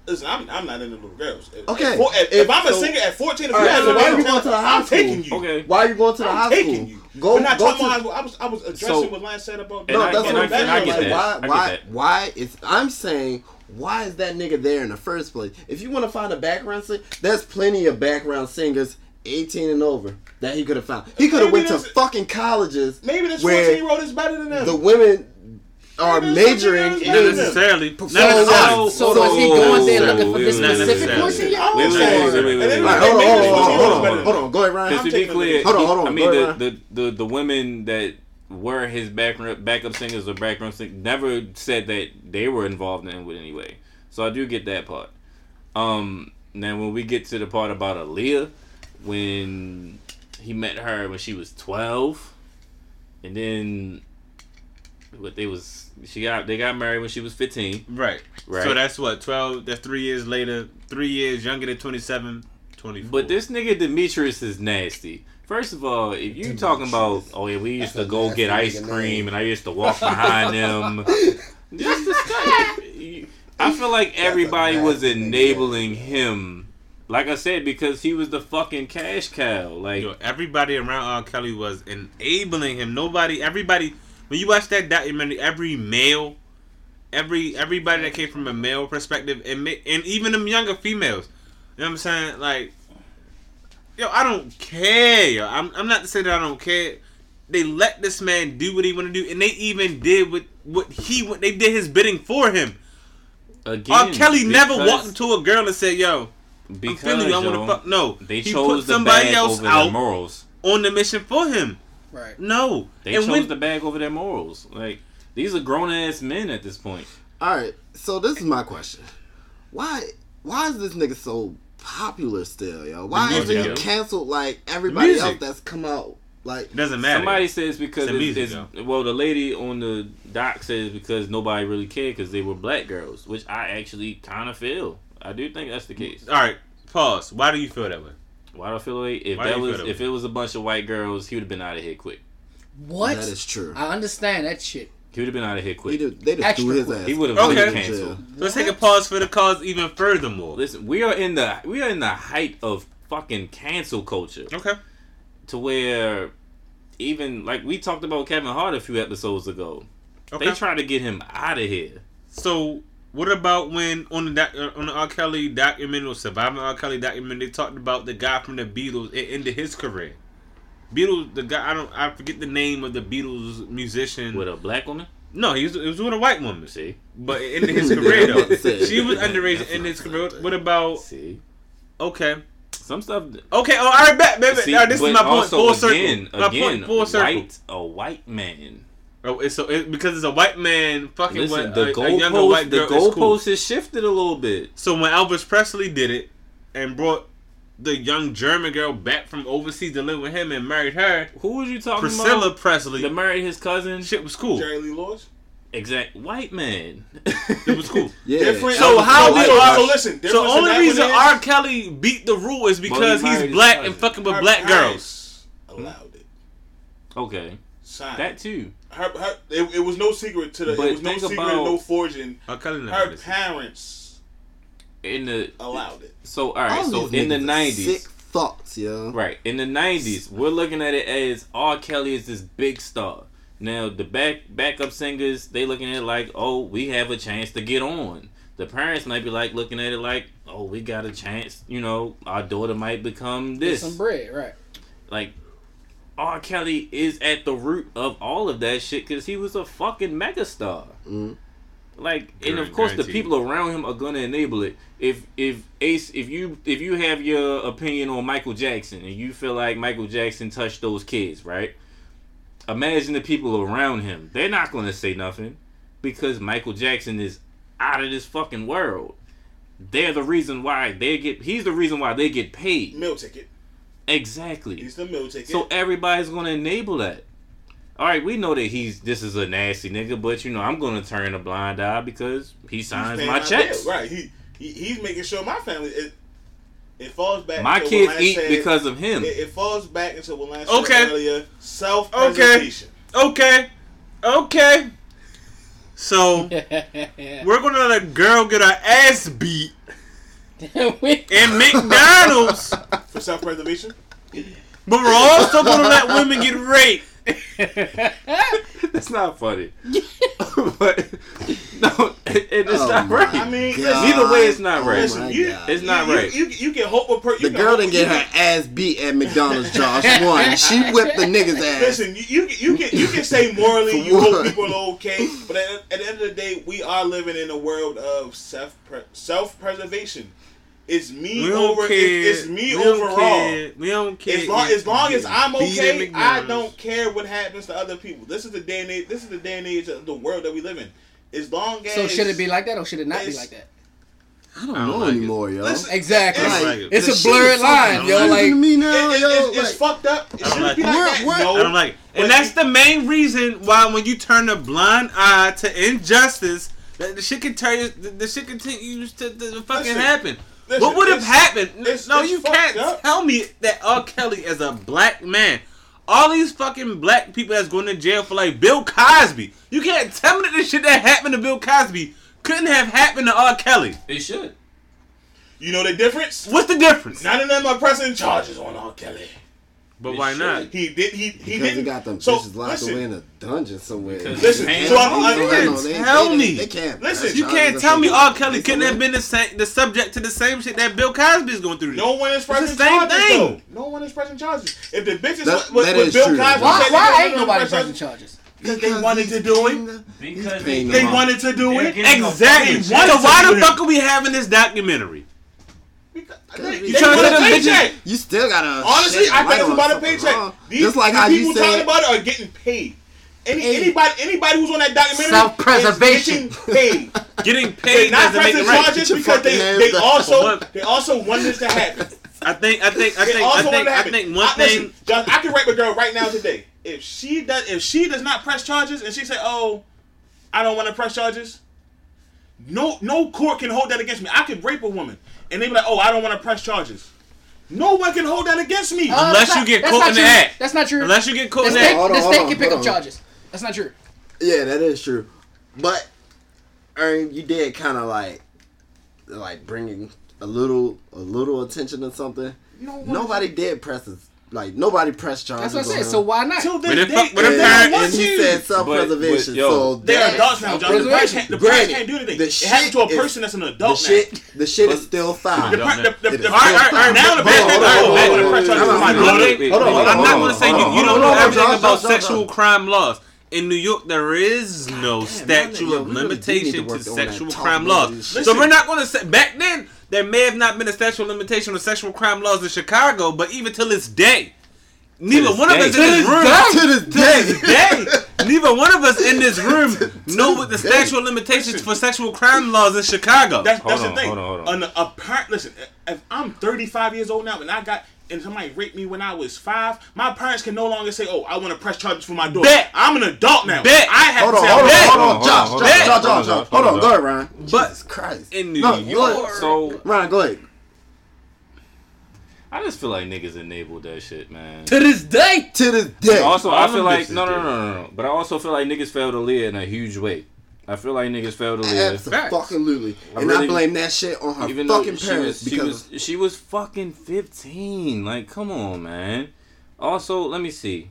listen, I'm, I'm not into little girls. If- Okay, if, if, if- if I'm a so- singer at 14, if All you're right, an so why amazing you going to the talent, high I'm taking school? you. Okay. why are you going to the I'm high taking school? you. Go, We're not go talking to. about. high school. I was I was addressing So- what Lance said about. And no, I- that's what I- I'm saying. I get like, that. why? Why? Why is? I'm saying. Why is that nigga there in the first place? If you want to find a background singer, there's plenty of background singers, 18 and over, that he could have found. He could have went to fucking colleges Maybe this where 14 year old is better than them. the women are majoring in. Not necessarily. Not So, necessarily. So was he going there looking for this wait, wait, specific wait, wait, person? wait. Yeah. I'm Wait, wait, hold on, hold on, hold on, is better hold than on, hold on. Go ahead, Ryan. I'm to be taking clear, Hold on, hold on, I mean, the, the, the, the women that were his background backup singers or background singers never said that they were involved in it with anyway. So I do get that part. Um, now when we get to the part about Aaliyah, when he met her when she was twelve, and then what they was she got they got married when she was fifteen. Right. Right. So that's what, 12, that's three years later, three years younger than 27, 24. But this nigga Demetrius is nasty. First of all, if you talking about, oh yeah, we used That's to go get ice cream name. and I used to walk behind them. Just the I feel like everybody was nasty nigga enabling him. Like I said, because he was the fucking cash cow. Like Yo, everybody around R. Kelly was enabling him. Nobody, everybody. When you watch that documentary, every male, every everybody that came from a male perspective, and and even them younger females. You know what I'm saying? Like, yo, I don't care. Yo. I'm I'm not to say that I don't care. They let this man do what he want to do, and they even did what what he what they did his bidding for him. again, R. Kelly never walked into a girl and said, "Yo, I'm feeling you. I want to fuck." No, They he chose put somebody else out morals. on the mission for him. Right. No, They and chose when the bag over their morals. Like these are grown ass men at this point. All right, so this is my question: Why? Why is this nigga so popular still, yo? Why isn't he canceled like everybody else that's come out? Like, it doesn't matter. Somebody says because It's it's, music, it's- well, the lady on the doc says because nobody really cared because they were black girls, which I actually kind of feel. I do think that's the case. All right, pause. Why do you feel that way? Why do I feel like if Why that was if it was a bunch of white girls, he would have been out of here quick. What? that is true. I understand that shit. He would have been out of here He quick. did, they just Extra threw his quick. ass. He would have Okay. been canceled. Let's take a pause for the cause even furthermore. Listen, we are in the we are in the height of fucking cancel culture Okay. to where even like we talked about Kevin Hart a few episodes ago. Okay. They tried to get him out of here. so What about when on the uh, on the R. Kelly documentary, or Surviving R. Kelly documentary, they talked about the guy from the Beatles. It ended his career. Beatles, the guy I don't, I forget the name of the Beatles musician. With a black woman? No, he was, it was with a white woman. See? But it ended his career though. She was underrated in his career. What about See? okay? Some stuff. Okay, oh, all right, bet. See, Now, this is my point. Full circle. again, my again, point. Full circle. white, a white man. Oh, it's so it, because it's a white man fucking Listen, with the a, a younger white goalpost, the girl. it's cool. goalpost has shifted a little bit. So when Elvis Presley did it and brought the young German girl back from overseas to live with him and married her, Who was you talking Priscilla about? Priscilla Presley, That married his cousin. shit was cool. Jerry Lee Lewis. Exact white man. It was cool. Yeah. Different. So So how so, did so, R- so listen. So only reason one R. Kelly beat the rule is because married he's black and fucking with her black girls. Allowed it. okay, Signed. that too. her, her, it, it was no secret to the. But it was no think secret, about- no forging. R. Her parents In the allowed it. so all right, All so in the nineties, sick thoughts, yo. Right. In the nineties, we're looking at it as R. Kelly is this big star. Now the back backup singers, they looking at it like, oh, we have a chance to get on. The parents might be like looking at it like, oh, we got a chance, you know, our daughter might become Get this. some bread, right? Like R. Kelly is at the root of all of that shit because he was a fucking megastar. Mhm. Like, and of Guaran- course, the people around him are gonna enable it. If if Ace, if you if you have your opinion on Michael Jackson and you feel like Michael Jackson touched those kids, right? Imagine the people around him. They're not gonna say nothing because Michael Jackson is out of this fucking world. They're the reason why they get. He's the reason why they get paid. Meal ticket. Exactly. He's the meal ticket. So everybody's gonna enable that. All right, we know that he's this is a nasty nigga, but you know I'm gonna turn a blind eye because he signs paying my checks. bill. Right. He, he he's making sure my family. It, it falls back. My to kids Lance eat said. because of him. It, it falls back into what Lance Okay. said earlier. Self preservation. Okay, okay. Okay. So we're gonna let a girl get her ass beat We- in McDonald's, For self preservation. But we're also gonna let women get raped. That's not funny. but no, it, it's Oh not right. I mean, God. Either way, it's not oh right. Oh Listen, you, It's not you, right. You, you, you can hope a per- you The girl didn't get her can- ass beat at McDonald's. Josh won. She whipped the nigga's ass. Listen, you, you you can you can say morally you hope people are okay, but at, at the end of the day, we are living in a world of self self preservation. It's me We don't over. care. It's, it's me we don't overall. care. We don't care. As long, as long as I'm okay, I don't care what happens to other people. This is the day and age. This is the day and age of the world that we live in. As long as so should it be like that or should it not be like that? I don't I don't know like it. anymore, yo. Listen, Exactly. It's, Like, like it. It's a blurred line, fucking yo. confusing Like to me now, it- it- yo. it's, like- fucked up. It I don't shouldn't like be like We're- that. we're- no, I don't like it. And that's you- the main reason why when you turn a blind eye to injustice, that the shit continues, the, the shit continues to, to fucking Listen, happen. Listen, what would have happened? it's- no, it's you can't up. tell me that R. Kelly is a black man. All these fucking black people that's going to jail for like Bill Cosby. You can't tell me that the shit that happened to Bill Cosby couldn't have happened to R. Kelly. It should. You know the difference? What's the difference? None of them are pressing charges on R. Kelly. But why should. not? He did. He he Because didn't. they got them so, bitches locked listen, away in a dungeon somewhere. Listen, Hands so I'm, on I'm, You I can't know, they- tell they- me. They can't. Listen, press You can't tell me get R. Kelly couldn't have been the same, the subject to the same shit that Bill Cosby is going through. no one is pressing the same charges. thing. Though. No one is pressing charges. If the bitches That- what, what, that what is Bill true. Cosby why, said, they why don't ain't know nobody press pressing charges. charges? Because they wanted to do it. Because They wanted to do it. Exactly. They So why the fuck are we having this documentary? Because You They, trying to want a them bitches- paycheck. You still gotta. Honestly, I think it's about a paycheck. These, Just like these how you people said. talking about it are getting paid. Any, Hey. anybody anybody who's on that documentary Self-preservation. is getting paid. Getting paid not doesn't pressing it right. charges because they, they also they also want this to happen. I think. I think. I think. also I think. it to I think one uh, I, thing. listen, John, I can rape a girl right now today. If she does, if she does not press charges, and she say, "Oh, I don't want to press charges," no, no court can hold that against me. I could rape a woman, and they be like, "Oh, I don't want to press charges." No one can hold that against me. Uh, Unless that's you not- get that's caught not in the true. act. That's not true. Unless you get caught the in state, that. Hold on, the hold state on, can pick hold up on. charges. That's not true. Yeah, that is true. But Ern, you did kind of like like bringing a little a little attention to something. No one- Nobody did press like nobody pressed charges. That's what I said. So why not? Till this But if- day, but if they and, parents- and he to. said self-preservation. But- but, yo, so They're adults now, John. The parents can't, the parents can't do anything. the it happened to a person is- that's an The adult now. shit, the shit is still fine. The, par- the, the, It the, is all right, all right, all right, now the Hold on, parents hold on, I'm press hold charges on, on my hold on, daughter. Wait, wait, Hold on, wait, hold on, I'm not gonna say you, hold on, you don't know everything about Josh, Josh, sexual crime laws. In New York, there is no statute of we really do need to limitation to work on that sexual crime laws. So we're not going to say back then there may have not been a sexual limitation on sexual crime laws in Chicago, but even till this day, neither this one of us To in this this room To this day. day, neither one of us in this room know what the day. statute of limitations for sexual crime laws in Chicago. That's, Hold that's on, the thing. hold on, hold on. An, a parent, listen, if I'm 35 years old now and I got and somebody raped me when I was five, my parents can no longer say, "Oh, I want to press charges for my daughter." Bet. I'm an adult now. Bet. I have Hold to on, say, hold on, bet. hold on, Hold on, Josh, hold Josh, on, Josh, hold Josh, on, Josh. hold Hold on, on, go ahead, Ryan. But Jesus Christ. in New No, go York. So Ryan, go ahead. I just feel like niggas enabled that shit, man. To this day. To this day. Also, All I feel like no, no, no, no, no. But I also feel like niggas failed to Aaliyah in a huge way. I feel like niggas failed Aaliyah. Absolutely. I And I really- blame that shit on her Even though fucking she parents was, she because was she was fucking fifteen. Like, come on, man. Also, let me see.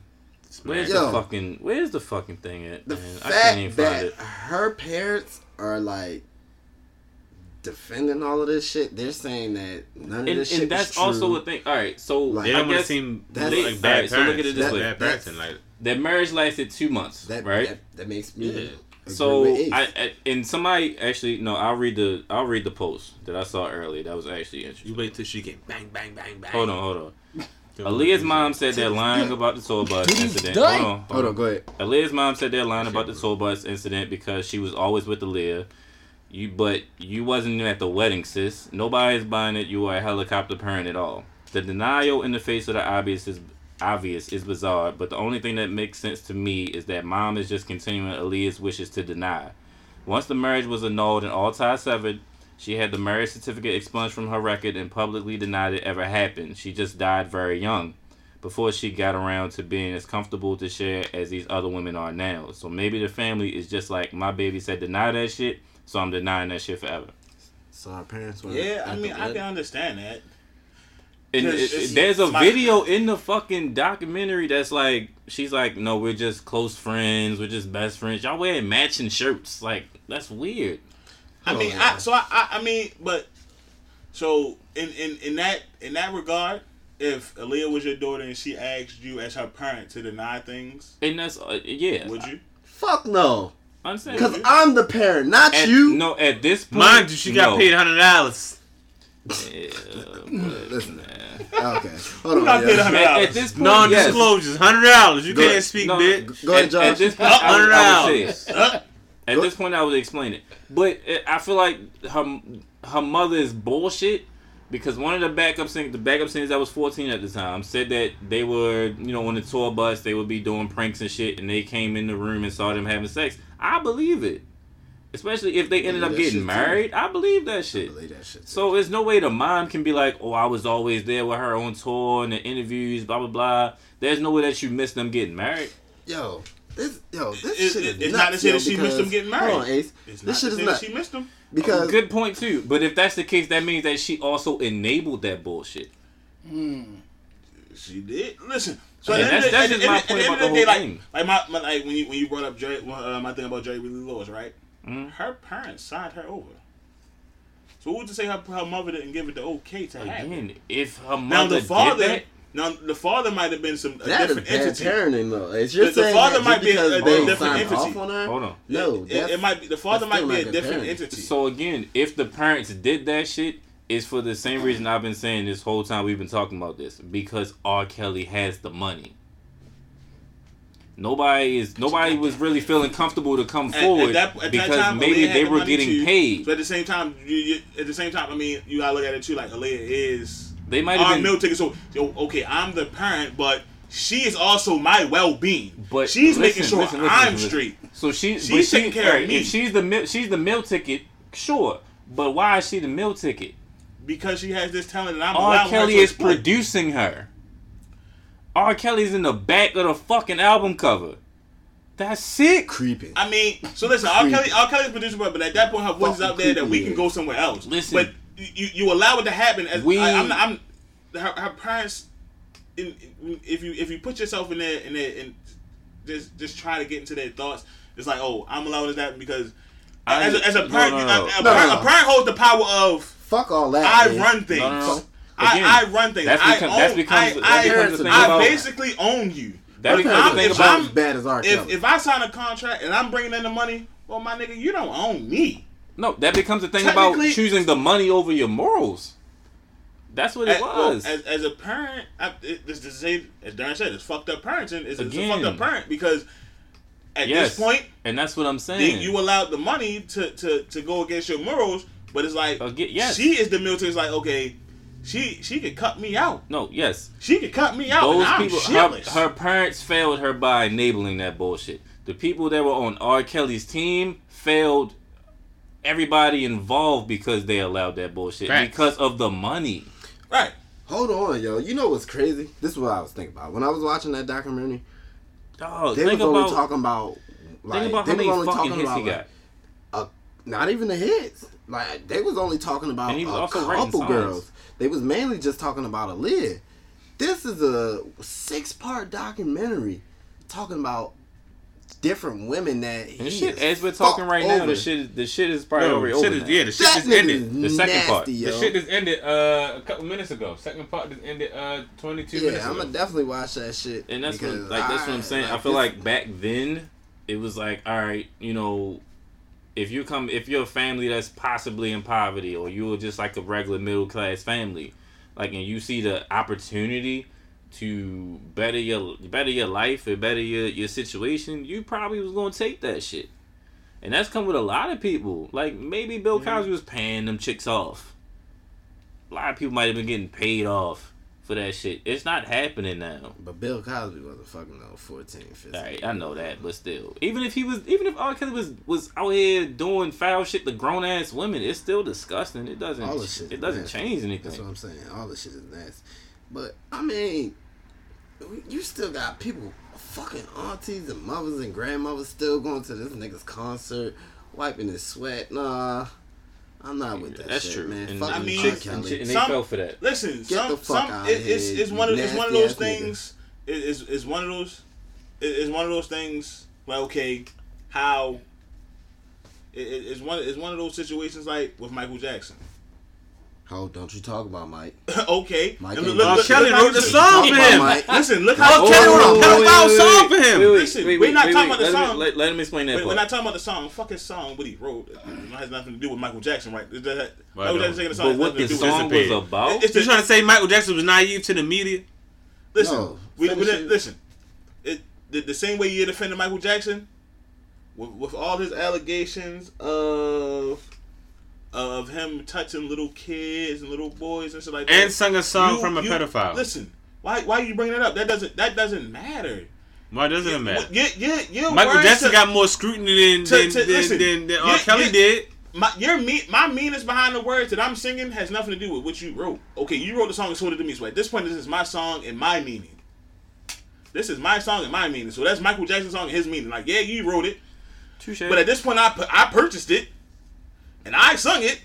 Where's Yo. the fucking Where's the fucking thing at? the man? I can't even fact find that it. her parents are like defending all of this shit, they're saying that none of And, this shit and that's is true. also a thing. All right, so Like- they I don't want to guess seem that's- like Alright, bad so look at it parents. this way. Bad That's- parenting, like their marriage lasted two months, that, right? that that makes me Yeah. So. I, I and somebody actually no, I'll read the I'll read the post that I saw earlier. That was actually interesting. you wait till she get bang, bang, bang, bang. Hold on, hold on. Aaliyah's mom said they're lying about the tour bus incident. Hold on, Hold on, go ahead. Aaliyah's mom said they're lying about the tour bus incident because she was always with Aaliyah. You, but you wasn't even at the wedding, sis. Nobody's buying it. You are a helicopter parent at all. The denial in the face of the obvious is obvious is bizarre. But the only thing that makes sense to me is that mom is just continuing Aaliyah's wishes to deny. Once the marriage was annulled and all ties severed, she had the marriage certificate expunged from her record and publicly denied it ever happened. She just died very young before she got around to being as comfortable to share as these other women are now. So maybe the family is just like my baby said deny that shit, so I'm denying that shit forever. So our parents were Yeah, I mean, I can understand that. And it- it- there's a video in the fucking documentary that's like she's like, no, we're just close friends, we're just best friends. Y'all wearing matching shirts, like that's weird. I mean, I, so I, I, I mean, but so in, in in that in that regard, if Aaliyah was your daughter and she asked you as her parent to deny things, And that's uh, yeah, would you? Fuck no. I'm saying. Because I'm the parent, not At, you. No, at this point, Mind you, she got no. paid hundred dollars. Yeah, Listen. man. Okay. Hold on. got yeah. hundred At, at this point, yes. Non-disclosures, hundred dollars. You Go can't ahead. speak, No, bitch. Go ahead, At, Josh. at this point, I would, I would say it. At Go- this point, I would explain it. But uh, I feel like her her mother is bullshit because one of the backup singers, the backup singers that was 14 at the time, said that they were, you know, on the tour bus, they would be doing pranks and shit, and they came in the room and saw them having sex. I believe it. Especially if they ended up getting shit, too. married. I believe that shit. believe that shit. So there's no way the mom can be like, oh, I was always there with her on tour and the interviews, blah blah blah. There's no way that you missed them getting married. Yo, this yo, this It- shit it- is it's nuts, not to say yo, that she missed them getting married. Hold on, Ace. It's not This shit to is say nuts she missed them. Because Good point too. But if that's the case, that means that she also enabled that bullshit. She did. Listen. So Yeah, at the end that's- that's just my end- the point about of the whole like, thing. Like my, my like when you when you brought up Jerry, uh, my thing about Jerry Lee Lewis, right? Mhm. Her parents signed her over. So who would you say her, her mother didn't give it the okay to have it? Again, if her Now mother the father, did that, now the father might have been some a that is different bad entity. parenting though. It's you're The- the father might be a- a different signed entity. her. hold on. No, it, that's, it might be the father might be a different parenting. entity. So again, if the parents did that shit, it's for the same reason I've been saying this whole time we've been talking about this. Because R. Kelly has the money. Nobody is nobody was really feeling comfortable to come At- at forward that- at that because time, maybe Aaliyah they the were money getting too. paid. But at the same time, you, you, at the same time, I mean, you gotta look at it too. Like Aaliyah is They might our been meal ticket. So yo, okay, I'm the parent, but she is also my well being. But she's listen, making sure listen, listen, I'm straight. So she, She's she, taking care of me. If she's the mil- she's the meal ticket, sure. But why is she the meal ticket? Because she has this talent, and I'm R. Kelly her is producing her. R. Kelly's in the back of the fucking album cover. That's sick. creeping. I mean, so listen, R. Kelly, R. Kelly's producer, but but at that point, her voice is out there that we can go somewhere else. Listen. but you you allow it to happen. As We- I, I'm, I'm her, her parents. in, in- if you if you put yourself in there in there and just just try to get into their thoughts, it's like, oh, I'm allowing this to happen because I- as a, as a parent, no, no. A, a No, parent, no, a parent holds the power of Fuck all that. I man. run things. No, no, no. I, Again, I run things. that's I own. that becomes- I, that I, becomes the thing I about- basically own you. That If becomes I'm- the thing if about I'm- as bad as R. If if I sign a contract and I'm bringing in the money, well, my nigga, you don't own me. No. That becomes the thing about choosing the money over your morals. That's what it As, well, was. as, as a parent, I, it, this to say, as Darren said, it's fucked up parenting. It's, it's a fucked up parent because at yes, this point, and that's what I'm they, saying. you allowed the money to, to, to go against your morals, but it's like Again, yes. she is the military. It's like okay, she she could cut me out. no, yes. She could cut me out. Those and I'm people, her, her parents failed her by enabling that bullshit. The people that were on R. Kelly's team failed everybody involved because they allowed that bullshit Facts. because of the money. right. Hold on, yo. You know what's crazy? This is what I was thinking about when I was watching that documentary. Dog, They think was only about talking about like think about they how many only fucking talking hits about he got. like, a, not even the hits. Like they was only talking about And he was a couple girls. They was mainly just talking about Aaliyah. This is a six part documentary talking about different women that he the shit, is as we're talking fucked right now, over. the shit, is- the shit is probably No, already shit over. is, now. yeah, the shit that just ended. The second nasty, part. Yo. The shit just ended uh, a couple minutes ago. Second part just ended uh 22 minutes yeah, I'm ago. gonna definitely watch that shit. and that's what, because like that's what I'm saying. I, feel like back then it was like, all right, you know, if you come, if you're a family that's possibly in poverty, or you're just like a regular middle class family, like, and you see the opportunity to better your better your life or better your your situation, you probably was gonna take that shit. And that's come with a lot of people. Like maybe Bill mm-hmm. Cosby was paying them chicks off. A lot of people might have been getting paid off for that shit. It's not happening now. But Bill Cosby wasn't fucking no 14, 15. Alright, I know that, but still, even if he was, even if R. Kelly was was out here doing foul shit to grown ass women, it's still disgusting. It doesn't, All this shit it doesn't nasty. change anything. That's what. I'm saying. All this shit is nasty. But I mean, you still got people, fucking aunties and mothers and grandmothers, still going to this nigga's concert, wiping his sweat. Nah, I'm not with that. That's shit, true. man. And, Fuck I mean, R. Kelly. and, they Some- fell for that. Listen, Get some the fuck some outta it, it's here, it's one of it's one of those things. It, it's it's one of those. It, it's one of those things. Like okay, how. It, it- it's one it's one of those situations like with Michael Jackson. How don't you talk about Mike? okay, Mike And ain't look- R. look- Kelly look how wrote the song for him. Listen, look R. how Kelly wrote a wait, pedophile wait, wait, song for him. Wait, wait, Listen, we're not wait, talking wait. about the Let, song. me, let, let him explain that Wait, we're not talking about the song. Fuck his song, what he wrote. It has nothing to do with Michael Jackson, right? That, Why Michael? Jackson singing the song. But what the to do with song was about? It's You the- trying to say Michael Jackson was naive to the media? Listen, No, we, we it. listen. It the, the same way you defended Michael Jackson, with, with all his allegations of of him touching little kids and little boys and shit like that, And sung a song you- from a you- pedophile. Listen, why why are you bringing that up? That doesn't that doesn't matter. Why doesn't it matter? Yeah, yeah, yeah. Michael Jackson got more scrutiny than to- than, to- than, listen, than, than R. Kelly did. my your me my meanings behind the words that I'm singing has nothing to do with what you wrote. Okay, you wrote the song and sold it to me. So at this point, this is my song and my meaning. This is my song and my meaning. So that's Michael Jackson's song and his meaning. Like, yeah, you wrote it, Touche. but at this point, I I purchased it and I sung it.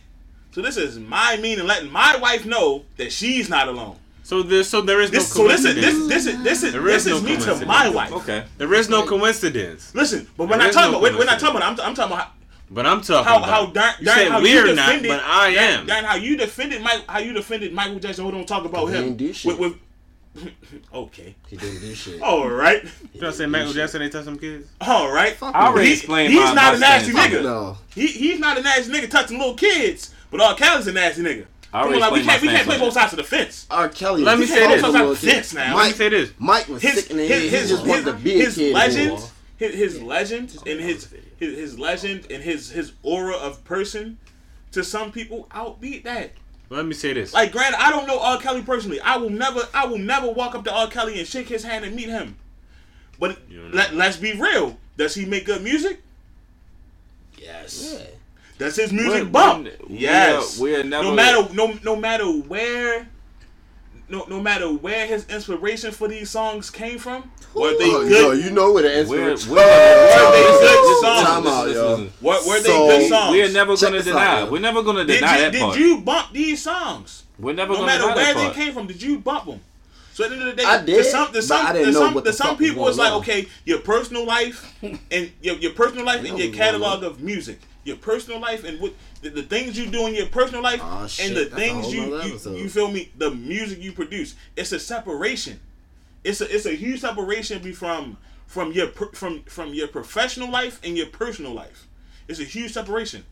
So this is my meaning, letting my wife know that she's not alone. So there, so there is no This, so this is this this is this is There this is is no me to my wife. okay. There is no coincidence. Listen, but we're There not talking no about. We're, we're not talking about. I'm, I'm talking about. How, But I'm talking how about. how darn, you darn said how we're you not, defended, but I am. Darn how you defended Mike, how you defended Michael Jackson. Hold on, talk about He him. ain't shit. With, with, okay, He didn't do shit. all right, You trying to say Michael Jackson ain't touch some kids? all right. Fuck I no. already He- explained he's not my a nasty nigga. No. He he's not a nasty nigga touching little kids, but R. Kelly's a nasty nigga. I Come already on, like, we can't we can't play both sides of the fence. R. Kelly. Let me say this. a Let me little say kid. this now. Let me Mike, say this. Mike was His sick in the his head. his, He just wanted his, to be a his kid. legend, his, his legend, and his, his his legend and his his aura of person to some people outbeat that. Let me say this. Like, granted, I don't know R. Kelly personally. I will never, I will never walk up to R. Kelly and shake his hand and meet him. But You don't know. let, let's be real. Does he make good music? Yes. Yeah. Does his music We're- bump? we're- we are- yes. we are never- no matter no no matter where no, no matter where his inspiration for these songs came from, were they oh, good? Yo, you know where the inspiration. Where, where, were they good songs? Time out, yo. Were, were they so, good songs? We're never gonna deny. Out, we're never gonna deny you, that part. Did you bump these songs? We're never no matter where they came from. Did you bump them? So at the end of the day, I did, to some, to some, to some, to some people, it's like okay, your personal life and your, your personal life and your catalog of music your personal life and what the, the things you do in your personal life oh, shit, and the things you you, you feel me? The music you produce. It's a separation. It's a it's a huge separation from from your from from your professional life and your personal life. It's a huge separation.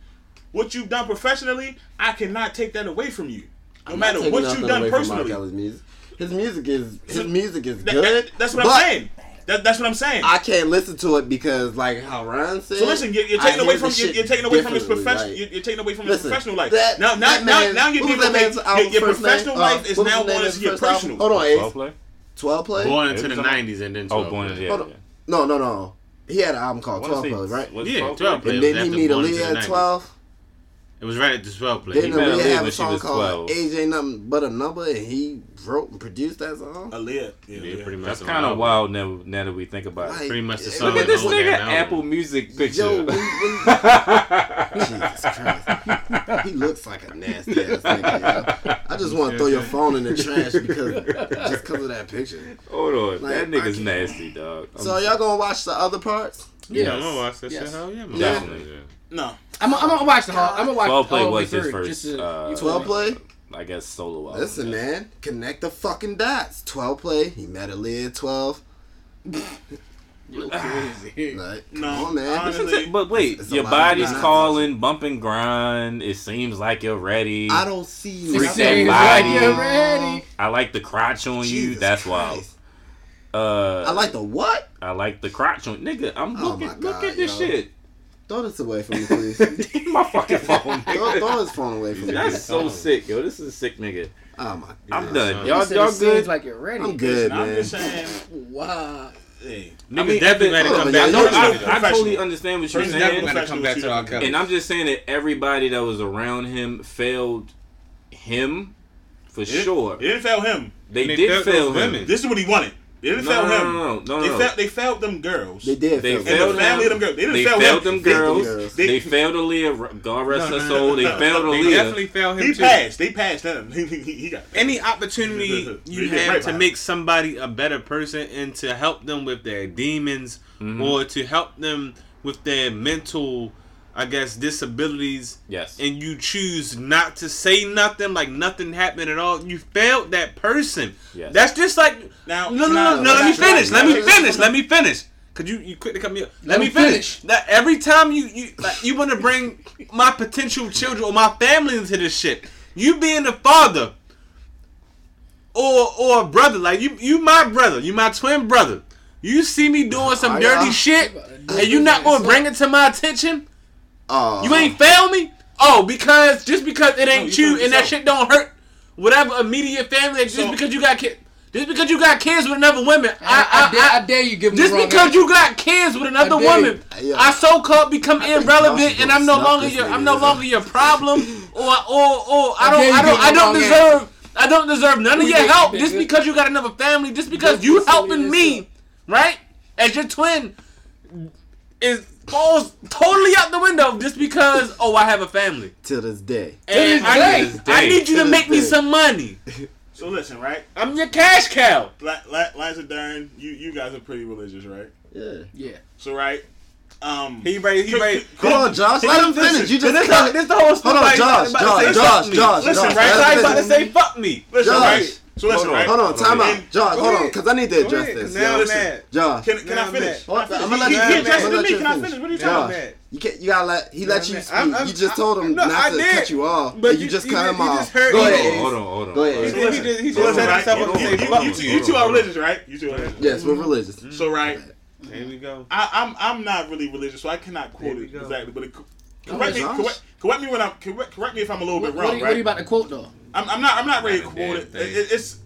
What you've done professionally i cannot take that away from you. No I'm matter what you've done personally. His music is his music is good. That, that, that's what but, I'm saying. That, that's what I'm saying. I can't listen to it because, like how Ron said. So listen, you're, you're taking away from you're, you're, taking away from his professional. Like, you're, you're, taking away from his professional life. That, now, now, that man, now, now you're giving away your, your professional uh, name? life uh, is now going into your personal. Hold on, twelve play, twelve play. Born into the nineties and then oh, twelve. Oh, born yeah. No, no, no. He had an album called Twelve Play, right? Yeah, Twelve Play. And then he meet Aaliyah at twelve. It was rated as well, place. Didn't Aaliyah have a song called 12. "Age Ain't Nothing But a Number" and he wrote and produced that song? Aaliyah, yeah, yeah, pretty much. That's kind of wild now, now that we think about like, it. Pretty much the song. Look at this nigga Apple Music picture. Yo, we, we, Jesus Christ, he looks like a nasty ass nigga. I just want to throw your phone in the trash because just because of that picture. Hold on, like, that nigga's nasty, dog. I'm so y'all gonna watch the other parts? Yeah, yes. I'm gonna watch that yes. shit. Hell yeah, man. definitely. Yeah. No. I'm, I'm gonna watch the whole. I'm gonna watch. Twelve play was his first. Just to, uh, twelve play. I guess solo album. Listen, yeah. man, connect the fucking dots. Twelve play. He met Aaliyah. Twelve. You're crazy. Like, no, on, man. Honestly, but wait, it's, it's your body's calling, bump and grind. It seems like you're ready. I don't see you. Freaking body. Like you're ready. I like the crotch on Jesus you. That's wild. Uh, I like the what? I like the crotch on nigga. I'm oh looking, oh look at, look at this yo. shit. Throw this away from me, please. my fucking phone. throw, throw phone away from me. That's so sick, yo. This is a sick nigga. Oh my god. I'm done. Y'all, y'all good? Like you're ready. I'm good, man. I'm just saying. wow. Hey. I mean, definitely gonna come back. No, I, I, totally understand what you're saying. Come back to our college. And I'm just saying that everybody that was around him failed him for it, sure. It didn't fail him. They, they did fail him. Women. This is what he wanted. They didn't no, fail no, him. No, no, no, they no. Failed, they failed them girls. They did. They failed, failed the family them. them girls. They didn't they fail failed him. them girls. girls. They, they, failed Aaliyah. God rest no, her soul. They failed Aaliyah. They definitely failed him. He too. passed. They passed him. he, got passed. any opportunity you have to make somebody a better person and to help them with their demons mm-hmm. or to help them with their mental I guess disabilities. Yes. And you choose not to say nothing, like nothing happened at all. You failed that person. Yes. That's just like now. No, no, no, no. Let me finish. Let me finish. Let me finish. Cause you you quick to here. me. Let, me finish. That every time you you like, you want to bring my potential children or my family into this shit. You being a father or or a brother, like you you my brother, you my twin brother. You see me doing some dirty shit, and you not gonna bring it to my attention. Uh, you ain't fail me? Oh, because just because it ain't no, you, you and that shit don't hurt whatever immediate family. Just so, because you got kids, just because you got kids with another woman, I I, I, dare, I, dare you give. me Just because answer. you got kids with another woman, yeah. I so called become irrelevant, and I'm no longer your I'm no longer your problem, or or or I don't I don't I don't deserve. Answer. I don't deserve none of we your help just because you got another family, just because you helping me, right? As your twin is falls totally out the window just because oh I have a family. Till this day. And I, need, I need you to, to make day. me some money. So listen, right? I'm your cash cow. La- La- Dern, you you guys are pretty religious, right? Yeah. Yeah. So right. Um, he ready. He ready. Hold on, Josh. Let him finish. You just this. This the whole story. Hold on, Josh. Josh. Josh. Josh. Josh. Listen, right? Everybody's about to say fuck me. Listen, Josh. right? So listen, hold on, right? hold on, time out, Josh. Hold on, because I need to address this. Now listen, Josh. Can, can I finish? I'm gonna let you. He addressed me. Can I finish? What are you talking about? You can't. You gotta let. He let you speak. You just told him not to cut you off, but you just cut him off. Go ahead. Hold on. Hold on. Go ahead. He just he just set himself on the same. You two are religious, right? You two are religious. Yes, we're religious. So right. There we go. I, am I'm, I'm not really religious, so I cannot quote it exactly. But it, Correct me, correct, correct me when I'm correct, correct me if I'm a little what, bit wrong. What are, you, right? what are you about to quote though? I'm, I'm not. I'm not ready to quote it. it. It's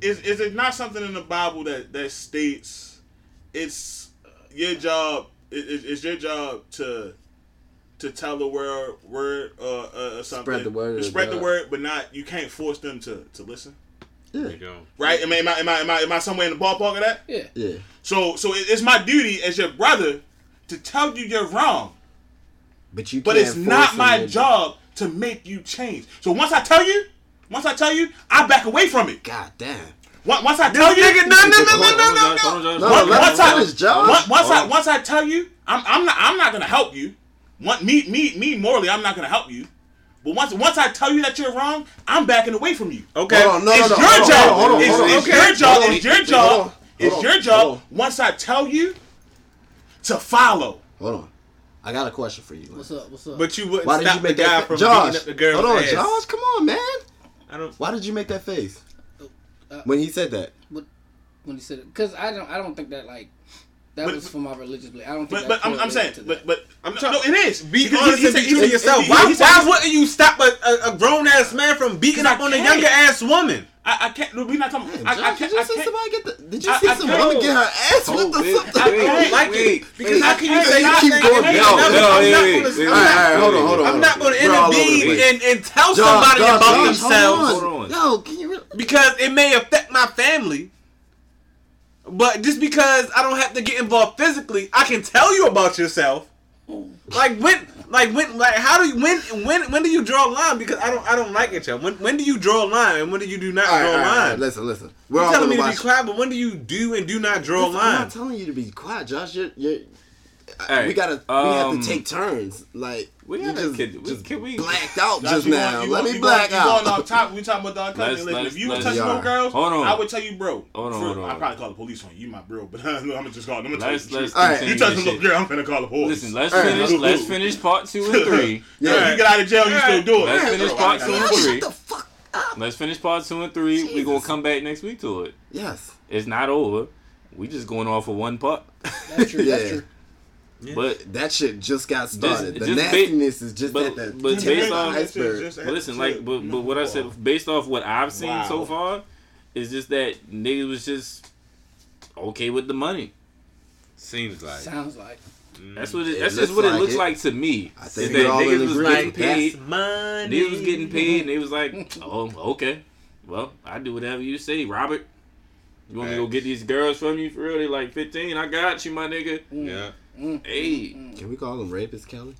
is is it not something in the Bible that that states it's your job? It, it's your job to to tell the world word uh, uh, something. Spread the word. Spread the word, but not you can't force them to to listen. Yeah. Right? Am I, am I am I am I am I somewhere in the ballpark of that? Yeah. Yeah. So so it's my duty as your brother to tell you you're wrong. But you. But it's not my to... job to make you change. So once I tell you, once I tell you, I back away from it. God damn. Once I tell you, no, no, no, no, no, no. Once I once I once I tell you, I'm I'm not I'm not gonna help you. Me me me morally, I'm not gonna help you. But once once I tell you that you're wrong, I'm backing away from you. Okay, hold on, no, it's no, your job. Hold on, hold on, hold on. It's, okay. your job. Hold on. It's your job. Hold on. Hold on. It's your job. Once I tell you to follow. Hold on. I got a question for you. What's up? What's up? But you wouldn't Why did you make the guy that from fa- Josh? beating up the girl's hold on, ass. Josh. Come on, man. I don't. Why did you make that face Uh, when he said that? when he said it, because I don't, I don't think that like that But- was for my religious belief. I don't think. But that but I'm, I'm saying to but but I'm trying- no, it is. Be Because honest he and be true to yourself. he- Why, he why wouldn't you stop a, a, a grown ass man from beating up on a younger ass woman? I, I can't. No, we're not talking. Man, I, I Josh, can't. did you I see can't. somebody get the? Did you I- see I some can't. woman get her ass Oh, whipped or wait, something? I wait, can't like wait, it because wait. how can you I say can't. nothing? Keep going. I'm Yo, not- yo, I'm wait, not wait, gonna- wait, I'm All right, not- all right, hold on, hold on. I'm not going to We're all over the intervene place. and, and tell Josh, somebody Josh, about Josh, themselves hold Hold on. Yo, can you? Really? because it may affect my family. But just because I don't have to get involved physically, I can tell you about yourself. Like when, like when, like how do you when when when do you draw a line? Because I don't I don't like it, y'all. When when do you draw a line and when do you do not All draw a right, all line? right, listen, listen. We're You're telling me to be quiet, but when do you do and do not draw Listen, I'm not telling you to be quiet, Josh. You're, you're Alright, we gotta we um, have to take turns. Like we you gotta- just, can- we- just can we- blacked out Josh, just you now. going- you Let going- me you black going, You going out. off top? We talking about the Let's- uncut. Listen, if you was let's- touching no girls, Hold on. I would tell you, bro. Hold on, hold on. I'd probably call the police on you. You my bro, but I'm gonna just call. I'm gonna tell Let's you. let's All right. continue You touch a little girl, I'm gonna call the police. Listen, let's All right. finish. Let's finish part two and three. Yeah. You get out of jail, you still do it. Let's finish part two and three. Shut the fuck up. Let's finish part two and three. We gonna come back next week to it. Yes. It's not over. We just going off of one part. That's true. Yeah. That's true. But That shit just got started. the just ba- nastiness is just but- at the but tip based of the iceberg. But listen, like, but, but what I said, based off what I've seen Wow. so far, is just that niggas was just okay with the money. Seems like Sounds like. That's what it, It that's just looks what it like looks it. like to me. I think is we're that all in niggas was getting paid. That's money. Niggas was getting paid, and they was like, "Oh, okay. Well, I do whatever you say, Robert. You want me to go get these girls from you for real? They like 15. I got you, my nigga. Yeah. Hey, Can we call him rapist, Kelly?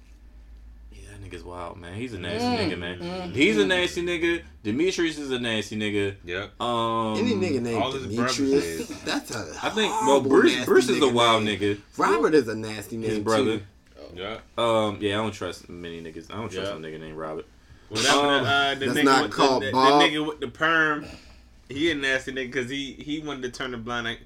yeah, that nigga's wild, man. He's a nasty nigga, man. He's a nasty nigga. Demetrius is a nasty nigga. Yep. Um, Any nigga named his brothers Demetrius, is. that's a I think well, Bruce Bruce is a wild name. nigga. Robert is a nasty name His brother. too. Yeah. Um, yeah, I don't trust many niggas. I don't trust Yeah. no nigga named Robert. Whatever. Um, the, uh, the that's nigga not with called the, the, Bob. the nigga with the perm. He a nasty nigga because he he wanted to turn the blind eye.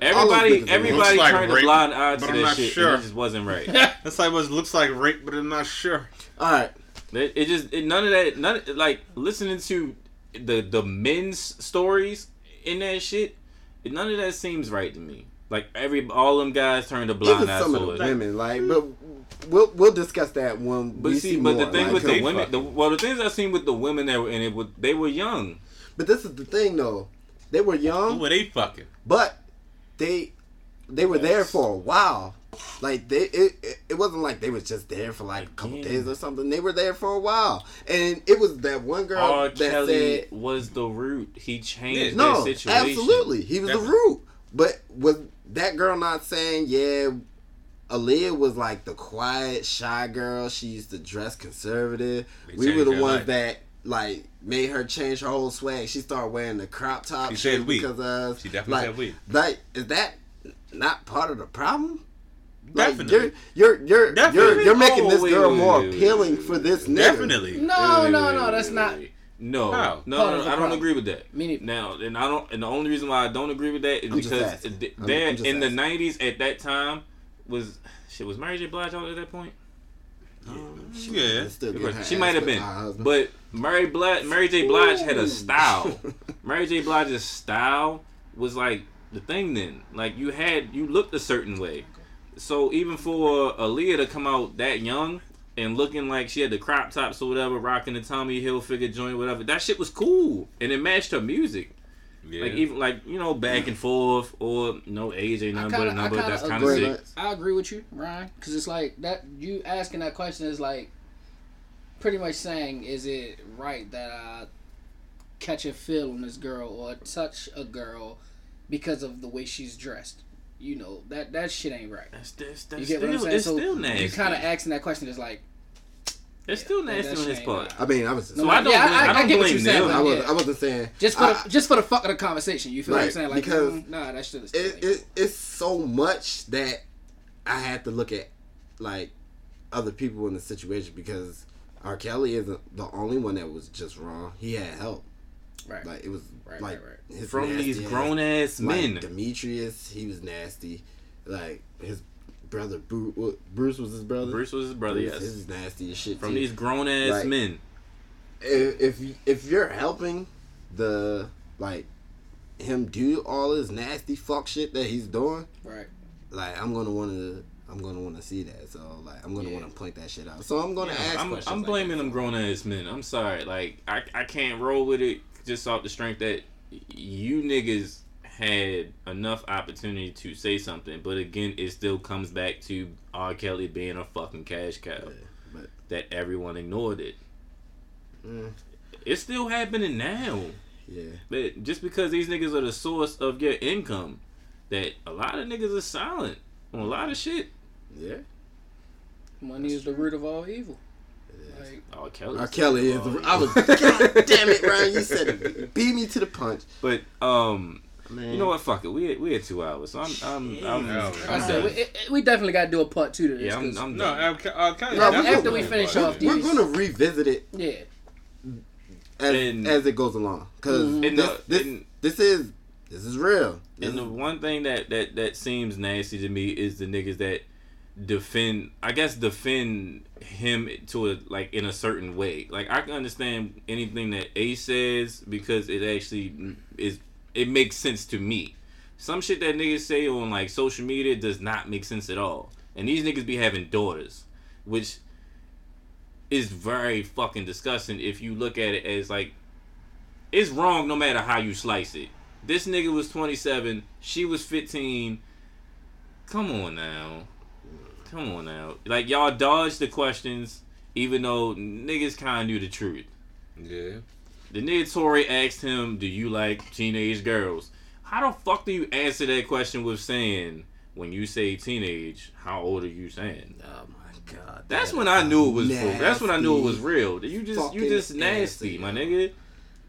Everybody, everybody Looks like turned a blind eye to but I'm that not shit, sure. and it just wasn't right. That's like what looks like rape, but I'm not sure. All right, It, it just it, none of that none like listening to the the men's stories in that shit. It, none of that seems right to me. Like every all them guys turned a blind even eye some of to the it. women, like, but we'll we'll discuss that when But we see, see but more. the thing like, with the women, the, well, the things I seen with the women that were in it, was- they were young. but this is the thing though, they were young. Who young, were they fucking? but they they were there for a while. Like they, it, it, it wasn't like they was just there for like a couple Again. days or something. They were there for a while, and it was that one girl R. that Kelly said, was the root. He changed "No, that situation. absolutely, he was the root." But was that girl not saying, "Yeah"? Aaliyah was like the quiet, shy girl. She used to dress conservative. They we were the ones life. that like made her change her whole swag. She started wearing the crop top She said we. because of She definitely like, said we. Like, is that not part of the problem? Like, Definitely. you're you're you're Definitely. you're, you're making Oh, this girl wait, more wait, wait, appealing wait, for this nigga. Definitely. No, Wait, no, wait, no. wait, That's wait, not. wait. No, How? no, Part no, of the I don't agree with that. Me neither. Now, and I don't, and the only reason why I don't agree with that is I'm because asking. th- I'm- there I'm just in the '90s at that time was shit was Mary J. Blige out at that point. Yeah. It's still her She might have been, by her husband. but Mary Blige, Mary J. Blige had a style. Mary J. Blige's style was like the thing then. Like you had, you looked a certain way. So even for Aaliyah to come out that young and looking like she had the crop tops or whatever, rocking the Tommy Hilfiger joint, whatever, that shit was cool and it matched her music. Yeah. Like even like you know back and forth or no age ain't nothing but kinda- I number. That's kind of agree. sick. I agree with you, Ryan, because it's like that. You asking that question is like pretty much saying, is it right that I catch a feel on this girl or touch a girl because of the way she's dressed? You know that that shit ain't right. That's, that's, You get still, what I'm saying? it's so still nasty. you kind of asking that question is like, It's still nasty that on his part. I mean, I was. So I don't. Yeah, I- blame, I- I, I don't get what blame you're saying, them. I was. yeah. I wasn't saying Just for I- the, just for the fuck of the conversation. You feel what I'm saying? Like, because mm, nah, that shit is. it, it, it's so much that I had to look at like other people in the situation because R. Kelly isn't the only one that was just wrong. He had help. right. Like it was Right, like right, his From nasty these grown ass like men. Demetrius, he was nasty. Like his brother Bruce, Bruce was his brother. Bruce was his brother, Bruce, yes. this is nasty as shit. From too. these grown ass Like- men. if if you- if you're helping the like him do all this nasty fuck shit that he's doing, right. like I'm gonna want to. I'm gonna want to see that, so like I'm gonna Yeah. want to point that shit out. So I'm gonna Yeah, ask I'm. I'm like blaming that. them grown ass men. I'm sorry. Like I, I can't roll with it just off the strength that you niggas had enough opportunity to say something, but again, it still comes back to R. Kelly being a fucking cash cow Yeah, but that everyone ignored it. Mm. It's still happening now. yeah, But just because these niggas are the source of your income, that a lot of niggas are silent on a lot of shit. yeah. Money is the root of all evil. Like, R. Kelly. R. Kelly is. The, I was. God damn it, Ryan! You said it. Beat me to the punch. But um, Man. you know what? Fuck it. We we had two hours, so I'm I'm I'm, I'm, I said, done. we, it, it- we definitely got to do a part two to this. Yeah, I'm, 'cause- I'm No, done. uh, uh, Kelly, No, after we playing finish part. off We're these- gonna revisit it yeah. as, And- as it goes along because Mhm. This, this, and- this is this is real. This And the one thing that that that seems nasty to me is the niggas that defend. I guess defend him to a like in a certain way. Like I can understand anything that Ace says because it actually is. It makes sense to me. Some shit that niggas say on like social media does not make sense at all. And these niggas be having daughters, which is very fucking disgusting if you look at it as like it's wrong no matter how you slice it. This nigga was 27, she was 15. Come on now. Come on now. Like y'all dodged the questions even though niggas kind of knew the truth. Yeah. The nigga Touré asked him, "Do you like teenage girls?" How the fuck do you answer that question with saying, "When you say teenage, how old are you saying?" oh my god. That's that when is I knew it was. Real. That's when I knew it was real. You just, you just nasty, answer, my nigga.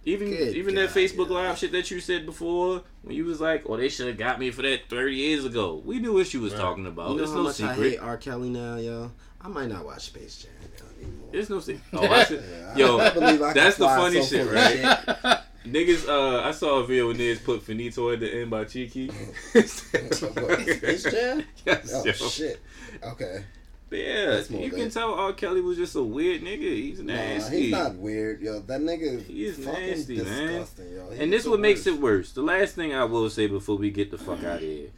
Even, Good even that Facebook yo. Live shit that you said before, when you was like, "Oh, they should have got me for that thirty years ago." We knew what you was Right. talking about. You know it's how no much I secret. hate R. Kelly now, yo. I might not watch Space Jam now anymore. It's no secret. Oh, I should, Yeah, yo, I believe I can that's the funny so shit, full of right? Niggas, uh, I saw a video when niggas put Finito at the end by Cheeky. Space Jam? yes, Oh yo. shit. Okay. Yeah, That's more you can lit. tell R. Kelly was just a weird nigga. He's Nah, nasty. he's not weird, yo. That nigga He is fucking nasty, man. disgusting, yo. He's and this the what makes worst. it worse. The last thing I will say before we get the fuck out of here.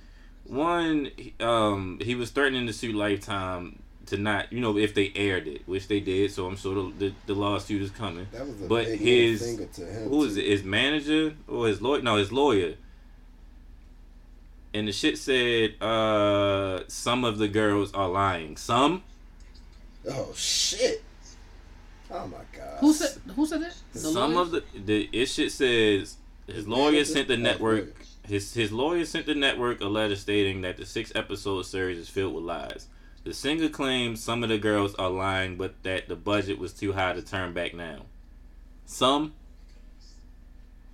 One, um, he was threatening to sue Lifetime to not, you know, if they aired it, which they did. So I'm sure the, the, the lawsuit is coming. That was a But big his- finger to him. Who is too. it? His manager or his lawyer? No, his lawyer. And the shit said, uh, some of the girls are lying. Some? Oh shit. Oh my god. Who said? Who said that? The some lawyers? of the the it shit says his lawyer sent the network his his lawyer sent the network a letter stating that the six episode series is filled with lies. The singer claims some of the girls are lying, but that the budget was too high to turn back now. Some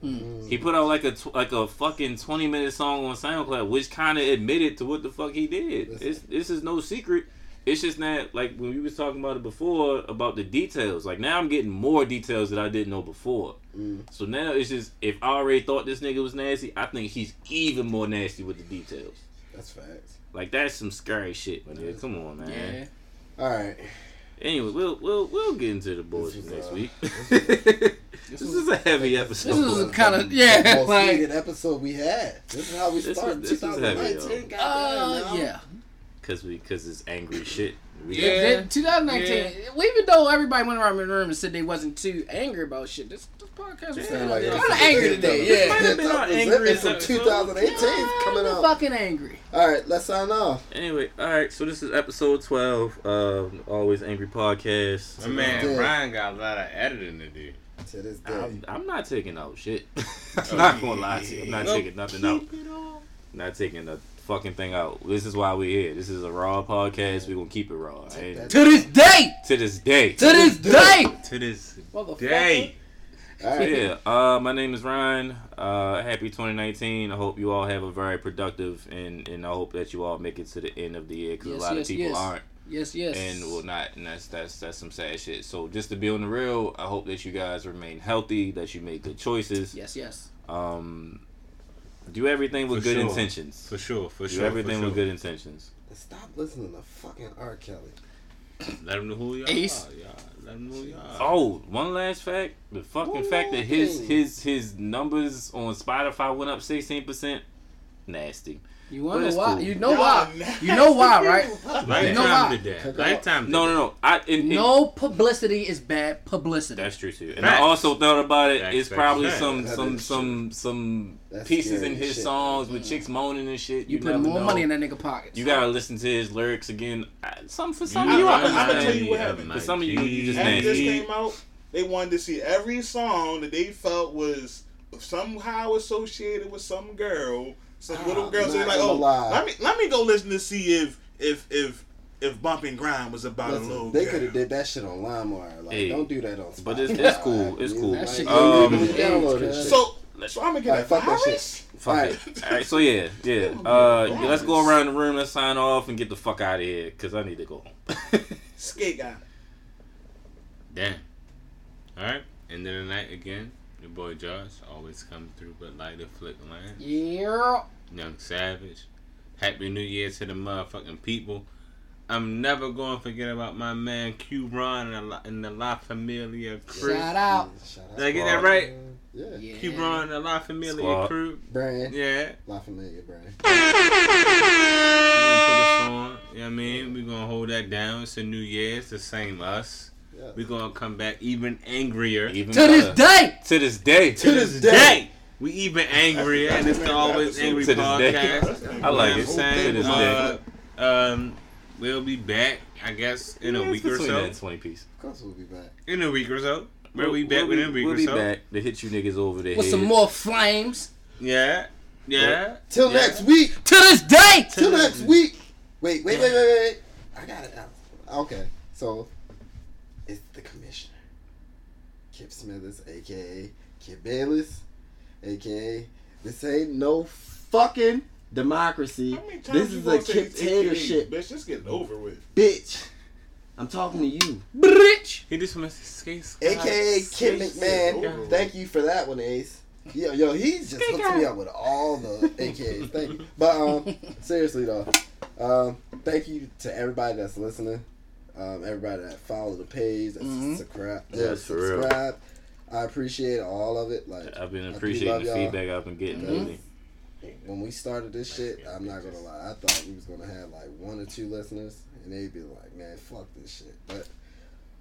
Mm. he put out like a tw- like a fucking twenty minute song on SoundCloud, which kind of admitted to what the fuck he did. It's, this is no secret. It's just not like when we was talking about it before about the details. Like now I'm getting more details that I didn't know before. Mm. So now it's just if I already thought this nigga was nasty, I think he's even more nasty with the details. That's facts. Like that's some scary shit, man. Yeah, come on, man. Yeah. All right. Anyway, we'll we'll we'll get into the bullshit is, next uh, week. this is a heavy episode. This is kinda- yeah, The most like- heated episode we had. This is how we This started. was- this was heavy, 2019. yo. Uh, yeah. Cause we cause it's angry shit. We, Yeah. Yeah. 2019. Yeah. Even though everybody went around the room and said they wasn't too angry about shit, this, this podcast was Sound like kind of angry today. Might Yeah. have been our It's from episode. 2018 coming I'm out. fucking angry. All right, let's sign off. Anyway, all right. So this is episode twelve of Always Angry Podcast. My man Good. Ryan got a lot of editing to do. To this day. I'm, I'm not taking out shit. I'm not gonna lie to you. I'm not Nope. taking nothing out. Not taking a fucking thing out. This is why we're here. This is a raw podcast. We gonna keep it raw. And To this day, to this day. to this day, To this day. All right. Yeah, uh, my name is Ryan. Uh, happy 2019. I hope you all have a very productive and and I hope that you all make it to the end of the year because Yes, a lot yes, of people yes. aren't Yes, yes. and will not, and that's that's that's some sad shit. So just to be on the real, I hope that you guys remain healthy, that you make good choices. yes, yes. Um, do everything with For good sure. intentions. For sure, for Do sure. everything for with good intentions. Stop listening to fucking R. Kelly. Let him know who y'all Ace. are. Y'all. Let them know who y'all are. Oh, one last fact: the fucking One fact that his thing. his his numbers on Spotify went up sixteen percent. Nasty. You But wanna know why? cool. You know Y'all why? nasty. You know why, right? Lifetime You know why? to death. Lifetime No, no, no. I in, in- No publicity is bad publicity. That's true too. And Facts. I also thought about it. Facts, it's facts, probably facts. some That some some some That's pieces in his shit. songs with mm. chicks moaning and shit. you You, put more know. money in that nigga pockets. You gotta listen to his lyrics again. Some for some You of you, I'm- gonna tell you what happened. For some of you, you just After this came out, they wanted to see every song that they felt was somehow associated with some girl, some Ah, little girls they're like, oh, lie. let me let me go listen to see if if if if Bump n' Grind was about a Listen, little they could have did that shit on LimeWire. Like, Hey. don't do that on Spotify. But it's- it's cool, it's cool. That shit Like, Um, download Hey, shit. So so I'm gonna get Alright, a fuck that virus. Fuck Alright. it. All right, so yeah, yeah. Uh, yeah, let's go around the room. Let's sign off and get the fuck out of here because I need to go home. Skate guy. Damn. All right. End of the night again. Your boy Josh always comes through, but like the flick line. Yeah. Young Savage. Happy New Year to the motherfucking people. I'm never going to forget about my man Q Ron and the La, and the La Familia crew. Shout out. Shout out. Did I get that right? Yeah. Yeah. Q Ron and the La Familia Squad. crew. Brand. Yeah. La Familia brand. We gonna put a song. You know what I mean? we going to hold that down. It's a new year. It's the same us. Yeah. we going to come back even angrier. Even To this day. To this day. to this day. We even angrier, and it's the always angry To this day. podcast. I like You know it. what I'm To saying? this Uh, um, we'll be back, I guess, in a week it's or so. that and Twenty piece. Of course we'll be back. In a week or so. We'll be back we'll within a week we'll or be back to hit you niggas over the With head. some more flames. Yeah, yeah. Till yeah. next week. To this day. Till next week. Wait, wait, wait, wait, wait. I got it now. Okay, so it's the commissioner, Kip Smithers, aka Kip Bayless, aka this ain't no fucking democracy. How many times This you is a dictatorship, AKA? Bitch, just get over with. bitch. I'm talking to you, Bitch. He just wants to skate. aka Kip McMahon. Thank you for that one, Ace. Yo, yo, he's just hooked me up with all the AKAs. Thank you. But um, seriously though, um, thank you to everybody that's listening. Um, everybody that followed the page, that Mhm. subscribe, Yes, for real. subscribe. I appreciate all of it. Like I've been appreciating the y'all. feedback I've been getting Mhm. lately. when we started this shit, I'm not gonna lie. I thought we was gonna have like one or two listeners, and they'd be like, "Man, fuck this shit." But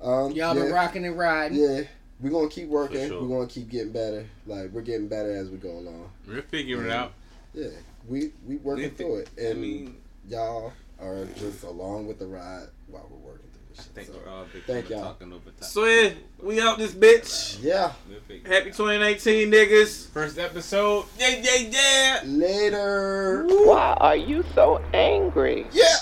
um, Y'all yeah. been rocking and riding. Yeah, we're gonna keep working. sure. We're gonna keep getting better. Like we're getting better as we go along. We'll figure it out. Yeah, we we working If it- through it, I and mean, y'all are just along with the ride while we're think. So, we're all uh, big Thank y'all. talking over top. So yeah, we out this bitch. yeah, Happy it out. 2019, niggas. First episode. Yeah, yeah, yeah. later. Why are you so angry? Yeah.